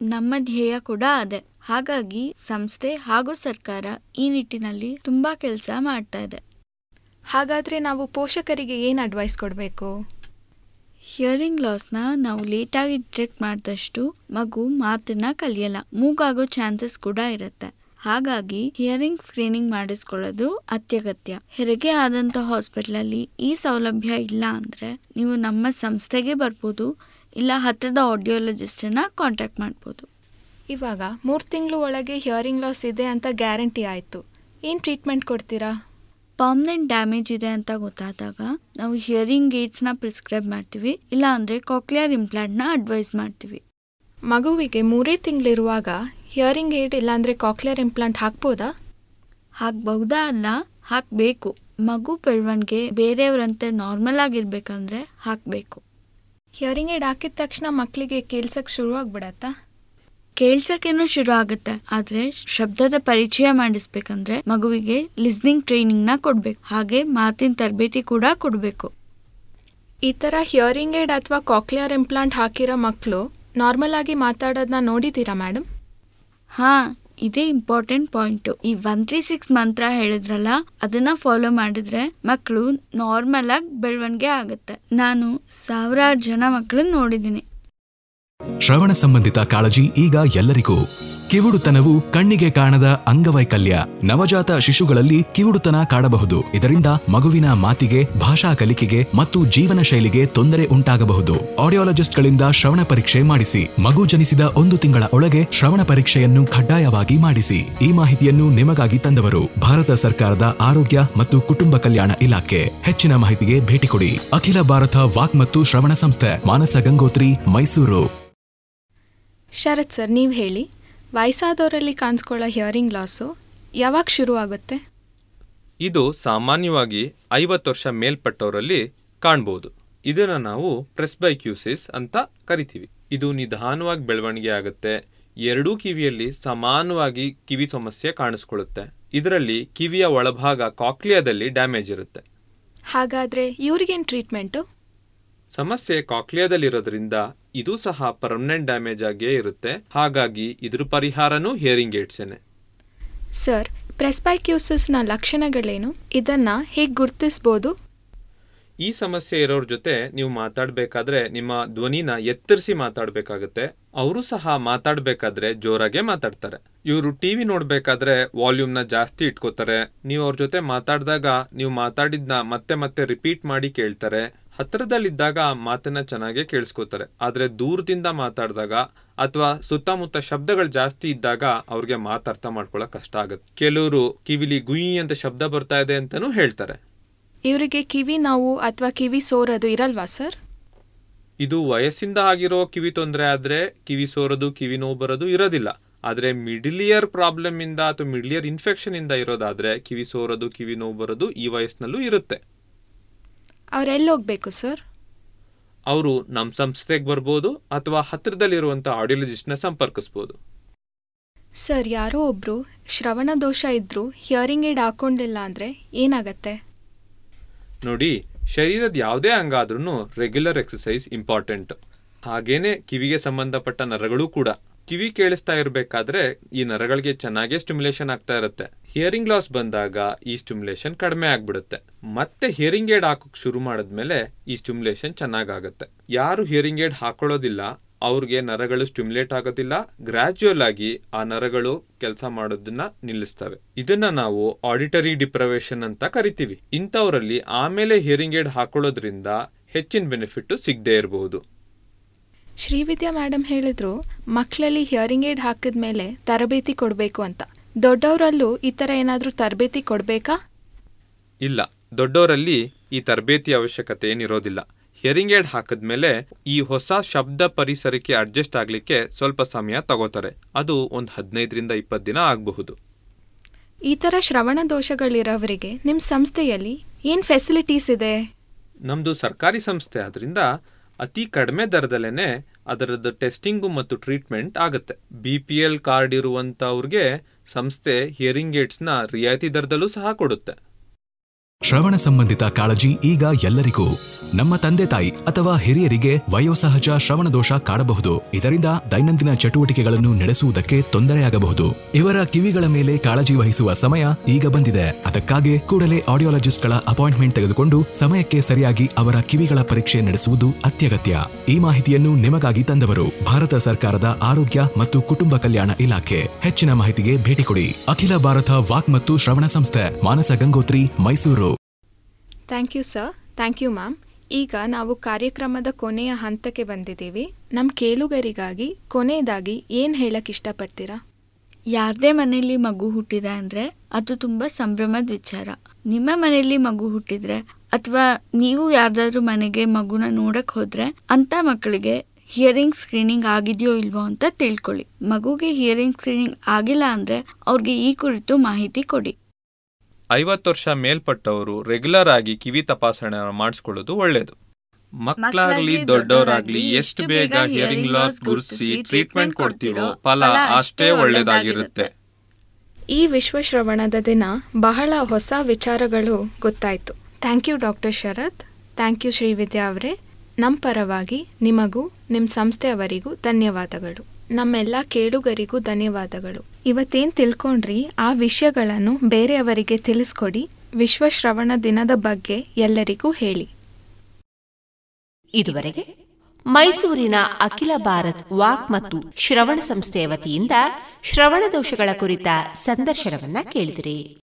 ನಮ್ಮ ಧ್ಯೇಯ ಕೂಡ ಅದೇ. ಹಾಗಾಗಿ ಸಂಸ್ಥೆ ಹಾಗೂ ಸರ್ಕಾರ ಈ ನಿಟ್ಟಿನಲ್ಲಿ ತುಂಬಾ ಕೆಲಸ ಮಾಡ್ತಾ ಇದೆ. ಹಾಗಾದರೆ ನಾವು ಪೋಷಕರಿಗೆ ಏನು ಅಡ್ವೈಸ್ ಕೊಡಬೇಕು? ಹಿಯರಿಂಗ್ ಲಾಸ್ನ ನಾವು ಲೇಟಾಗಿ ಡಿಟೆಕ್ಟ್ ಮಾಡಿದಷ್ಟು ಮಗು ಮಾತನ್ನ ಕಲಿಯಲ್ಲ. ಮೂಗಾಗೋ ಚಾನ್ಸಸ್ ಕೂಡ ಇರುತ್ತೆ. ಹಾಗಾಗಿ ಹಿಯರಿಂಗ್ ಸ್ಕ್ರೀನಿಂಗ್ ಮಾಡಿಸ್ಕೊಳ್ಳೋದು ಅತ್ಯಗತ್ಯ. ಹೆರಿಗೆ ಆದಂಥ ಹಾಸ್ಪಿಟ್ಲಲ್ಲಿ ಈ ಸೌಲಭ್ಯ ಇಲ್ಲ ಅಂದರೆ ನೀವು ನಮ್ಮ ಸಂಸ್ಥೆಗೆ ಬರ್ಬೋದು ಇಲ್ಲ ಹತ್ತಿರದ ಆಡಿಯೋಲಜಿಸ್ಟನ್ನ ಕಾಂಟ್ಯಾಕ್ಟ್ ಮಾಡ್ಬೋದು. ಇವಾಗ ಮೂರು ತಿಂಗಳು ಒಳಗೆ ಹಿಯರಿಂಗ್ ಲಾಸ್ ಇದೆ ಅಂತ ಗ್ಯಾರಂಟಿ ಆಯಿತು. ಏನು ಟ್ರೀಟ್ಮೆಂಟ್ ಕೊಡ್ತೀರಾ? ಪರ್ಮನೆಂಟ್ ಡ್ಯಾಮೇಜ್ ಇದೆ ಅಂತ ಗೊತ್ತಾದಾಗ ನಾವು ಹಿಯರಿಂಗ್ ಏಡ್ಸ್ನ ಪ್ರಿಸ್ಕ್ರೈಬ್ ಮಾಡ್ತೀವಿ ಇಲ್ಲ ಅಂದರೆ ಕಾಕ್ಲಿಯರ್ ಇಂಪ್ಲಾಂಟ್ನ ಅಡ್ವೈಸ್ ಮಾಡ್ತೀವಿ. ಮಗುವಿಗೆ ಮೂರೇ ತಿಂಗಳಿರುವಾಗ ಹಿಯರಿಂಗ್ ಏಡ್ ಇಲ್ಲಾಂದರೆ ಕಾಕ್ಲಿಯರ್ ಇಂಪ್ಲಾಂಟ್ ಹಾಕ್ಬೋದಾ? ಹಾಕ್ಬಹುದಾ ಅಲ್ಲ ಹಾಕಬೇಕು. ಮಗು ಬೆಳವಣಿಗೆ ಬೇರೆಯವರಂತೆ ನಾರ್ಮಲ್ ಆಗಿರ್ಬೇಕಂದ್ರೆ ಹಾಕಬೇಕು. ಹಿಯರಿಂಗ್ ಏಡ್ ಹಾಕಿದ ತಕ್ಷಣ ಮಕ್ಕಳಿಗೆ ಕೇಳ್ಸಕ್ಕೆ ಶುರು ಆಗ್ಬಿಡತ್ತಾ ಕೇಳ್ಸಕ್ಕೇನು ಶುರು ಆಗುತ್ತೆ ಆದರೆ ಶಬ್ದದ ಪರಿಚಯ ಮಾಡಿಸ್ಬೇಕಂದ್ರೆ ಮಗುವಿಗೆ ಲಿಸ್ನಿಂಗ್ ಟ್ರೈನಿಂಗ್ನ ಕೊಡಬೇಕು. ಹಾಗೆ ಮಾತಿನ ತರಬೇತಿ ಕೂಡ ಕೊಡಬೇಕು. ಈ ಥರ ಹಿಯರಿಂಗ್ ಏಡ್ ಅಥವಾ ಕಾಕ್ಲಿಯರ್ ಇಂಪ್ಲಾಂಟ್ ಹಾಕಿರೋ ಮಕ್ಕಳು ನಾರ್ಮಲ್ ಆಗಿ ಮಾತಾಡೋದನ್ನ ನೋಡಿದ್ದೀರಾ ಮೇಡಮ್ ಹಾ, ಇದೇ ಇಂಪಾರ್ಟೆಂಟ್ ಪಾಯಿಂಟ್ ಈ ಒನ್ ತ್ರೀ ಸಿಕ್ಸ್ ಮಂತ್ರ ಹೇಳಿದ್ರಲ್ಲ, ಅದನ್ನ ಫಾಲೋ ಮಾಡಿದ್ರೆ ಮಕ್ಕಳು ನಾರ್ಮಲ್ ಆಗಿ ಬೆಳವಣಿಗೆ ಆಗುತ್ತೆ. ನಾನು ಸಾವಿರಾರು ಜನ ಮಕ್ಕಳನ್ನ ನೋಡಿದ್ದೀನಿ. ಶ್ರವಣ ಸಂಬಂಧಿತ ಕಾಳಜಿ ಈಗ ಎಲ್ಲರಿಗೂ. ಕಿವುಡುತನವು ಕಣ್ಣಿಗೆ ಕಾಣದ ಅಂಗವೈಕಲ್ಯ. ನವಜಾತ ಶಿಶುಗಳಲ್ಲಿ ಕಿವುಡುತನ ಕಾಡಬಹುದು. ಇದರಿಂದ ಮಗುವಿನ ಮಾತಿಗೆ, ಭಾಷಾ ಕಲಿಕೆಗೆ ಮತ್ತು ಜೀವನ ಶೈಲಿಗೆ ತೊಂದರೆ ಉಂಟಾಗಬಹುದು. ಆಡಿಯೋಲಜಿಸ್ಟ್ಗಳಿಂದ ಶ್ರವಣ ಪರೀಕ್ಷೆ ಮಾಡಿಸಿ. ಮಗು ಜನಿಸಿದ ಒಂದು ತಿಂಗಳ ಒಳಗೆ ಶ್ರವಣ ಪರೀಕ್ಷೆಯನ್ನು ಕಡ್ಡಾಯವಾಗಿ ಮಾಡಿಸಿ. ಈ ಮಾಹಿತಿಯನ್ನು ನಿಮಗಾಗಿ ತಂದವರು ಭಾರತ ಸರ್ಕಾರದ ಆರೋಗ್ಯ ಮತ್ತು ಕುಟುಂಬ ಕಲ್ಯಾಣ ಇಲಾಖೆ. ಹೆಚ್ಚಿನ ಮಾಹಿತಿಗೆ ಭೇಟಿ ಕೊಡಿ. ಅಖಿಲ ಭಾರತ ವಾಕ್ ಮತ್ತು ಶ್ರವಣ ಸಂಸ್ಥೆ, ಮಾನಸ ಗಂಗೋತ್ರಿ, ಮೈಸೂರು. ಶರತ್ ಸರ್, ನೀವು ಹೇಳಿ. ವಯಸ್ಸಾದವರಲ್ಲಿ ಕಾಣಿಸ್ಕೊಳ್ಳೋ ಹಿಯರಿಂಗ್ ಲಾಸು ಯಾವಾಗ ಶುರು ಆಗುತ್ತೆ ಇದು ಸಾಮಾನ್ಯವಾಗಿ ಐವತ್ತು ವರ್ಷ ಮೇಲ್ಪಟ್ಟವರಲ್ಲಿ ಕಾಣ್ಬೋದು. ಇದನ್ನು ನಾವು ಪ್ರೆಸ್ಬೈಕ್ಯೂಸಿಸ್ ಅಂತ ಕರಿತೀವಿ. ಇದು ನಿಧಾನವಾಗಿ ಬೆಳವಣಿಗೆ ಆಗುತ್ತೆ. ಎರಡೂ ಕಿವಿಯಲ್ಲಿ ಸಮಾನವಾಗಿ ಕಿವಿ ಸಮಸ್ಯೆ ಕಾಣಿಸ್ಕೊಳ್ಳುತ್ತೆ. ಇದರಲ್ಲಿ ಕಿವಿಯ ಒಳಭಾಗ ಕಾಕ್ಲಿಯಾದಲ್ಲಿ ಡ್ಯಾಮೇಜ್ ಇರುತ್ತೆ. ಹಾಗಾದರೆ ಇವ್ರಿಗೇನು ಟ್ರೀಟ್ಮೆಂಟು ಸಮಸ್ಯೆ ಕಾಕ್ಲಿಯಾದಲ್ಲಿರೋದ್ರಿಂದ ಇದು ಸಹ ಪರ್ಮನೆಂಟ್ ಡ್ಯಾಮೇಜ್ ಆಗಿಯೇ ಇರುತ್ತೆ. ಹಾಗಾಗಿ ಇದ್ರ ಪರಿಹಾರನೂ ಹಿಯರಿಂಗ್ ಏಡ್ಸೇನೆ ಸರ್ ಪ್ರೆಸ್ಪೈಕ್ಯೂಸಿಸ್ನ ಲಕ್ಷಣಗಳೇನು? ಇದನ್ನು ಹೇಗೆ ಗುರ್ತಿಸ್ಬೋದು? ಈ ಸಮಸ್ಯೆ ಇರೋರ ಜೊತೆ ನೀವು ಮಾತಾಡಬೇಕಾದ್ರೆ ನಿಮ್ಮ ಧ್ವನಿನ ಎತ್ತರಿಸಿ ಮಾತಾಡಬೇಕಾಗತ್ತೆ. ಅವರು ಸಹ ಮಾತಾಡಬೇಕಾದ್ರೆ ಜೋರಾಗೆ ಮಾತಾಡ್ತಾರೆ. ಇವರು ಟಿವಿ ನೋಡಬೇಕಾದ್ರೆ ವಾಲ್ಯೂಮ್ನ ಜಾಸ್ತಿ ಇಟ್ಕೋತಾರೆ. ನೀವು ಅವ್ರ ಜೊತೆ ಮಾತಾಡಿದಾಗ ನೀವು ಮಾತಾಡಿದ್ನ ಮತ್ತೆ ಮತ್ತೆ ರಿಪೀಟ್ ಮಾಡಿ ಕೇಳ್ತಾರೆ. ಹತ್ತಿರದಲ್ಲಿದ್ದಾಗ ಮಾತನ್ನ ಚೆನ್ನಾಗೇ ಕೇಳಿಸ್ಕೋತಾರೆ. ಆದರೆ ದೂರದಿಂದ ಮಾತಾಡಿದಾಗ ಅಥವಾ ಸುತ್ತಮುತ್ತ ಶಬ್ದಗಳು ಜಾಸ್ತಿ ಇದ್ದಾಗ ಅವ್ರಿಗೆ ಮಾತರ್ಥ ಮಾಡ್ಕೊಳ್ಳೋಕೆ ಕಷ್ಟ ಆಗುತ್ತೆ. ಕೆಲವರು ಕಿವಿಲಿ ಗುಯಿ ಅಂತ ಶಬ್ದ ಬರ್ತಾ ಇದೆ ಅಂತಾನೂ ಹೇಳ್ತಾರೆ. ಇವರಿಗೆ ಕಿವಿ ನೋವು ಅಥವಾ ಕಿವಿ ಸೋರೋದು ಇರಲ್ವಾ ಸರ್? ಇದು ವಯಸ್ಸಿಂದ ಆಗಿರೋ ಕಿವಿ ತೊಂದರೆ ಆದ್ರೆ ಕಿವಿ ಸೋರೋದು ಕಿವಿ ನೋವು ಬರೋದು ಇರೋದಿಲ್ಲ. ಆದರೆ ಮಿಡಿಲ್ ಇಯರ್ ಪ್ರಾಬ್ಲಮ್ ಇಂದ ಅಥವಾ ಮಿಡಿಲ್ ಇಯರ್ ಇನ್ಫೆಕ್ಷನ್ ಇಂದ ಇರೋದಾದ್ರೆ ಕಿವಿ ಸೋರೋದು ಕಿವಿ ನೋವು ಬರೋದು ಈ ವಯಸ್ಸಿನಲ್ಲೂ ಇರುತ್ತೆ. ಅವ್ರೆಲ್ಲಿ ಹೋಗ್ಬೇಕು ಸರ್? ಅವರು ನಮ್ಮ ಸಂಸ್ಥೆಗೆ ಬರ್ಬೋದು ಅಥವಾ ಹತ್ತಿರದಲ್ಲಿರುವಂಥ ಆಡಿಯೋಲಜಿಸ್ಟ್ನ ಸಂಪರ್ಕಿಸ್ಬೋದು. ಸರ್ ಯಾರೋ ಒಬ್ರು ಶ್ರವಣ ದೋಷ ಇದ್ರೂ ಹಿಯರಿಂಗ್ ಏಡ್ ಹಾಕೊಂಡಿಲ್ಲ ಅಂದ್ರೆ ಏನಾಗತ್ತೆ? ನೋಡಿ ಶರೀರದ ಯಾವುದೇ ಅಂಗ ಆದ್ರೂ ರೆಗ್ಯುಲರ್ ಎಕ್ಸಸೈಸ್ ಇಂಪಾರ್ಟೆಂಟ್ ಹಾಗೇನೆ ಕಿವಿಗೆ ಸಂಬಂಧಪಟ್ಟ ನರಗಳು ಕೂಡ. ಕಿವಿ ಕೇಳಿಸ್ತಾ ಇರಬೇಕಾದ್ರೆ ಈ ನರಗಳಿಗೆ ಚೆನ್ನಾಗೇ ಸ್ಟಿಮ್ಯುಲೇಷನ್ ಆಗ್ತಾ ಇರುತ್ತೆ. ಹಿಯರಿಂಗ್ ಲಾಸ್ ಬಂದಾಗ ಈ ಸ್ಟಿಮ್ಯುಲೇಷನ್ ಕಡಿಮೆ ಆಗ್ಬಿಡುತ್ತೆ. ಮತ್ತೆ ಹಿಯರಿಂಗ್ ಏಡ್ ಹಾಕೋಕ್ ಶುರು ಮಾಡಿದ್ಮೇಲೆ ಈ ಸ್ಟಿಮ್ಯುಲೇಷನ್ ಚೆನ್ನಾಗಾಗುತ್ತೆ. ಯಾರು ಹಿಯರಿಂಗ್ ಏಡ್ ಹಾಕೊಳ್ಳೋದಿಲ್ಲ, ಅವ್ರಿಗೆ ನರಗಳು ಸ್ಟಿಮ್ಯುಲೇಟ್ ಆಗೋದಿಲ್ಲ ಗ್ರಾಜುಯಲ್ ಆಗಿ ಆ ನರಗಳು ಕೆಲಸ ಮಾಡೋದನ್ನ ನಿಲ್ಲಿಸ್ತವೆ. ಇದನ್ನ ನಾವು ಆಡಿಟರಿ ಡಿಪ್ರವೇಶನ್ ಅಂತ ಕರಿತೀವಿ. ಇಂಥವರಲ್ಲಿ ಆಮೇಲೆ ಹಿಯರಿಂಗ್ ಏಡ್ ಹಾಕೊಳ್ಳೋದ್ರಿಂದ ಹೆಚ್ಚಿನ ಬೆನಿಫಿಟ್ ಸಿಗದೆ ಇರಬಹುದು. ಶ್ರೀವಿದ್ಯಾ ಮೇಡಮ್ ಹೇಳಿದ್ರು ಮಕ್ಕಳಲ್ಲಿ ಹಿಯರಿಂಗ್ ಏಡ್ ಹಾಕಿದ್ಮೇಲೆ ತರಬೇತಿ ಕೊಡಬೇಕು ಅಂತ. ದೊಡ್ಡವರಲ್ಲೂ ಈ ಥರ ಏನಾದರೂ ತರಬೇತಿ ಕೊಡಬೇಕಾ? ಇಲ್ಲ ದೊಡ್ಡವರಲ್ಲಿ ಈ ತರಬೇತಿ ಅವಶ್ಯಕತೆ ಏನಿರೋದಿಲ್ಲ. ಹಿಯರಿಂಗ್ ಏಡ್ ಹಾಕಿದ್ಮೇಲೆ ಈ ಹೊಸ ಶಬ್ದ ಪರಿಸರಕ್ಕೆ ಅಡ್ಜಸ್ಟ್ ಆಗಲಿಕ್ಕೆ ಸ್ವಲ್ಪ ಸಮಯ ತಗೋತಾರೆ. ಅದು ಒಂದು ಹದಿನೈದರಿಂದ ಇಪ್ಪತ್ತು ದಿನ ಆಗಬಹುದು. ಈ ಥರ ಶ್ರವಣ ದೋಷಗಳಿರೋವರಿಗೆ ನಿಮ್ಮ ಸಂಸ್ಥೆಯಲ್ಲಿ ಏನು ಫೆಸಿಲಿಟೀಸ್ ಇದೆ? ನಮ್ಮದು ಸರ್ಕಾರಿ ಸಂಸ್ಥೆ ಆದ್ರಿಂದ ಅತಿ ಕಡಿಮೆ ದರದಲ್ಲೇ ಅದರದ್ದು ಟೆಸ್ಟಿಂಗು ಮತ್ತು ಟ್ರೀಟ್ಮೆಂಟ್ ಆಗುತ್ತೆ. ಬಿ ಪಿ ಎಲ್ ಕಾರ್ಡ್ ಇರುವಂತವ್ರಿಗೆ ಸಂಸ್ಥೆ ಹಿಯರಿಂಗ್ ಏಡ್ಸ್ನ ರಿಯಾಯಿತಿ ದರದಲ್ಲೂ ಸಹ ಕೊಡುತ್ತೆ. ಶ್ರವಣ ಸಂಬಂಧಿತ ಕಾಳಜಿ ಈಗ ಎಲ್ಲರಿಗೂ. ನಮ್ಮ ತಂದೆ ತಾಯಿ ಅಥವಾ ಹಿರಿಯರಿಗೆ ವಯೋಸಹಜ ಶ್ರವಣ ದೋಷ ಕಾಡಬಹುದು. ಇದರಿಂದ ದೈನಂದಿನ ಚಟುವಟಿಕೆಗಳನ್ನು ನಡೆಸುವುದಕ್ಕೆ ತೊಂದರೆಯಾಗಬಹುದು. ಇವರ ಕಿವಿಗಳ ಮೇಲೆ ಕಾಳಜಿ ವಹಿಸುವ ಸಮಯ ಈಗ ಬಂದಿದೆ. ಅದಕ್ಕಾಗಿ ಕೂಡಲೇ ಆಡಿಯೋಲಜಿಸ್ಟ್ಗಳ ಅಪಾಯಿಂಟ್ಮೆಂಟ್ ತೆಗೆದುಕೊಂಡು ಸಮಯಕ್ಕೆ ಸರಿಯಾಗಿ ಅವರ ಕಿವಿಗಳ ಪರೀಕ್ಷೆ ನಡೆಸುವುದು ಅತ್ಯಗತ್ಯ. ಈ ಮಾಹಿತಿಯನ್ನು ನಿಮಗಾಗಿ ತಂದವರು ಭಾರತ ಸರ್ಕಾರದ ಆರೋಗ್ಯ ಮತ್ತು ಕುಟುಂಬ ಕಲ್ಯಾಣ ಇಲಾಖೆ. ಹೆಚ್ಚಿನ ಮಾಹಿತಿಗೆ ಭೇಟಿ ಕೊಡಿ. ಅಖಿಲ ಭಾರತ ವಾಕ್ ಮತ್ತು ಶ್ರವಣ ಸಂಸ್ಥೆ, Manasa Gangotri, Mysuru. Thank you sir thank you ma'am ಈಗ ನಾವು ಕಾರ್ಯಕ್ರಮದ ಕೊನೆಯ ಹಂತಕ್ಕೆ ಬಂದಿದ್ದೀವಿ. ನಮ್ಮ ಕೇಳುಗರಿಗಾಗಿ, ಕೊನೆಯದಾಗಿ ಏನು ಹೇಳಕ್ಕೆ ಇಷ್ಟಪಡ್ತೀರಾ? ಯಾರದೇ ಮನೆಯಲ್ಲಿ ಮಗು ಹುಟ್ಟಿದೆ ಅಂದರೆ ಅದು ತುಂಬ ಸಂಭ್ರಮದ ವಿಚಾರ. ನಿಮ್ಮ ಮನೆಯಲ್ಲಿ ಮಗು ಹುಟ್ಟಿದ್ರೆ ಅಥವಾ ನೀವು ಯಾರ್ದಾದ್ರೂ ಮನೆಗೆ ಮಗುನ ನೋಡಕ್ಕೆ ಹೋದರೆ ಅಂತ ಮಕ್ಕಳಿಗೆ ಹಿಯರಿಂಗ್ ಸ್ಕ್ರೀನಿಂಗ್ ಆಗಿದೆಯೋ ಇಲ್ವೋ ಅಂತ ತಿಳ್ಕೊಳ್ಳಿ. ಮಗುಗೆ ಹಿಯರಿಂಗ್ ಸ್ಕ್ರೀನಿಂಗ್ ಆಗಿಲ್ಲ ಅಂದ್ರೆ ಅವ್ರಿಗೆ ಈ ಕುರಿತು ಮಾಹಿತಿ ಕೊಡಿ. ಐವತ್ತು ವರ್ಷ ಮೇಲ್ಪಟ್ಟವರು ರೆಗ್ಯುಲರ್ ಆಗಿ ಕಿವಿ ತಪಾಸಣೆ ಮಾಡಿಸ್ಕೊಳ್ಳೋದು ಒಳ್ಳೆಯದು. ಮಕ್ಕಳಾಗ್ಲಿ ದೊಡ್ಡವರಾಗ್ಲಿ ಎಷ್ಟು ಬೇಗ ಹಿಯರಿಂಗ್ ಲಾಸ್ ಗುರುತಿಸಿ ಟ್ರೀಟ್ಮೆಂಟ್ ಕೊಡ್ತೀವೋ ಫಲ ಅಷ್ಟೇ ಒಳ್ಳೇದಾಗಿರುತ್ತೆ ಈ ವಿಶ್ವ ಶ್ರವಣದ ದಿನ ಬಹಳ ಹೊಸ ವಿಚಾರಗಳು ಗೊತ್ತಾಯಿತು. Thank you doctor Sharath thank you Srividya ಅವರೇ. ನಮ್ಮ ಪರವಾಗಿ ನಿಮಗೂ ನಿಮ್ಮ ಸಂಸ್ಥೆಯವರಿಗೂ ಧನ್ಯವಾದಗಳು. ನಮ್ಮೆಲ್ಲ ಕೇಳುಗರಿಗೂ ಧನ್ಯವಾದಗಳು. ಇವತ್ತೇನು ತಿಳ್ಕೊಂಡ್ರಿ? ಆ ವಿಷಯಗಳನ್ನು ಬೇರೆಯವರಿಗೆ ತಿಳಿಸ್ಕೊಡಿ. ವಿಶ್ವ ಶ್ರವಣ ದಿನದ ಬಗ್ಗೆ ಎಲ್ಲರಿಗೂ ಹೇಳಿ. ಇದುವರೆಗೆ ಮೈಸೂರಿನ ಅಖಿಲ ಭಾರತ್ ವಾಕ್ ಮತ್ತು ಶ್ರವಣ ಸಂಸ್ಥೆಯ ವತಿಯಿಂದ ಶ್ರವಣ ದೋಷಗಳ ಕುರಿತ ಸಂದರ್ಶನವನ್ನ ಕೇಳಿದಿರಿ.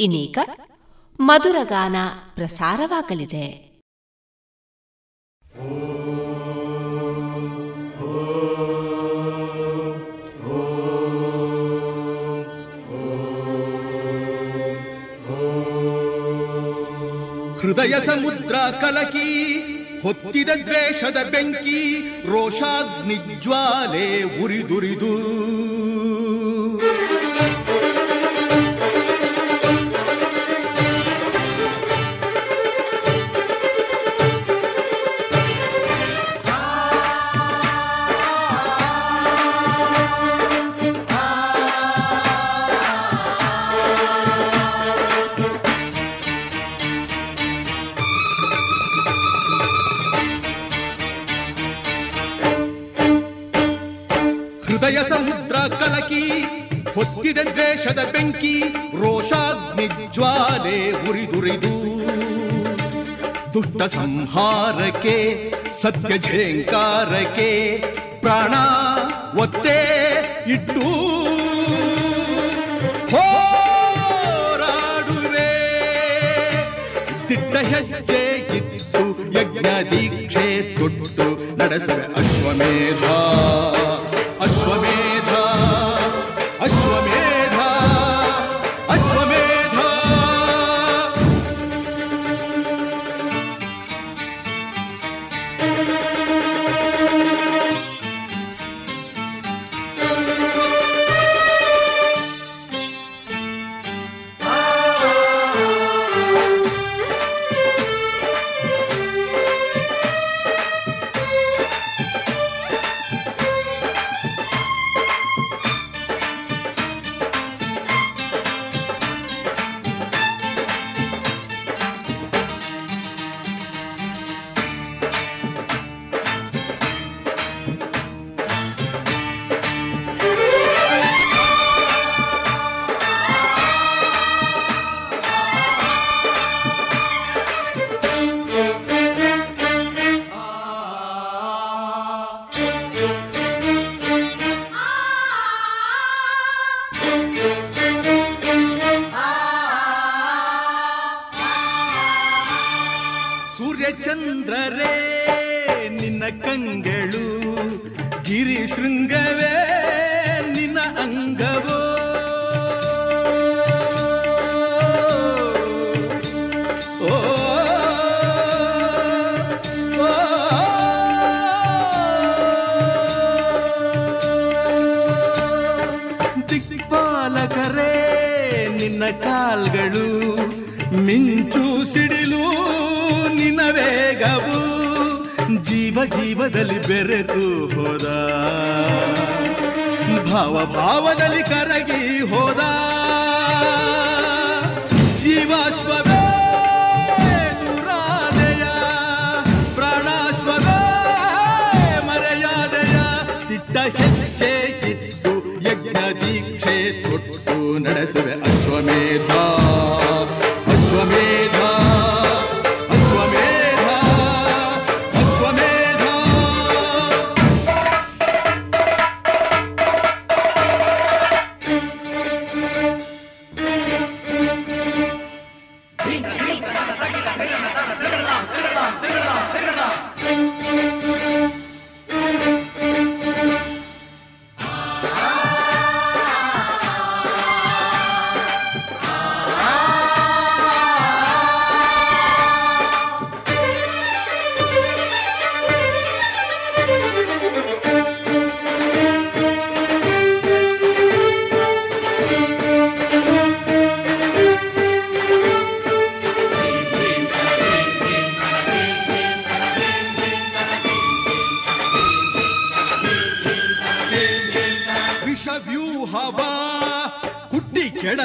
ಇನ್ನೀಗ ಮಧುರಗಾನ ಪ್ರಸಾರವಾಗಲಿದೆ. ಹೃದಯ ಸಮುದ್ರ ಕಲಕಿ ಹೊತ್ತಿದ ದ್ವೇಷದ ಬೆಂಕಿ ರೋಷಾಗ್ನಿ ಜ್ವಾಲೆ ಉರಿದುರಿದು. ಜ್ವಾಲೆ ಉರಿದುರಿದು ದುಷ್ಟ ಸಂಹಾರಕ್ಕೆ ಸತ್ಯ ಝೇಂಕಾರಕ್ಕೆ ಪ್ರಾಣ ಒತ್ತೆ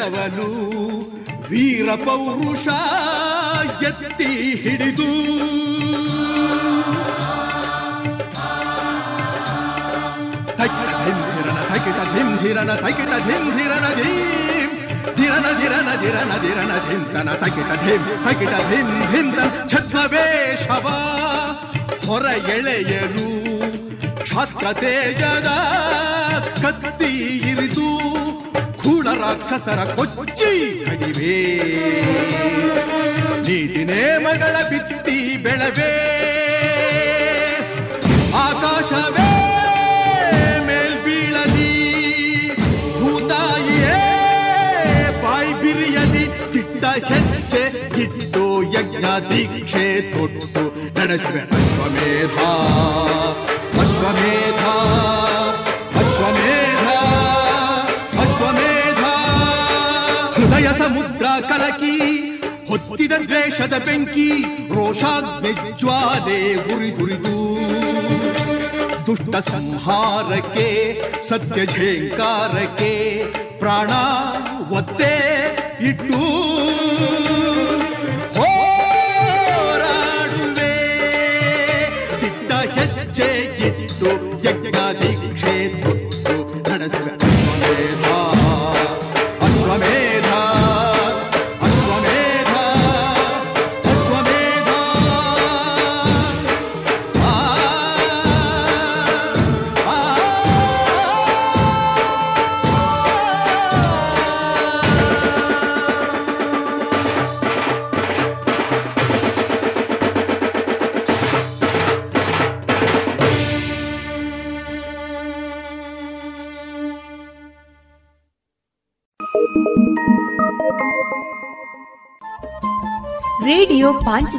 ಕೆಡವಲು ವೀರ ಪೌರುಷ ಎತ್ತಿ ಹಿಡಿದು. ತಕಿಟ ಧಿಂಧಿರನ ತಕಿಟ ಧಿಂಧಿರನ ತಕಿಟ ಧಿಂಧಿರನ ಧೀಂ. ಧಿರನ ಧಿರನ ಧಿರನ ಧಿರನ ಧಿಂತನ, ತಕಿಟ ಧಿಂ ತಕಿಟ ಧಿಂ ಧಿಂತನ ಛದ್ಮವೇಷವ. ಹೊರ ಎಳೆಯಲು ಕ್ಷಾತ್ರ ತೇಜದ ಕತ್ತಿ ಇರಿದು. ಕೂಡ ರಾಕ್ಷಸರ ಕೊಚ್ಚಿ ಕಡಿವೆ ನೀತಿ ನೇಮಗಳ ಬಿತ್ತಿ ಬೆಳವೇ ಆಕಾಶವೇ ಮೇಲ್ಬೀಳಲಿ ಭೂತಾಯಿಯೇ ಬಾಯಿ ಬಿರಿಯಲಿ ದಿಟ್ಟ ಹೆಜ್ಜೆ ಇಟ್ಟು ಯಜ್ಞ ದೀಕ್ಷೆ ತೊಟ್ಟು ನಡೆಸುವೆ ಅಶ್ವಮೇಧ ಅಶ್ವಮೇಧ ಅಶ್ವಮೇಧ ಕಲಕಿ ಹೊತ್ತಿದ ದ್ವೇಷದ ಬೆಂಕಿ ರೋಷಾಗ್ನಿ ಜ್ವಾಲೆ ಉರಿದುರಿದು. ದುಷ್ಟ ಸಂಹಾರಕ್ಕೆ ಸತ್ಯ ಝೇಂಕಾರಕ್ಕೆ ಪ್ರಾಣ ಒತ್ತೆ ಇಟ್ಟು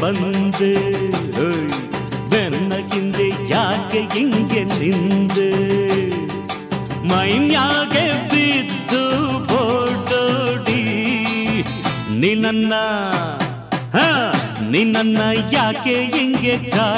ಬಂದು ನನ್ನ ಹಿಂದೆ ಯಾಕೆ ಹಿಂಗೆ ನಿಂದು ಮೈಮ್ಯಾಗೆ ಬಿದ್ದು ಬೋಟೋಡಿ ನಿನ್ನ ನಿನ್ನ ಯಾಕೆ ಹಿಂಗೆ ಕಾ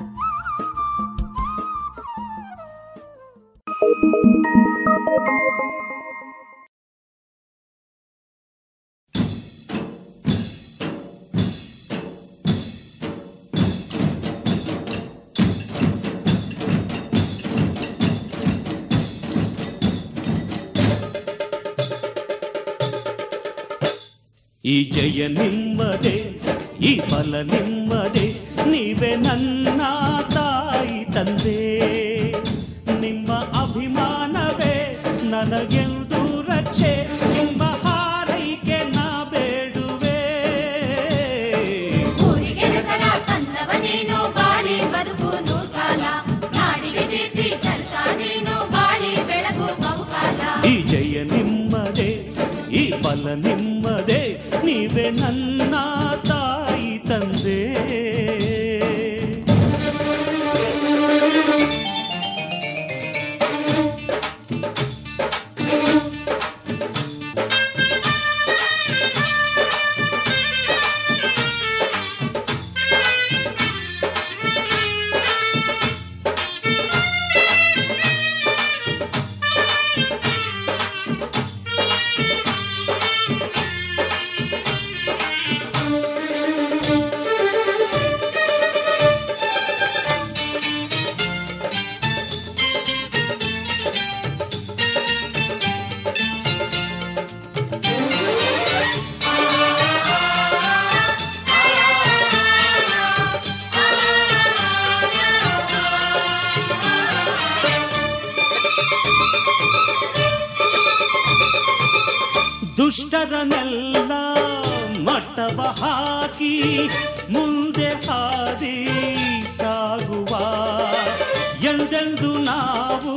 ಬಂದು ನಾವು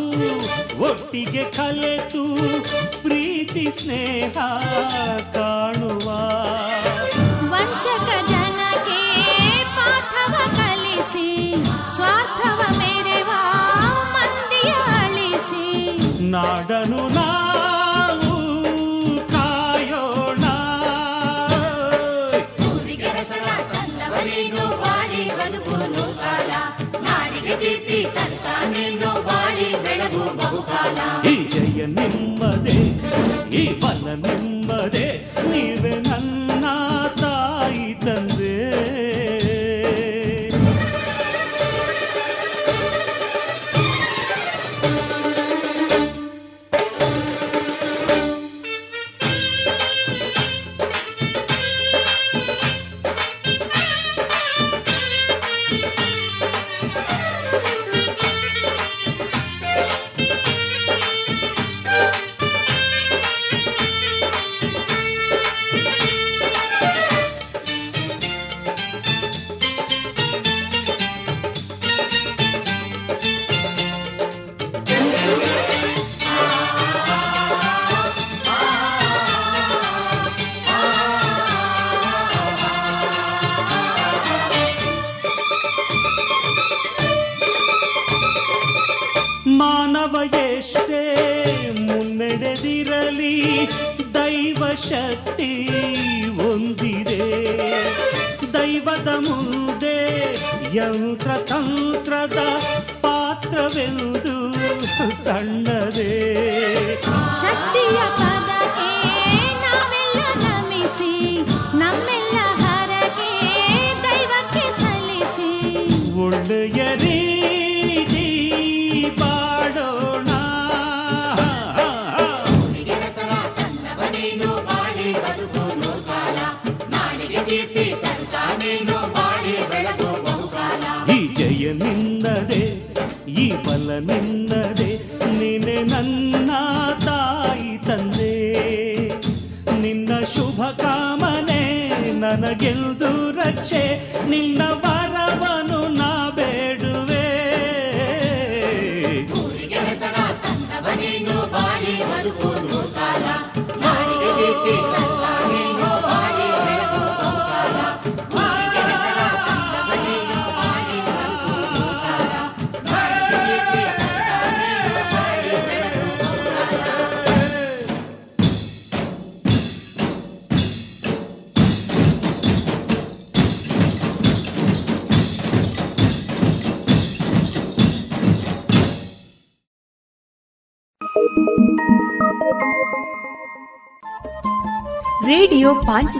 ಒಟ್ಟಿಗೆ ಕಲೆತು ಪ್ರೀತಿ ಸ್ನೇಹ ಕಾಣುವ. ವಂಚಕ ಜನಕ್ಕೆ ಪಾಠವ ಕಲಿಸಿ ಸ್ವಾರ್ಥವ ವಾ ಮಂದಿಯ ಅಳಿಸಿ. ನಾಡ